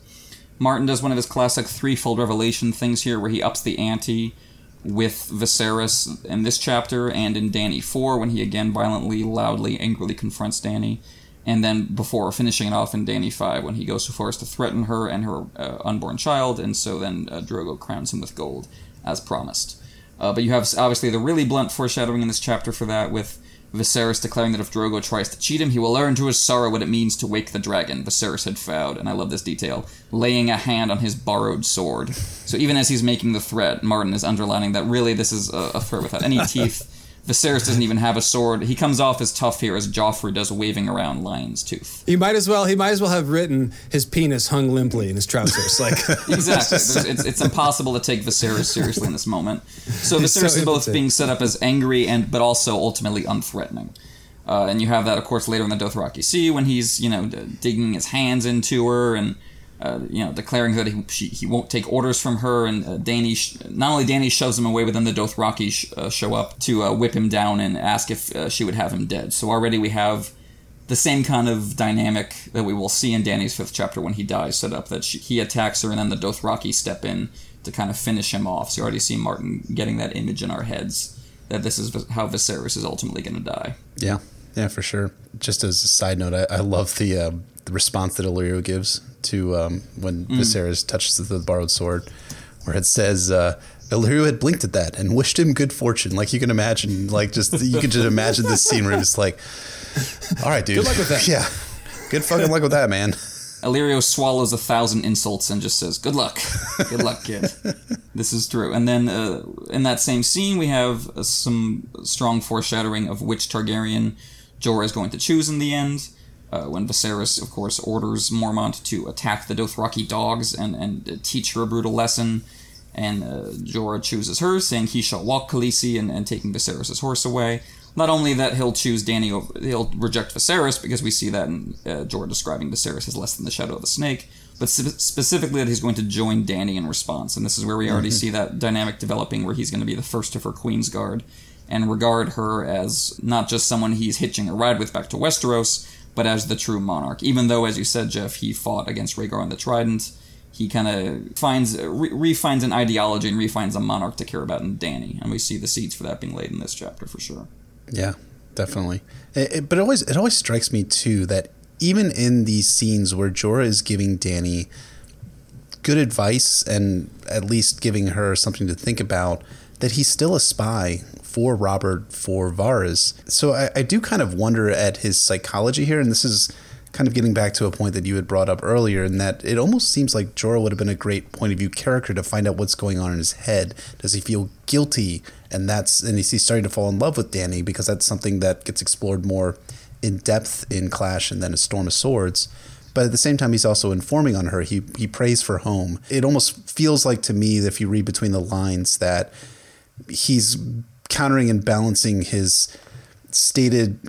Martin does one of his classic threefold revelation things here, where he ups the ante with Viserys in this chapter and in Dany 4 when he again violently, loudly, angrily confronts Dany. And then before finishing it off in Dany 5 when he goes so far as to threaten her and her uh, unborn child, and so then uh, Drogo crowns him with gold as promised. Uh, but you have obviously the really blunt foreshadowing in this chapter for that with Viserys declaring that if Drogo tries to cheat him, he will learn to his sorrow what it means to wake the dragon. Viserys had vowed, and I love this detail, laying a hand on his borrowed sword. So even as he's making the threat, Martin is underlining that really this is a, a threat without any teeth. Viserys doesn't even have a sword. He comes off as tough here as Joffrey does waving around Lion's Tooth. he might as well. He might as well have written his penis hung limply in his trousers. Like Exactly. It's, it's impossible to take Viserys seriously in this moment. So Viserys so is both impotent. being set up as angry and but also ultimately unthreatening. Uh, and you have that, of course, later in the Dothraki Sea when he's you know d- digging his hands into her and uh, you know declaring that he, she, he won't take orders from her. And uh, Dany sh- not only Dany shoves him away, but then the Dothraki sh- uh, show up to uh, whip him down and ask if uh, she would have him dead. So already we have the same kind of dynamic that we will see in Dany's fifth chapter when he dies set up that she, he attacks her and then the Dothraki step in to kind of finish him off. So you already see Martin getting that image in our heads that this is how Viserys is ultimately going to die. Yeah, yeah, for sure. Just as a side note, I, I love the, uh, the response that Illyrio gives to um, when Viserys touches the borrowed sword, where it says, uh, Illyrio had blinked at that and wished him good fortune. Like you can imagine, like just you can just imagine this scene where it's like, all right, dude, Good luck with that. Yeah, good fucking luck with that, man. Illyrio swallows a thousand insults and just says, "Good luck, good luck, kid." this is true. And then uh, in that same scene, we have uh, some strong foreshadowing of which Targaryen Jorah is going to choose in the end. Uh, when Viserys, of course, orders Mormont to attack the Dothraki dogs and and teach her a brutal lesson, and uh, Jorah chooses her, saying he shall walk Khaleesi and, and taking Viserys' horse away. Not only that, he'll choose Dany over, he'll reject Viserys because we see that in uh, Jorah describing Viserys as less than the shadow of a snake, but spe- specifically that he's going to join Dany in response. And this is where we already see that dynamic developing where he's going to be the first of her Queen's Guard and regard her as not just someone he's hitching a ride with back to Westeros, but as the true monarch. Even though, as you said, Jeff, he fought against Rhaegar and the Trident, he kind of finds re- refines an ideology and refines a monarch to care about in Dany, and we see the seeds for that being laid in this chapter for sure. Yeah, definitely. It, it- but it always it always strikes me too that even in these scenes where Jorah is giving Dany good advice and at least giving her something to think about, that he's still a spy for Robert for Varys. So I, I do kind of wonder at his psychology here, and this is kind of getting back to a point that you had brought up earlier, in that it almost seems like Jorah would have been a great point of view character to find out what's going on in his head. Does he feel guilty? And that's and he's starting to fall in love with Dany because that's something that gets explored more in depth in Clash and then a Storm of Swords. But at the same time, he's also informing on her. He he prays for home. It almost feels like to me, that if you read between the lines, that he's countering and balancing his stated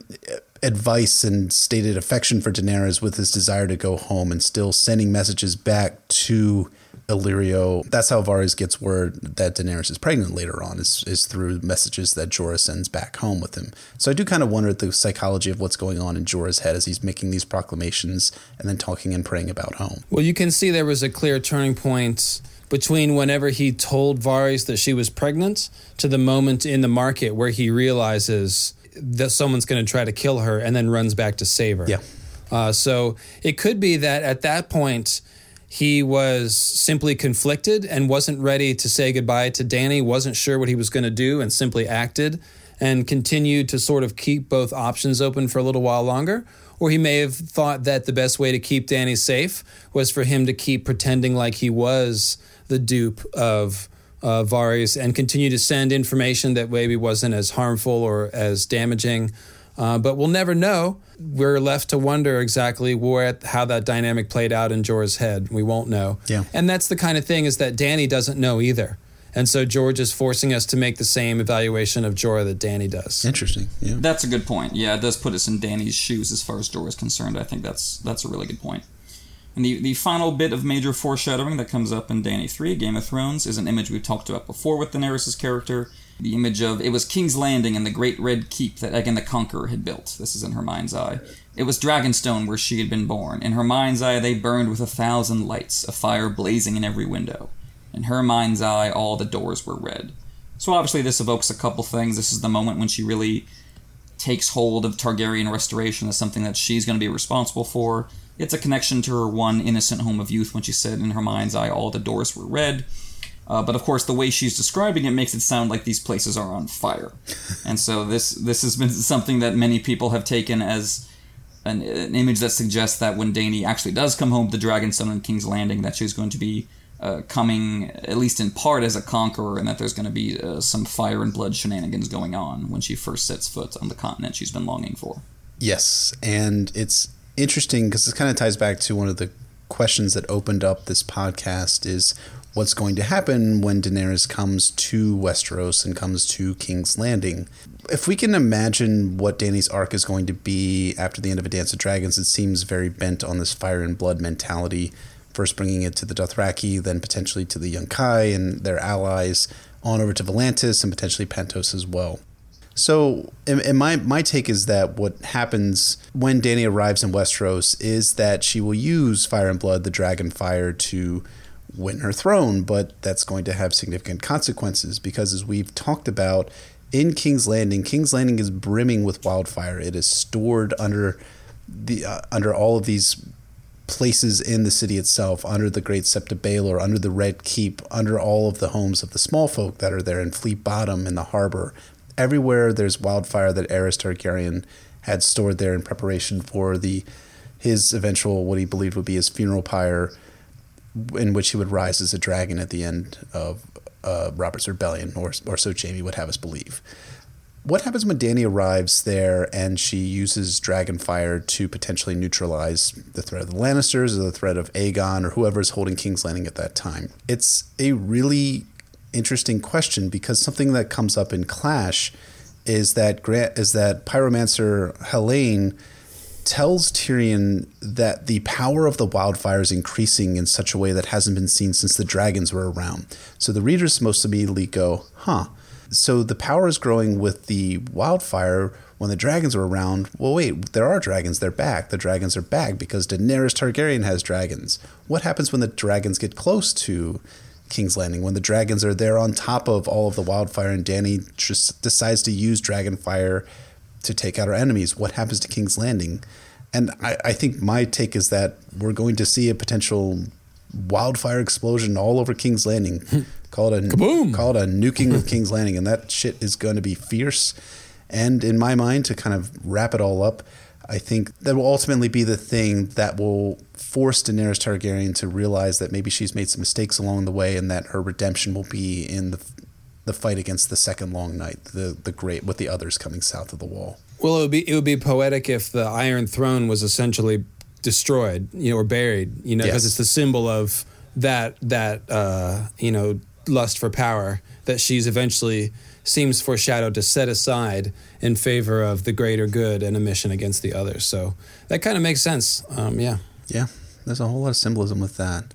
advice and stated affection for Daenerys with his desire to go home and still sending messages back to Illyrio. That's how Varys gets word that Daenerys is pregnant later on, is, is through messages that Jorah sends back home with him. So I do kind of wonder the psychology of what's going on in Jorah's head as he's making these proclamations and then talking and praying about home. Well, you can see there was a clear turning point between whenever he told Varys that she was pregnant to the moment in the market where he realizes that someone's going to try to kill her and then runs back to save her. Yeah. Uh, so it could be that at that point he was simply conflicted and wasn't ready to say goodbye to Dany, wasn't sure what he was going to do, and simply acted. and continued to sort of keep both options open for a little while longer. Or he may have thought that the best way to keep Dany safe was for him to keep pretending like he was the dupe of uh, Varys and continue to send information that maybe wasn't as harmful or as damaging. Uh, but we'll never know. We're left to wonder exactly where how that dynamic played out in Jorah's head. We won't know. Yeah. And that's the kind of thing is that Dany doesn't know either. And so George is forcing us to make the same evaluation of Jorah that Dany does. Interesting. Yeah. That's a good point. Yeah, it does put us in Dany's shoes as far as Jorah is concerned. I think that's that's a really good point. And the, the final bit of major foreshadowing that comes up in Dany 3, Game of Thrones, is an image we've talked about before with Daenerys' character. The image of it was King's Landing and the Great Red Keep that Aegon the Conqueror had built. This is in her mind's eye. It was Dragonstone where she had been born. In her mind's eye, they burned with a thousand lights, a fire blazing in every window. In her mind's eye, all the doors were red. So obviously, this evokes a couple things. This is the moment when she really takes hold of Targaryen restoration as something that she's going to be responsible for. It's a connection to her one innocent home of youth when she said in her mind's eye all the doors were red. Uh, but of course, the way she's describing it makes it sound like these places are on fire, and so this this has been something that many people have taken as an, an image that suggests that when Dany actually does come home to Dragonstone and King's Landing, that she's going to be uh, coming at least in part as a conqueror, and that there's going to be uh, some fire and blood shenanigans going on when she first sets foot on the continent she's been longing for. Yes, and it's interesting because this kind of ties back to one of the questions that opened up this podcast is what's going to happen when Daenerys comes to Westeros and comes to King's Landing. If we can imagine what Dany's arc is going to be after the end of A Dance of Dragons, it seems very bent on this fire and blood mentality. First bringing it to the Dothraki, then potentially to the Yunkai and their allies, on over to Volantis and potentially Pentos as well. So, and my my take is that what happens when Dany arrives in Westeros is that she will use Fire and Blood, the dragon fire, to win her throne, but that's going to have significant consequences because, as we've talked about in King's Landing, King's Landing is brimming with wildfire. It is stored under the uh, under all of these places in the city itself, under the Great Sept of Baelor, under the Red Keep, under all of the homes of the small folk that are there in Flea Bottom in the harbor. Everywhere there's wildfire that Aerys Targaryen had stored there in preparation for the his eventual what he believed would be his funeral pyre in which he would rise as a dragon at the end of uh, Robert's rebellion, or or so Jaime would have us believe. What happens when Dany arrives there and she uses dragon fire to potentially neutralize the threat of the Lannisters or the threat of Aegon or whoever is holding King's Landing at that time? It's a really interesting question because something that comes up in Clash is that Grant is that pyromancer Hallyne tells Tyrion that the power of the wildfire is increasing in such a way that hasn't been seen since the dragons were around. So the readers most immediately go, huh. So the power is growing with the wildfire when the dragons were around. Well, wait, there are dragons. They're back. The dragons are back because Daenerys Targaryen has dragons. What happens when the dragons get close to King's Landing? When the dragons are there on top of all of the wildfire and Dany just decides to use dragon fire to take out our enemies. What happens to King's Landing? And I, I think my take is that we're going to see a potential wildfire explosion all over King's Landing. Hmm. call it a Kaboom! call it a nuking of King's Landing, and that shit is going to be fierce. And in my mind, to kind of wrap it all up, I think that will ultimately be the thing that will force Daenerys Targaryen to realize that maybe she's made some mistakes along the way, and that her redemption will be in the the fight against the second long night, the the great with the others coming south of the wall. Well, it would be it would be poetic if the Iron Throne was essentially destroyed, you know, or buried, you know, because Yes. it's the symbol of that that uh, you know lust for power that she's eventually seems foreshadowed to set aside in favor of the greater good and a mission against the others. So that kind of makes sense. Um, yeah. Yeah, there's a whole lot of symbolism with that.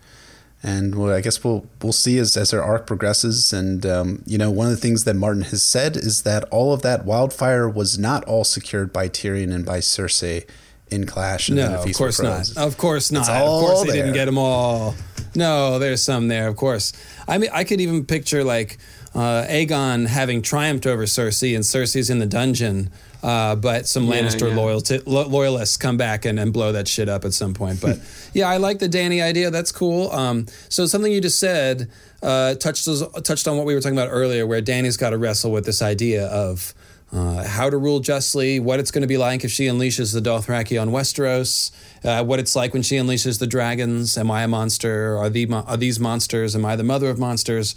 And well, I guess we'll we'll see as as our arc progresses. And um, you know, one of the things that Martin has said is that all of that wildfire was not all secured by Tyrion and by Cersei in Clash. And No, of course not. Of course not. all Of course they there. didn't get them all. No, there's some there, of course. I mean, I could even picture like uh, Aegon having triumphed over Cersei, and Cersei's in the dungeon, uh, but some Yeah, Lannister yeah. loyalty, lo- loyalists come back and, and blow that shit up at some point. But yeah, I like the Dany idea. That's cool. Um, so something you just said uh, touched touched on what we were talking about earlier, where Dany's got to wrestle with this idea of uh, how to rule justly, what it's going to be like if she unleashes the Dothraki on Westeros, uh, what it's like when she unleashes the dragons. Am I a monster? Are, the, are these monsters? Am I the mother of monsters?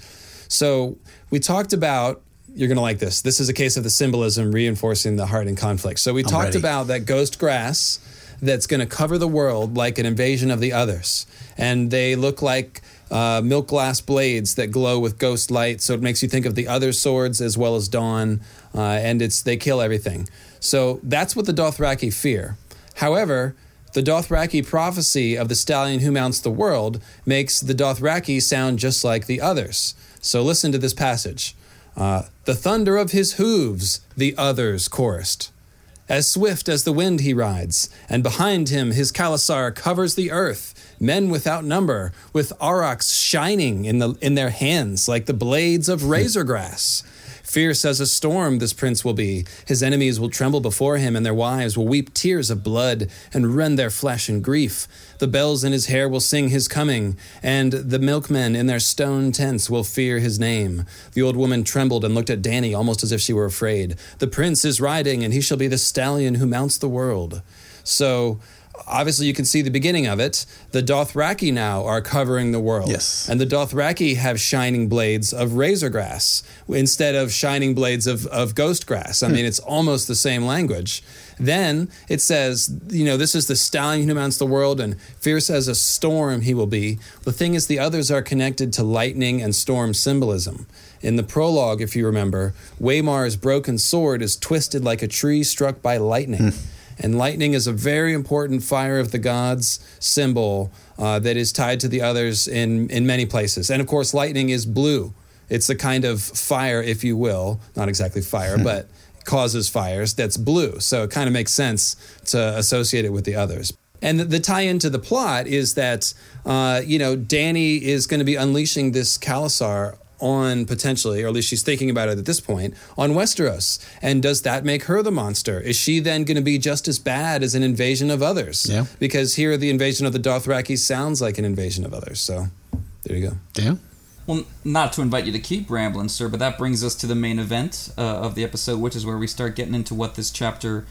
So we talked about. You're going to like this. This is a case of the symbolism reinforcing the heart and conflict. So we I'm talked ready. about that ghost grass that's going to cover the world like an invasion of the others. And they look like uh, milk glass blades that glow with ghost light. So it makes you think of the other swords as well as Dawn. Uh, and it's they kill everything. So that's what the Dothraki fear. However, the Dothraki prophecy of the stallion who mounts the world makes the Dothraki sound just like the others. So listen to this passage. Uh, the thunder of his hooves, the others chorused. As swift as the wind he rides, and behind him his Khalasar covers the earth, men without number, with arakhs shining in, the, in their hands like the blades of razor grass. Fierce as a storm, this prince will be. His enemies will tremble before him, and their wives will weep tears of blood and rend their flesh in grief. The bells in his hair will sing his coming, and the milkmen in their stone tents will fear his name. The old woman trembled and looked at Danny almost as if she were afraid. The prince is riding, and he shall be the stallion who mounts the world. So, obviously, you can see the beginning of it. The Dothraki now are covering the world. Yes. And the Dothraki have shining blades of razor grass instead of shining blades of, of ghost grass. I hmm. mean, it's almost the same language. Then it says, you know, this is the stallion who mounts the world, and fierce as a storm he will be. The thing is, the others are connected to lightning and storm symbolism. In the prologue, if you remember, Waymar's broken sword is twisted like a tree struck by lightning. Hmm. And lightning is a very important fire of the gods symbol uh, that is tied to the others in, in many places. And of course, lightning is blue. It's the kind of fire, if you will, not exactly fire, but causes fires that's blue. So it kind of makes sense to associate it with the others. And the, the tie into the plot is that, uh, you know, Dany is going to be unleashing this Khalasar on potentially, or at least she's thinking about it at this point, on Westeros. And does that make her the monster? Is she then going to be just as bad as an invasion of others? Yeah. Because here the invasion of the Dothraki sounds like an invasion of others. So there you go. Yeah. Well, not to invite you to keep rambling, sir, but that brings us to the main event uh, of the episode, which is where we start getting into what this chapter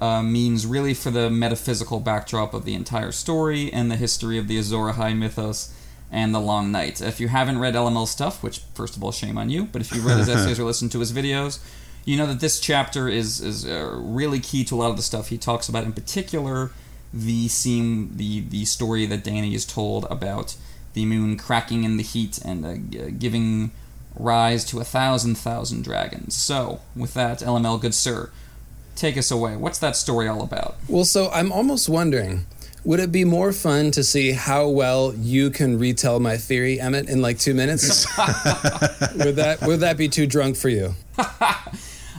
uh, means really for the metaphysical backdrop of the entire story and the history of the Azor Ahai mythos and the Long Night. If you haven't read LML stuff, which first of all, shame on you, but if you've read his essays or listened to his videos, you know that this chapter is is uh, really key to a lot of the stuff he talks about. In particular, the scene, the the story that Dany is told about the moon cracking in the heat and uh, giving rise to a thousand thousand dragons. So, with that, LML, good sir, take us away. What's that story all about? Well, so I'm almost wondering. Would it be more fun to see how well you can retell my theory, Emmett, in like two minutes? would that would that be too drunk for you?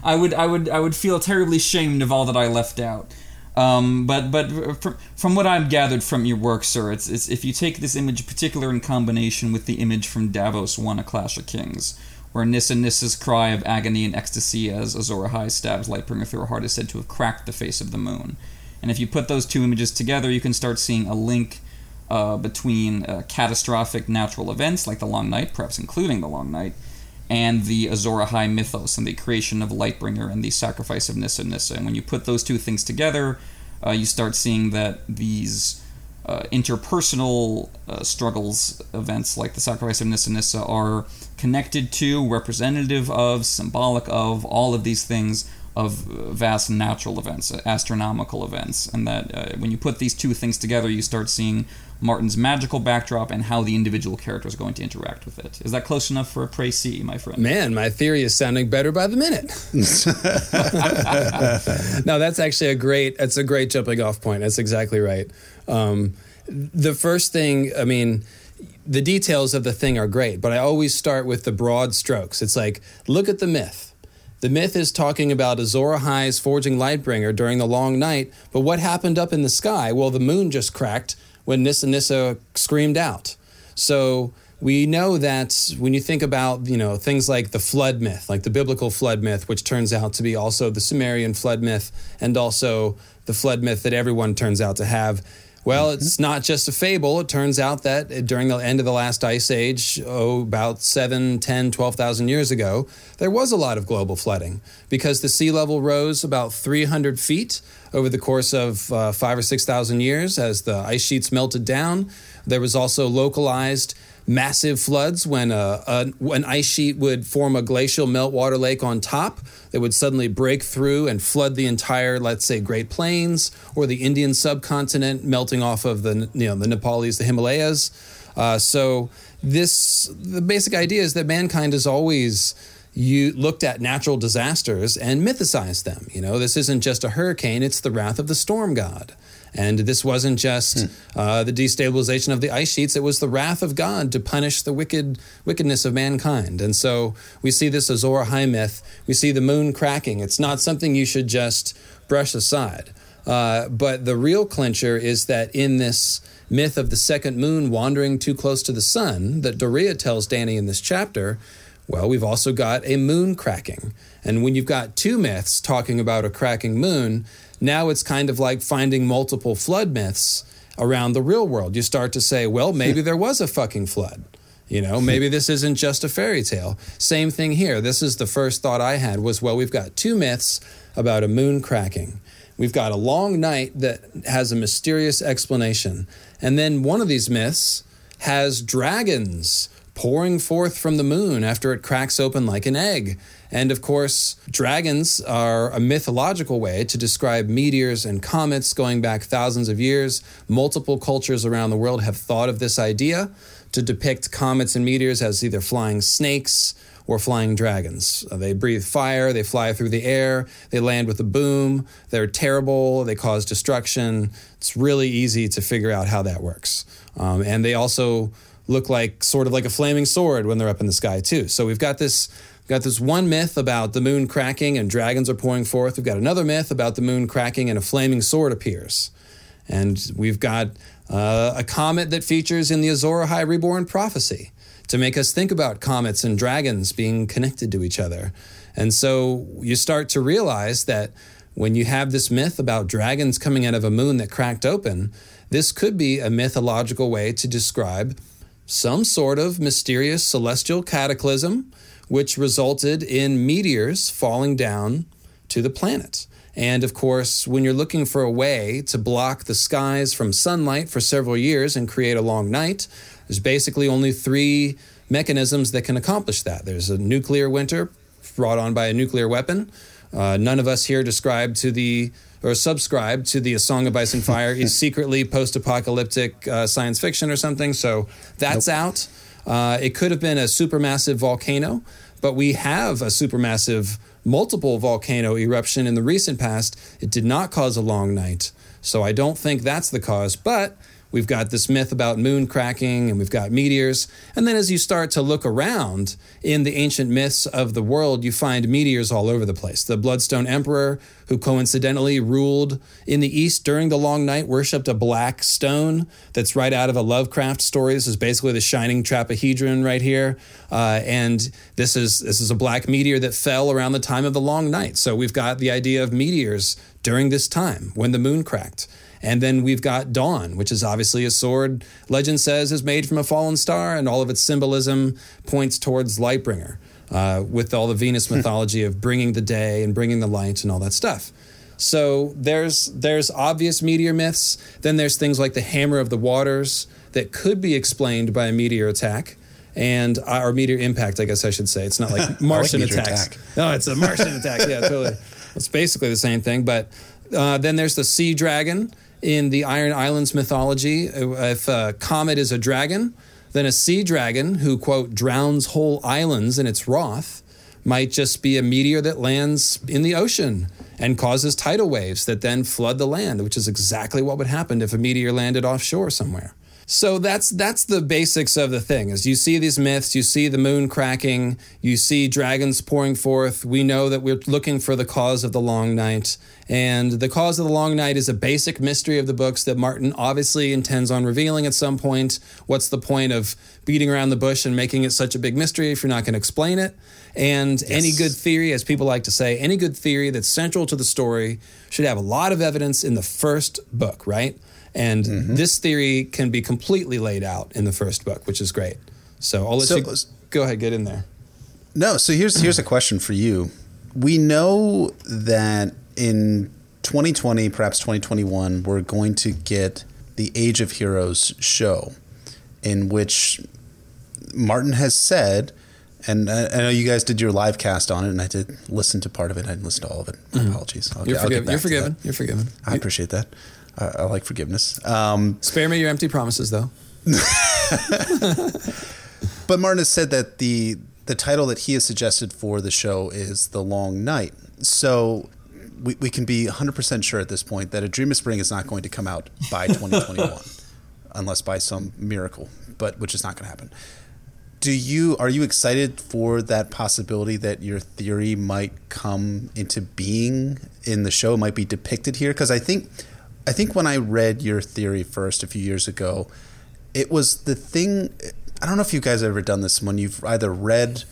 I would, I would, I would feel terribly shamed of all that I left out. Um, but, but from, from what I've gathered from your work, sir, it's, it's if you take this image, in particular in combination with the image from Davos One: A Clash of Kings, where Nissa Nissa's cry of agony and ecstasy as Azor Ahai stabs Lightbringer through her heart is said to have cracked the face of the moon. And if you put those two images together, you can start seeing a link uh, between uh, catastrophic natural events like the Long Night, perhaps including the Long Night, and the Azor Ahai mythos and the creation of Lightbringer and the sacrifice of Nissa Nissa. And when you put those two things together, uh, you start seeing that these uh, interpersonal uh, struggles, events like the sacrifice of Nissa Nissa, are connected to, representative of, symbolic of all of these things of vast natural events, astronomical events, and that uh, when you put these two things together, you start seeing Martin's magical backdrop and how the individual characters are going to interact with it. Is that close enough for a précis, my friend? Man, my theory is sounding better by the minute. no, that's actually a great. That's a great jumping off point. That's exactly right. Um, the first thing, I mean, the details of the thing are great, but I always start with the broad strokes. It's like, look at the myth. The myth is talking about Azor Ahai's forging Lightbringer during the long night, but what happened up in the sky? Well, the moon just cracked when Nissa Nissa screamed out. So we know that when you think about you know things like the flood myth, like the biblical flood myth, which turns out to be also the Sumerian flood myth, and also the flood myth that everyone turns out to have. Well, it's not just a fable. It turns out that during the end of the last ice age, oh, about 7, 10, 12,000 years ago, there was a lot of global flooding because the sea level rose about 300 feet over the course of uh, five or 6,000 years as the ice sheets melted down. There was also localized massive floods when a, a, an ice sheet would form a glacial meltwater lake on top that would suddenly break through and flood the entire, let's say, Great Plains or the Indian subcontinent, melting off of the you know the Nepalese, the Himalayas. Uh, so this the basic idea is that mankind has always you looked at natural disasters and mythicized them. You know, this isn't just a hurricane; it's the wrath of the storm god. And this wasn't just hmm. uh, the destabilization of the ice sheets; it was the wrath of God to punish the wicked wickedness of mankind. And so we see this Azor Ahai myth. We see the moon cracking. It's not something you should just brush aside. Uh, but the real clincher is that in this myth of the second moon wandering too close to the sun that Doreah tells Dany in this chapter, well, we've also got a moon cracking. And when you've got two myths talking about a cracking moon, now it's kind of like finding multiple flood myths around the real world. You start to say, well, maybe there was a fucking flood. You know, maybe this isn't just a fairy tale. Same thing here. This is the first thought I had was, well, we've got two myths about a moon cracking. We've got a long night that has a mysterious explanation. And then one of these myths has dragons pouring forth from the moon after it cracks open like an egg. And of course, dragons are a mythological way to describe meteors and comets going back thousands of years. Multiple cultures around the world have thought of this idea to depict comets and meteors as either flying snakes or flying dragons. Uh, they breathe fire, they fly through the air, they land with a boom, they're terrible, they cause destruction. It's really easy to figure out how that works. Um, and they also look like sort of like a flaming sword when they're up in the sky, too. So we've got this We've got this one myth about the moon cracking and dragons are pouring forth. We've got another myth about the moon cracking and a flaming sword appears. And we've got uh, a comet that features in the Azor Ahai Reborn prophecy to make us think about comets and dragons being connected to each other. And so you start to realize that when you have this myth about dragons coming out of a moon that cracked open, this could be a mythological way to describe some sort of mysterious celestial cataclysm which resulted in meteors falling down to the planet. And of course, when you're looking for a way to block the skies from sunlight for several years and create a long night, there's basically only three mechanisms that can accomplish that. There's a nuclear winter brought on by a nuclear weapon. Uh, none of us here describe to the or subscribe to the A Song of Ice and Fire is secretly post-apocalyptic uh, science fiction or something. So that's nope. out. Uh, it could have been a supermassive volcano, but we have a supermassive multiple volcano eruption in the recent past. It did not cause a long night. So I don't think that's the cause, but We've got this myth about moon cracking and we've got meteors. And then as you start to look around in the ancient myths of the world, you find meteors all over the place. The Bloodstone Emperor, who coincidentally ruled in the East during the Long Night, worshipped a black stone that's right out of a Lovecraft story. This is basically the shining trapezohedron right here. Uh, and this is, this is a black meteor that fell around the time of the Long Night. So we've got the idea of meteors during this time when the moon cracked. And then we've got Dawn, which is obviously a sword, legend says, is made from a fallen star, and all of its symbolism points towards Lightbringer, uh, with all the Venus mythology of bringing the day and bringing the light and all that stuff. So there's there's obvious meteor myths. Then there's things like the Hammer of the Waters that could be explained by a meteor attack and uh, or meteor impact. I guess I should say it's not like Martian like attacks. Attack. No, it's a Martian attack. Yeah, totally. It's basically the same thing. But uh, then there's the sea dragon, in the Iron Islands mythology, uh, if a comet is a dragon, then a sea dragon who, quote, drowns whole islands in its wrath might just be a meteor that lands in the ocean and causes tidal waves that then flood the land, which is exactly what would happen if a meteor landed offshore somewhere. So that's that's the basics of the thing. As you see these myths, you see the moon cracking, you see dragons pouring forth. We know that we're looking for the cause of the long night, and the cause of the long night is a basic mystery of the books that Martin obviously intends on revealing at some point. What's the point of beating around the bush and making it such a big mystery if you're not going to explain it? And yes. any good theory, as people like to say, any good theory that's central to the story should have a lot of evidence in the first book, right? And Mm-hmm. this theory can be completely laid out in the first book, which is great. So I'll let So- you go ahead, get in there. No, so here's here's a question for you. We know that in 2020, perhaps 2021, we're going to get the Age of Heroes show, in which Martin has said, and I, I know you guys did your live cast on it, and I did listen to part of it. I didn't listen to all of it. My apologies. I'll, Mm-hmm. You're, I'll. You're forgiven. You're forgiven. I appreciate that. I, I like forgiveness. Um, Spare me your empty promises, though. But Martin has said that the the title that he has suggested for the show is The Long Night. So we, we can be 100% sure at this point that A Dream of Spring is not going to come out by 2021 unless by some miracle, but which is not going to happen. Do you are you excited for that possibility that your theory might come into being in the show might be depicted here because I think I think when I read your theory first a few years ago it was the thing I don't know if you guys have ever done this when you've either read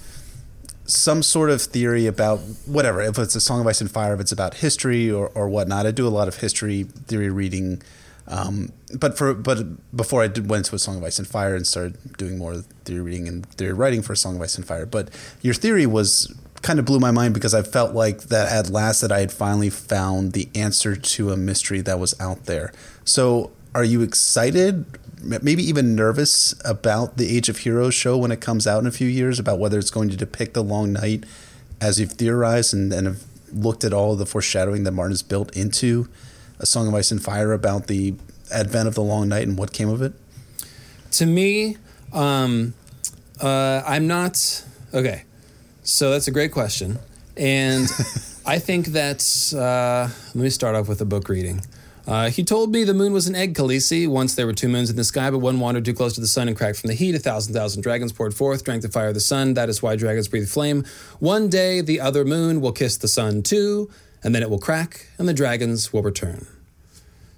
some sort of theory about whatever, if it's a Song of Ice and Fire, if it's about history or, or whatnot. I do a lot of history theory reading. Um, but for but before I did, went to a Song of Ice and Fire and started doing more theory reading and theory writing for a Song of Ice and Fire. But your theory was kind of blew my mind because I felt like that at last that I had finally found the answer to a mystery that was out there. So are you excited maybe even nervous about the Age of Heroes show when it comes out in a few years about whether it's going to depict the long night as you've theorized and, and have looked at all of the foreshadowing that Martin has built into A Song of Ice and Fire about the advent of the long night and what came of it? To me, um, uh, I'm not okay. So that's a great question, and I think that uh, let me start off with a book reading. Uh, he told me the moon was an egg, Khaleesi. Once there were two moons in the sky, but one wandered too close to the sun and cracked from the heat. A thousand thousand dragons poured forth, drank the fire of the sun. That is why dragons breathe flame. One day the other moon will kiss the sun too, and then it will crack, and the dragons will return.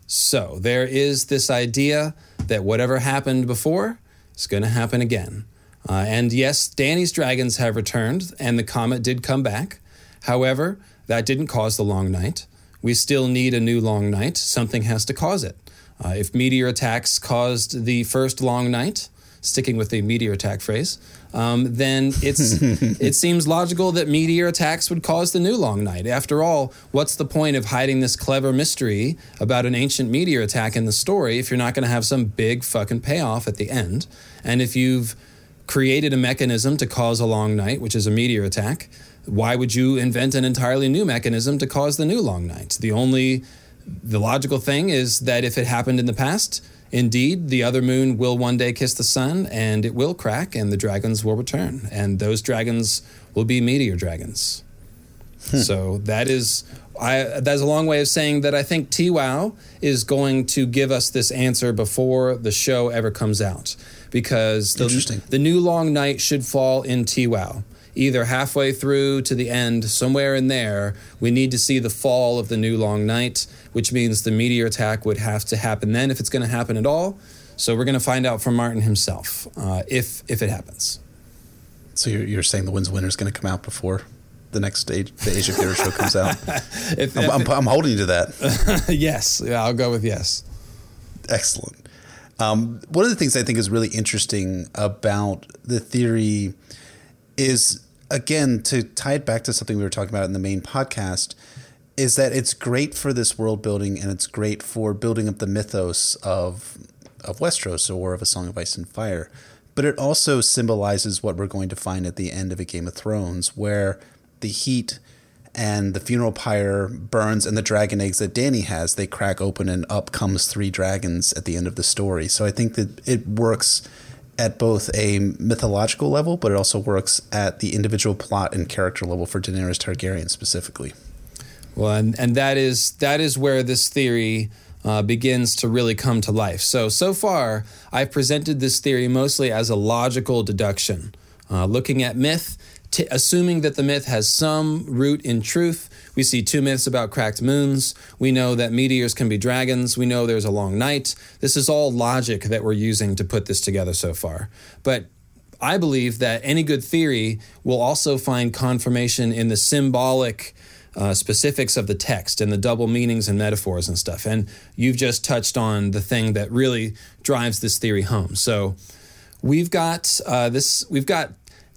So there is this idea that whatever happened before is going to happen again. Uh, and yes, Dany's dragons have returned, and the comet did come back. However, that didn't cause the long night. We still need a new long night. Something has to cause it. Uh, if meteor attacks caused the first long night, sticking with the meteor attack phrase, um, then it's it seems logical that meteor attacks would cause the new long night. After all, what's the point of hiding this clever mystery about an ancient meteor attack in the story if you're not going to have some big fucking payoff at the end? And if you've created a mechanism to cause a long night, which is a meteor attack, why would you invent an entirely new mechanism to cause the new long night? The only the logical thing is that if it happened in the past, indeed, the other moon will one day kiss the sun and it will crack and the dragons will return. And those dragons will be meteor dragons. Hmm. So that is I that's a long way of saying that I think TWOW is going to give us this answer before the show ever comes out. Because the, the new long night should fall in TWOW. Either halfway through to the end, somewhere in there, we need to see the fall of the new long night, which means the meteor attack would have to happen then if it's going to happen at all. So we're going to find out from Martin himself uh, if if it happens. So you're, you're saying the Wind's Winner is going to come out before the next age, the Age of Heroes show comes out? If, I'm, I'm, I'm holding you to that. yes, yeah, I'll go with yes. Excellent. Um, one of the things I think is really interesting about the theory is, again, to tie it back to something we were talking about in the main podcast, is that it's great for this world building and it's great for building up the mythos of of Westeros or of A Song of Ice and Fire. But it also symbolizes what we're going to find at the end of A Game of Thrones, where the heat and the funeral pyre burns and the dragon eggs that Dany has, they crack open and up comes three dragons at the end of the story. So I think that it works at both a mythological level, but it also works at the individual plot and character level for Daenerys Targaryen specifically. Well, and, and that is that is where this theory uh, begins to really come to life. So so far, I've presented this theory mostly as a logical deduction, uh, looking at myth, t- assuming that the myth has some root in truth. We see two myths about cracked moons. We know that meteors can be dragons. We know there's a long night. This is all logic that we're using to put this together so far. But I believe that any good theory will also find confirmation in the symbolic uh, specifics of the text and the double meanings and metaphors and stuff. And you've just touched on the thing that really drives this theory home. So we've got uh, this. We've got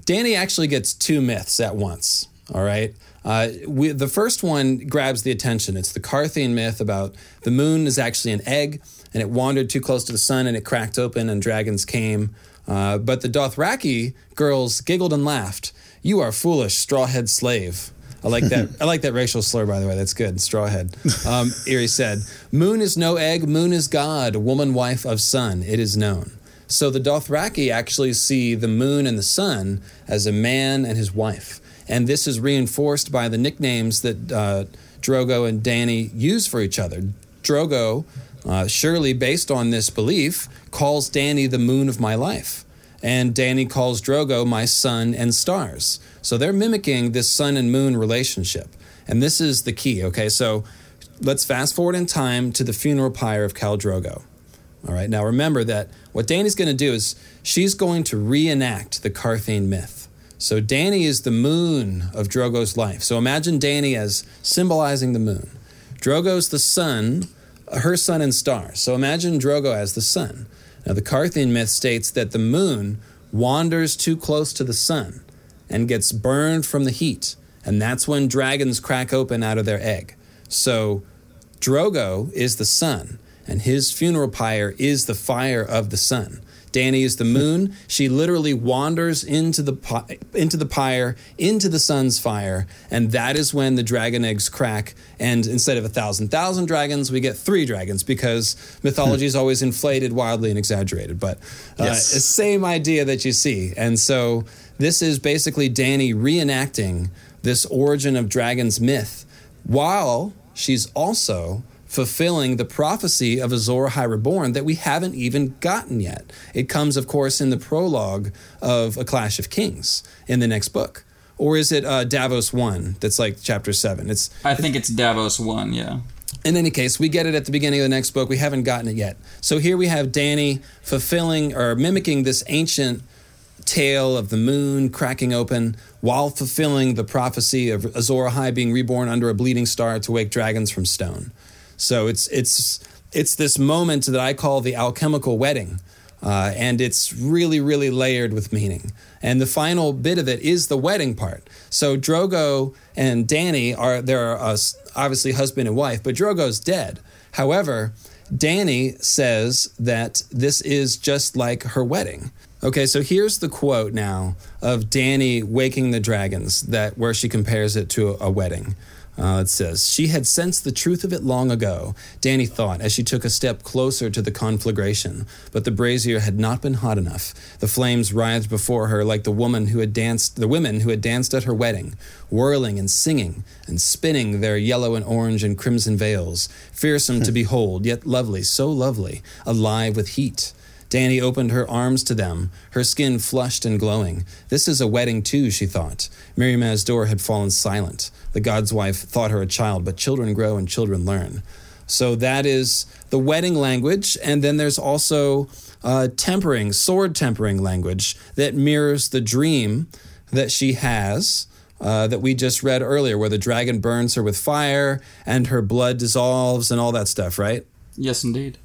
Dany actually gets two myths at once. All right. Uh, we, the first one grabs the attention. It's the Qartheen myth about the moon is actually an egg and it wandered too close to the sun and it cracked open and dragons came. Uh, but the Dothraki girls giggled and laughed. You are foolish, strawhead slave. I like that. I like that racial slur, by the way. That's good. Strawhead. Um, Irri said, "Moon is no egg. Moon is God. Woman, wife of sun. It is known." So the Dothraki actually see the moon and the sun as a man and his wife, and this is reinforced by the nicknames that uh, Drogo and Dany use for each other. Drogo, uh, surely based on this belief, calls Dany the moon of my life and Dany calls Drogo my sun and stars. So they're mimicking this sun and moon relationship. And this is the key, okay? So let's fast forward in time to the funeral pyre of Khal Drogo. All right, now remember that what Dany's going to do is she's going to reenact the Qartheen myth. So Dany is the moon of Drogo's life. So imagine Dany as symbolizing the moon. Drogo's the sun, her sun and stars. So imagine Drogo as the sun. Now, the Qartheen myth states that the moon wanders too close to the sun and gets burned from the heat, and that's when dragons crack open out of their egg. So, Drogo is the sun, and his funeral pyre is the fire of the sun. Dany is the moon. She literally wanders into the into the pyre, into the sun's fire, and that is when the dragon eggs crack. And instead of a thousand thousand dragons, we get three dragons because mythology is always inflated, wildly, and exaggerated. But uh, yes. same idea that you see. And so this is basically Dany reenacting this origin of dragons myth, while she's also fulfilling the prophecy of Azor Ahai Reborn that we haven't even gotten yet. It comes, of course, in the prologue of A Clash of Kings in the next book. Or is it uh, Davos 1 that's like chapter 7? It's I think it's Davos 1, yeah. In any case, we get it at the beginning of the next book. We haven't gotten it yet. So here we have Dany fulfilling or mimicking this ancient tale of the moon cracking open while fulfilling the prophecy of Azor Ahai being reborn under a bleeding star to wake dragons from stone. So it's it's it's this moment that I call the alchemical wedding. Uh, and it's really, really layered with meaning. And the final bit of it is the wedding part. So Drogo and Dany are they're uh, obviously husband and wife, but Drogo's dead. However, Dany says that this is just like her wedding. Okay, so here's the quote now of Dany waking the dragons that where she compares it to a, a wedding. Uh, it says, She had sensed the truth of it long ago, Dany thought as she took a step closer to the conflagration. But the brazier had not been hot enough. The flames writhed before her like the woman who had danced, the women who had danced at her wedding, whirling and singing and spinning their yellow and orange and crimson veils, fearsome to behold, yet lovely, so lovely, alive with heat. Dany opened her arms to them, her skin flushed and glowing. This is a wedding, too, she thought. Mirri Maz Duur had fallen silent. The god's wife thought her a child, but children grow and children learn. So that is the wedding language. And then there's also uh, tempering, sword tempering language that mirrors the dream that she has. Uh, that we just read earlier, where the dragon burns her with fire and her blood dissolves and all that stuff, right? Yes, indeed.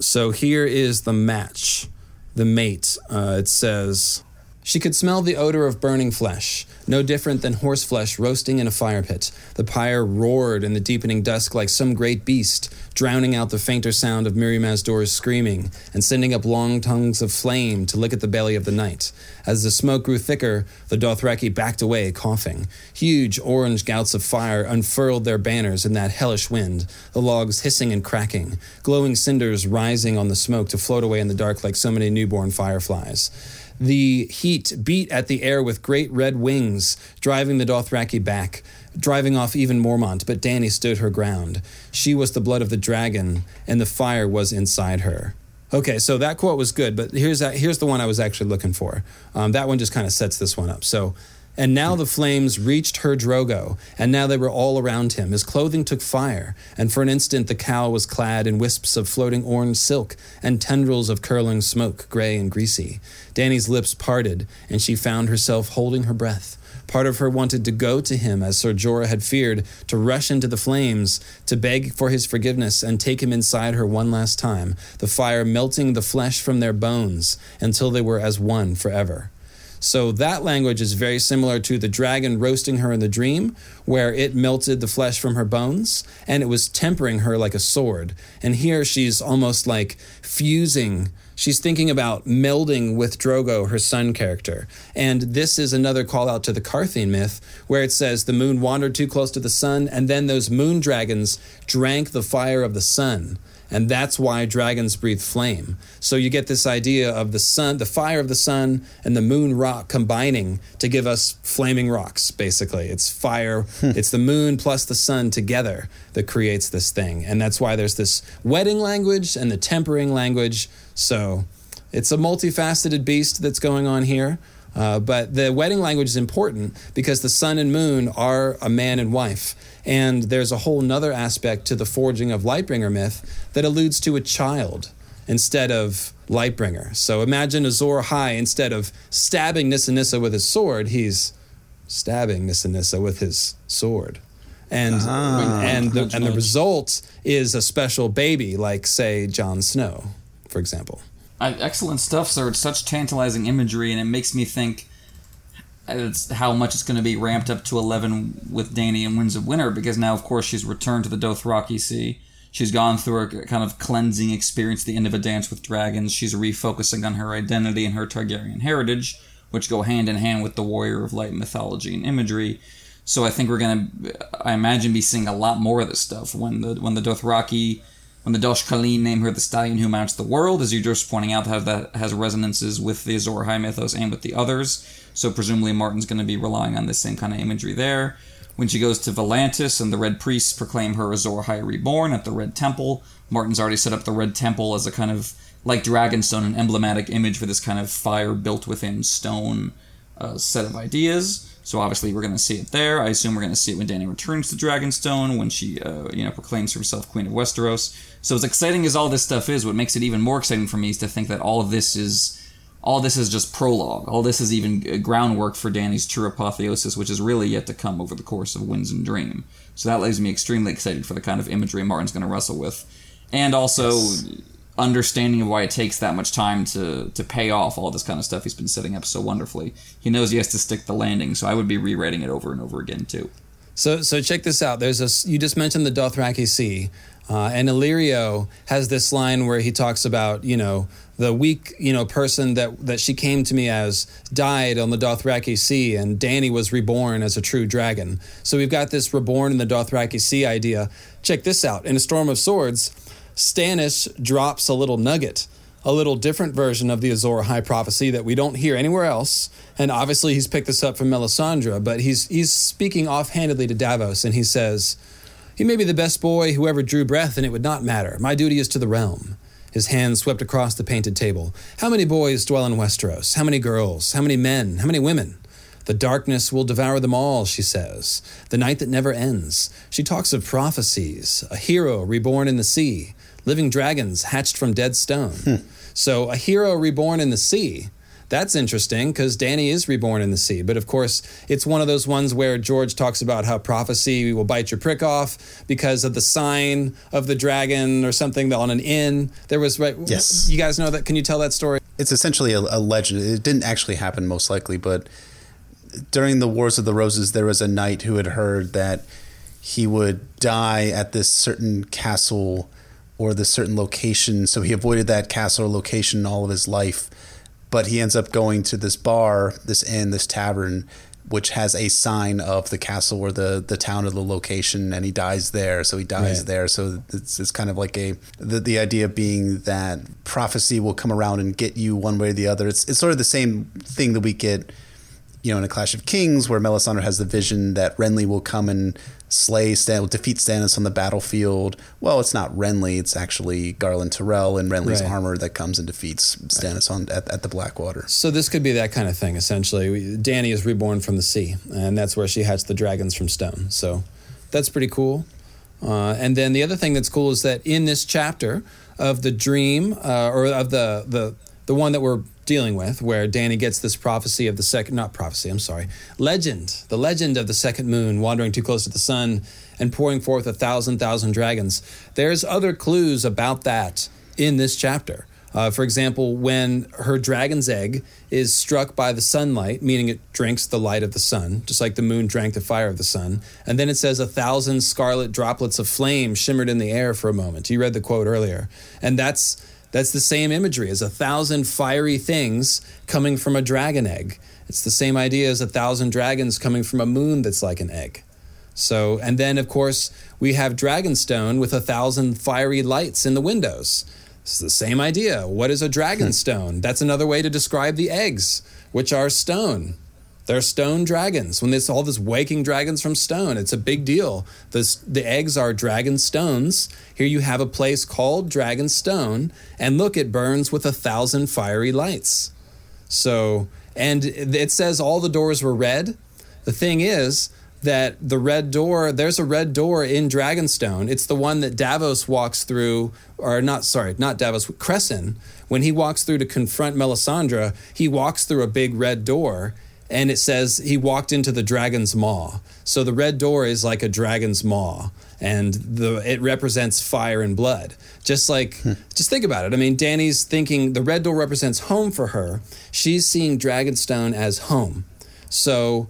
So here is the match, the mate. Uh, it says, She could smell the odor of burning flesh, no different than horse flesh roasting in a fire pit. The pyre roared in the deepening dusk like some great beast, drowning out the fainter sound of Mirri Maz screaming and sending up long tongues of flame to lick at the belly of the night. As the smoke grew thicker, the Dothraki backed away, coughing. Huge orange gouts of fire unfurled their banners in that hellish wind, the logs hissing and cracking, glowing cinders rising on the smoke to float away in the dark like so many newborn fireflies. The heat beat at the air with great red wings, driving the Dothraki back, driving off even Mormont, but Dany stood her ground. She was the blood of the dragon, and the fire was inside her. Okay, so that quote was good, but here's that, here's the one I was actually looking for. Um, that one just kind of sets this one up. So, And now the flames reached her Drogo, and now they were all around him. His clothing took fire, and for an instant the khal was clad in wisps of floating orange silk and tendrils of curling smoke, gray and greasy. Dany's lips parted, and she found herself holding her breath. Part of her wanted to go to him, as Sir Jorah had feared, to rush into the flames, to beg for his forgiveness and take him inside her one last time, the fire melting the flesh from their bones until they were as one forever. So that language is very similar to the dragon roasting her in the dream, where it melted the flesh from her bones and it was tempering her like a sword. And here she's almost like fusing She's thinking about melding with Drogo, her sun character. And this is another call out to the Qartheen myth, where it says the moon wandered too close to the sun, and then those moon dragons drank the fire of the sun. And that's why dragons breathe flame. So you get this idea of the sun, the fire of the sun, and the moon rock combining to give us flaming rocks, basically. It's fire, hmm. it's the moon plus the sun together that creates this thing. And that's why there's this wedding language and the tempering language so it's a multifaceted beast that's going on here. Uh, but the wedding language is important because the sun and moon are a man and wife. And there's a whole nother aspect to the forging of Lightbringer myth that alludes to a child instead of Lightbringer. So imagine Azor Ahai, instead of stabbing Nissa Nissa with his sword, he's stabbing Nissa Nissa with his sword. And, ah, and, the, and the result is a special baby, like, say, Jon Snow for example. Excellent stuff, sir. It's such tantalizing imagery, and it makes me think it's how much it's going to be ramped up to 11 with Dany and Winds of Winter, because now, of course, she's returned to the Dothraki Sea. She's gone through a kind of cleansing experience, the end of a dance with dragons. She's refocusing on her identity and her Targaryen heritage, which go hand in hand with the warrior of light mythology and imagery. So I think we're gonna, I imagine, be seeing a lot more of this stuff when the when the Dothraki when the Dosh Khaleen name her the stallion who mounts the world, as you're just pointing out, that, has resonances with the Azor Ahai mythos and with the others. So presumably Martin's going to be relying on the same kind of imagery there. When she goes to Volantis and the Red Priests proclaim her Azor Ahai reborn at the Red Temple, Martin's already set up the Red Temple as a kind of, like Dragonstone, an emblematic image for this kind of fire built within stone uh, set of ideas. So obviously we're going to see it there. I assume we're going to see it when Dany returns to Dragonstone, when she, uh, you know, proclaims herself Queen of Westeros. So as exciting as all this stuff is, what makes it even more exciting for me is to think that all of this is, all this is just prologue. All this is even groundwork for Dany's true apotheosis, which is really yet to come over the course of Winds and Dream. So that leaves me extremely excited for the kind of imagery Martin's going to wrestle with, and also. Yes understanding of why it takes that much time to to pay off all this kind of stuff he's been setting up so wonderfully. He knows he has to stick the landing, so I would be rewriting it over and over again too. So so check this out. There's a you just mentioned the Dothraki Sea. Uh, and Illyrio has this line where he talks about, you know, the weak, you know, person that, that she came to me as died on the Dothraki Sea, and Dany was reborn as a true dragon. So we've got this reborn in the Dothraki Sea idea. Check this out. In A Storm of Swords, Stannis drops a little nugget, a little different version of the Azor Ahai prophecy that we don't hear anywhere else. And obviously, he's picked this up from Melisandre, but he's he's speaking offhandedly to Davos, and he says, "He may be the best boy who ever drew breath, and it would not matter. My duty is to the realm." His hand swept across the painted table. How many boys dwell in Westeros? How many girls? How many men? How many women? The darkness will devour them all, she says. The night that never ends. She talks of prophecies, a hero reborn in the sea, living dragons hatched from dead stone. Hmm. So a hero reborn in the sea. That's interesting because Dany is reborn in the sea. But of course, it's one of those ones where George talks about how prophecy will bite your prick off because of the sign of the dragon or something on an inn. There was, right? Yes. You guys know that? Can you tell that story? It's essentially a, a legend. It didn't actually happen, most likely, but during the Wars of the Roses, there was a knight who had heard that he would die at this certain castle or this certain location. So he avoided that castle or location all of his life. But he ends up going to this bar, this inn, this tavern, which has a sign of the castle or the, the town or the location, and he dies there. So he dies right. there. So it's, it's kind of like a the, the idea being that prophecy will come around and get you one way or the other. It's it's sort of the same thing that we get you know, in a Clash of Kings, where Melisandre has the vision that Renly will come and slay Stan, defeat Stannis on the battlefield. Well, it's not Renly; it's actually Garlan Tyrell in Renly's Right. armor that comes and defeats Stannis on at, at the Blackwater. So this could be that kind of thing. Essentially, Dany is reborn from the sea, and that's where she hatched the dragons from stone. So that's pretty cool. Uh, and then the other thing that's cool is that in this chapter of the dream, uh, or of the the the one that we're dealing with, where Dany gets this prophecy of the second, not prophecy, I'm sorry, legend, the legend of the second moon wandering too close to the sun and pouring forth a thousand thousand dragons. There's other clues about that in this chapter. Uh, for example, when her dragon's egg is struck by the sunlight, meaning it drinks the light of the sun, just like the moon drank the fire of the sun, and then it says a thousand scarlet droplets of flame shimmered in the air for a moment. You read the quote earlier, and that's that's the same imagery as a thousand fiery things coming from a dragon egg. It's the same idea as a thousand dragons coming from a moon that's like an egg. So, and then of course we have Dragonstone with a thousand fiery lights in the windows. It's the same idea. What is a dragonstone? Hmm. That's another way to describe the eggs, which are stone. They're stone dragons. When there's all this waking dragons from stone, it's a big deal. This, the eggs are dragon stones. Here you have a place called Dragonstone, and look, it burns with a thousand fiery lights. So, and it says all the doors were red. The thing is that the red door, there's a red door in Dragonstone. It's the one that Davos walks through, or not, sorry, not Davos, Cressen. When he walks through to confront Melisandre, he walks through a big red door and it says he walked into the dragon's maw. So the red door is like a dragon's maw, and the it represents fire and blood. Just like, just think about it. I mean, Dany's thinking the red door represents home for her. She's seeing Dragonstone as home. So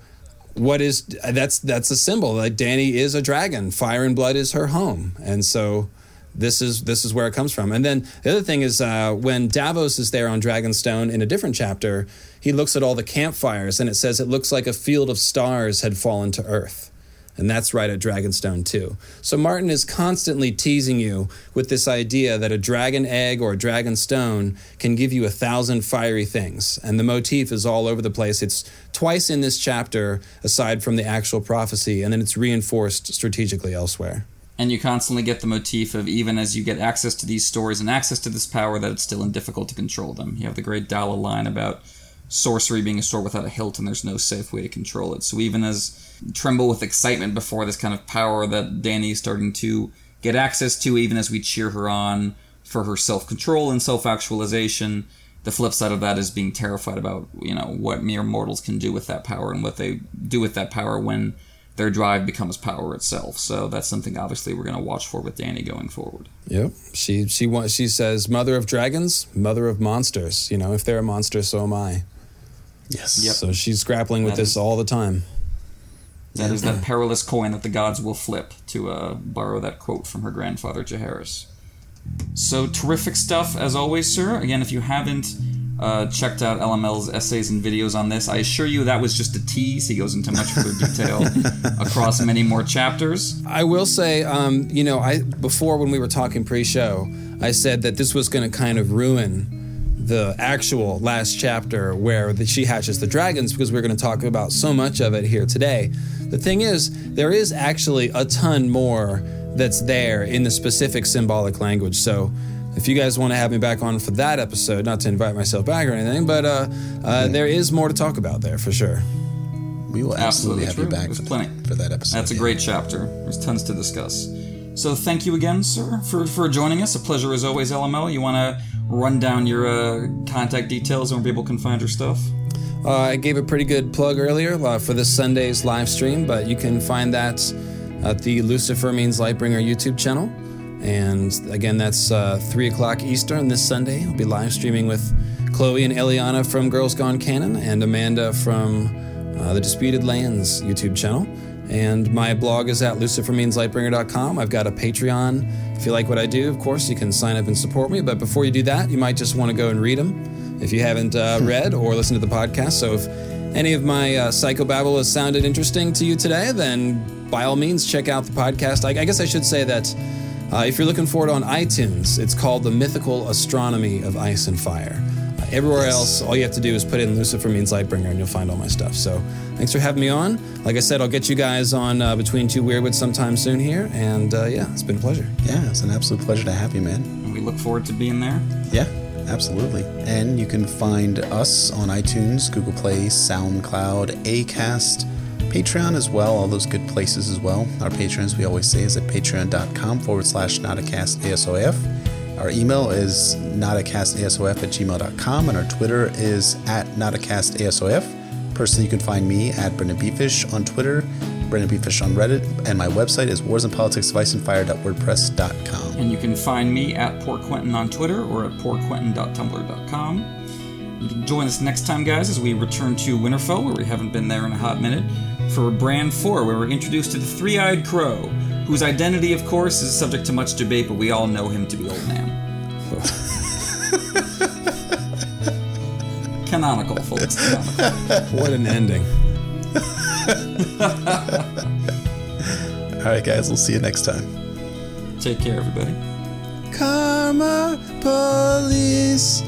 what is that's that's a symbol like Dany is a dragon. Fire and blood is her home, and so this is this is where it comes from. And then the other thing is uh, when Davos is there on Dragonstone in a different chapter, he looks at all the campfires and it says it looks like a field of stars had fallen to earth. And that's right at Dragonstone too. So Martin is constantly teasing you with this idea that a dragon egg or a dragon stone can give you a thousand fiery things. And the motif is all over the place. It's twice in this chapter, aside from the actual prophecy, and then it's reinforced strategically elsewhere. And you constantly get the motif of even as you get access to these stories and access to this power, that it's still difficult to control them. You have the great Dalla line about sorcery being a sword without a hilt and there's no safe way to control it. So even as tremble with excitement before this kind of power that Dany is starting to get access to, even as we cheer her on for her self control and self actualization, the flip side of that is being terrified about, you know, what mere mortals can do with that power and what they do with that power when their drive becomes power itself. So that's something obviously we're going to watch for with Dany going forward. Yep. She she wa- she says, "Mother of dragons, mother of monsters." You know, if they're a monster, so am I. Yes. Yep. So she's grappling with That this is- all the time. That is that perilous coin that the gods will flip, to uh, borrow that quote from her grandfather Jaehaerys. So terrific stuff as always, sir. Again, if you haven't uh, checked out LML's essays and videos on this, I assure you that was just a tease. He goes into much further detail across many more chapters. I will say, um, you know, I before when we were talking pre-show, I said that this was going to kind of ruin the actual last chapter where the, she hatches the dragons because we're going to talk about so much of it here today. The thing is, there is actually a ton more that's there in the specific symbolic language. So. If you guys want to have me back on for that episode, not to invite myself back or anything, but uh, uh, there is more to talk about there for sure. We will absolutely, Absolutely have true. you back There's for, plenty. for that episode. That's a yeah. great chapter. There's tons to discuss. So thank you again, sir, for, for joining us. A pleasure as always, LML. You want to run down your uh, contact details and where people can find your stuff? Uh, I gave a pretty good plug earlier uh, for this Sunday's live stream, but you can find that at the Lucifer Means Lightbringer YouTube channel. And again, that's uh, 3 o'clock Eastern this Sunday. I'll be live streaming with Chloe and Eliana from Girls Gone Canon and Amanda from uh, the Disputed Lands YouTube channel. And my blog is at lucifermeanslightbringer.com. I've got a Patreon. If you like what I do, of course, you can sign up and support me. But before you do that, you might just want to go and read them if you haven't uh, read or listened to the podcast. So if any of my uh, psychobabble has sounded interesting to you today, then by all means, check out the podcast. I, I guess I should say that uh, if you're looking for it on iTunes, it's called The Mythical Astronomy of Ice and Fire. Everywhere else, all you have to do is put in Lucifer means Lightbringer, and you'll find all my stuff. So thanks for having me on. Like I said, I'll get you guys on uh, Between Two Weirdwoods sometime soon here, and uh, yeah, it's been a pleasure. Yeah, it's an absolute pleasure to have you, man. And we look forward to being there. Yeah, absolutely. And you can find us on iTunes, Google Play, SoundCloud, Acast, Patreon as well, all those good places as well. Our patrons, we always say, is at patreon.com forward slash notacastASOF. Our email is notacastasof at gmail.com, and our Twitter is at notacastasof. Personally, you can find me at Brynden BFish on Twitter, Brynden BFish on Reddit, and my website is warsandpoliticsoficeandfire.wordpress.com. And you can find me at Poor Quentyn on Twitter or at poorquentyn.tumblr.com. You can join us next time, guys, as we return to Winterfell, where we haven't been there in a hot minute, for Bran 4, where we're introduced to the Three Eyed Crow, whose identity, of course, is subject to much debate, but we all know him to be Old Man. canonical, folks. Canonical. What an ending. All right, guys, we'll see you next time. Take care, everybody. Karma Police.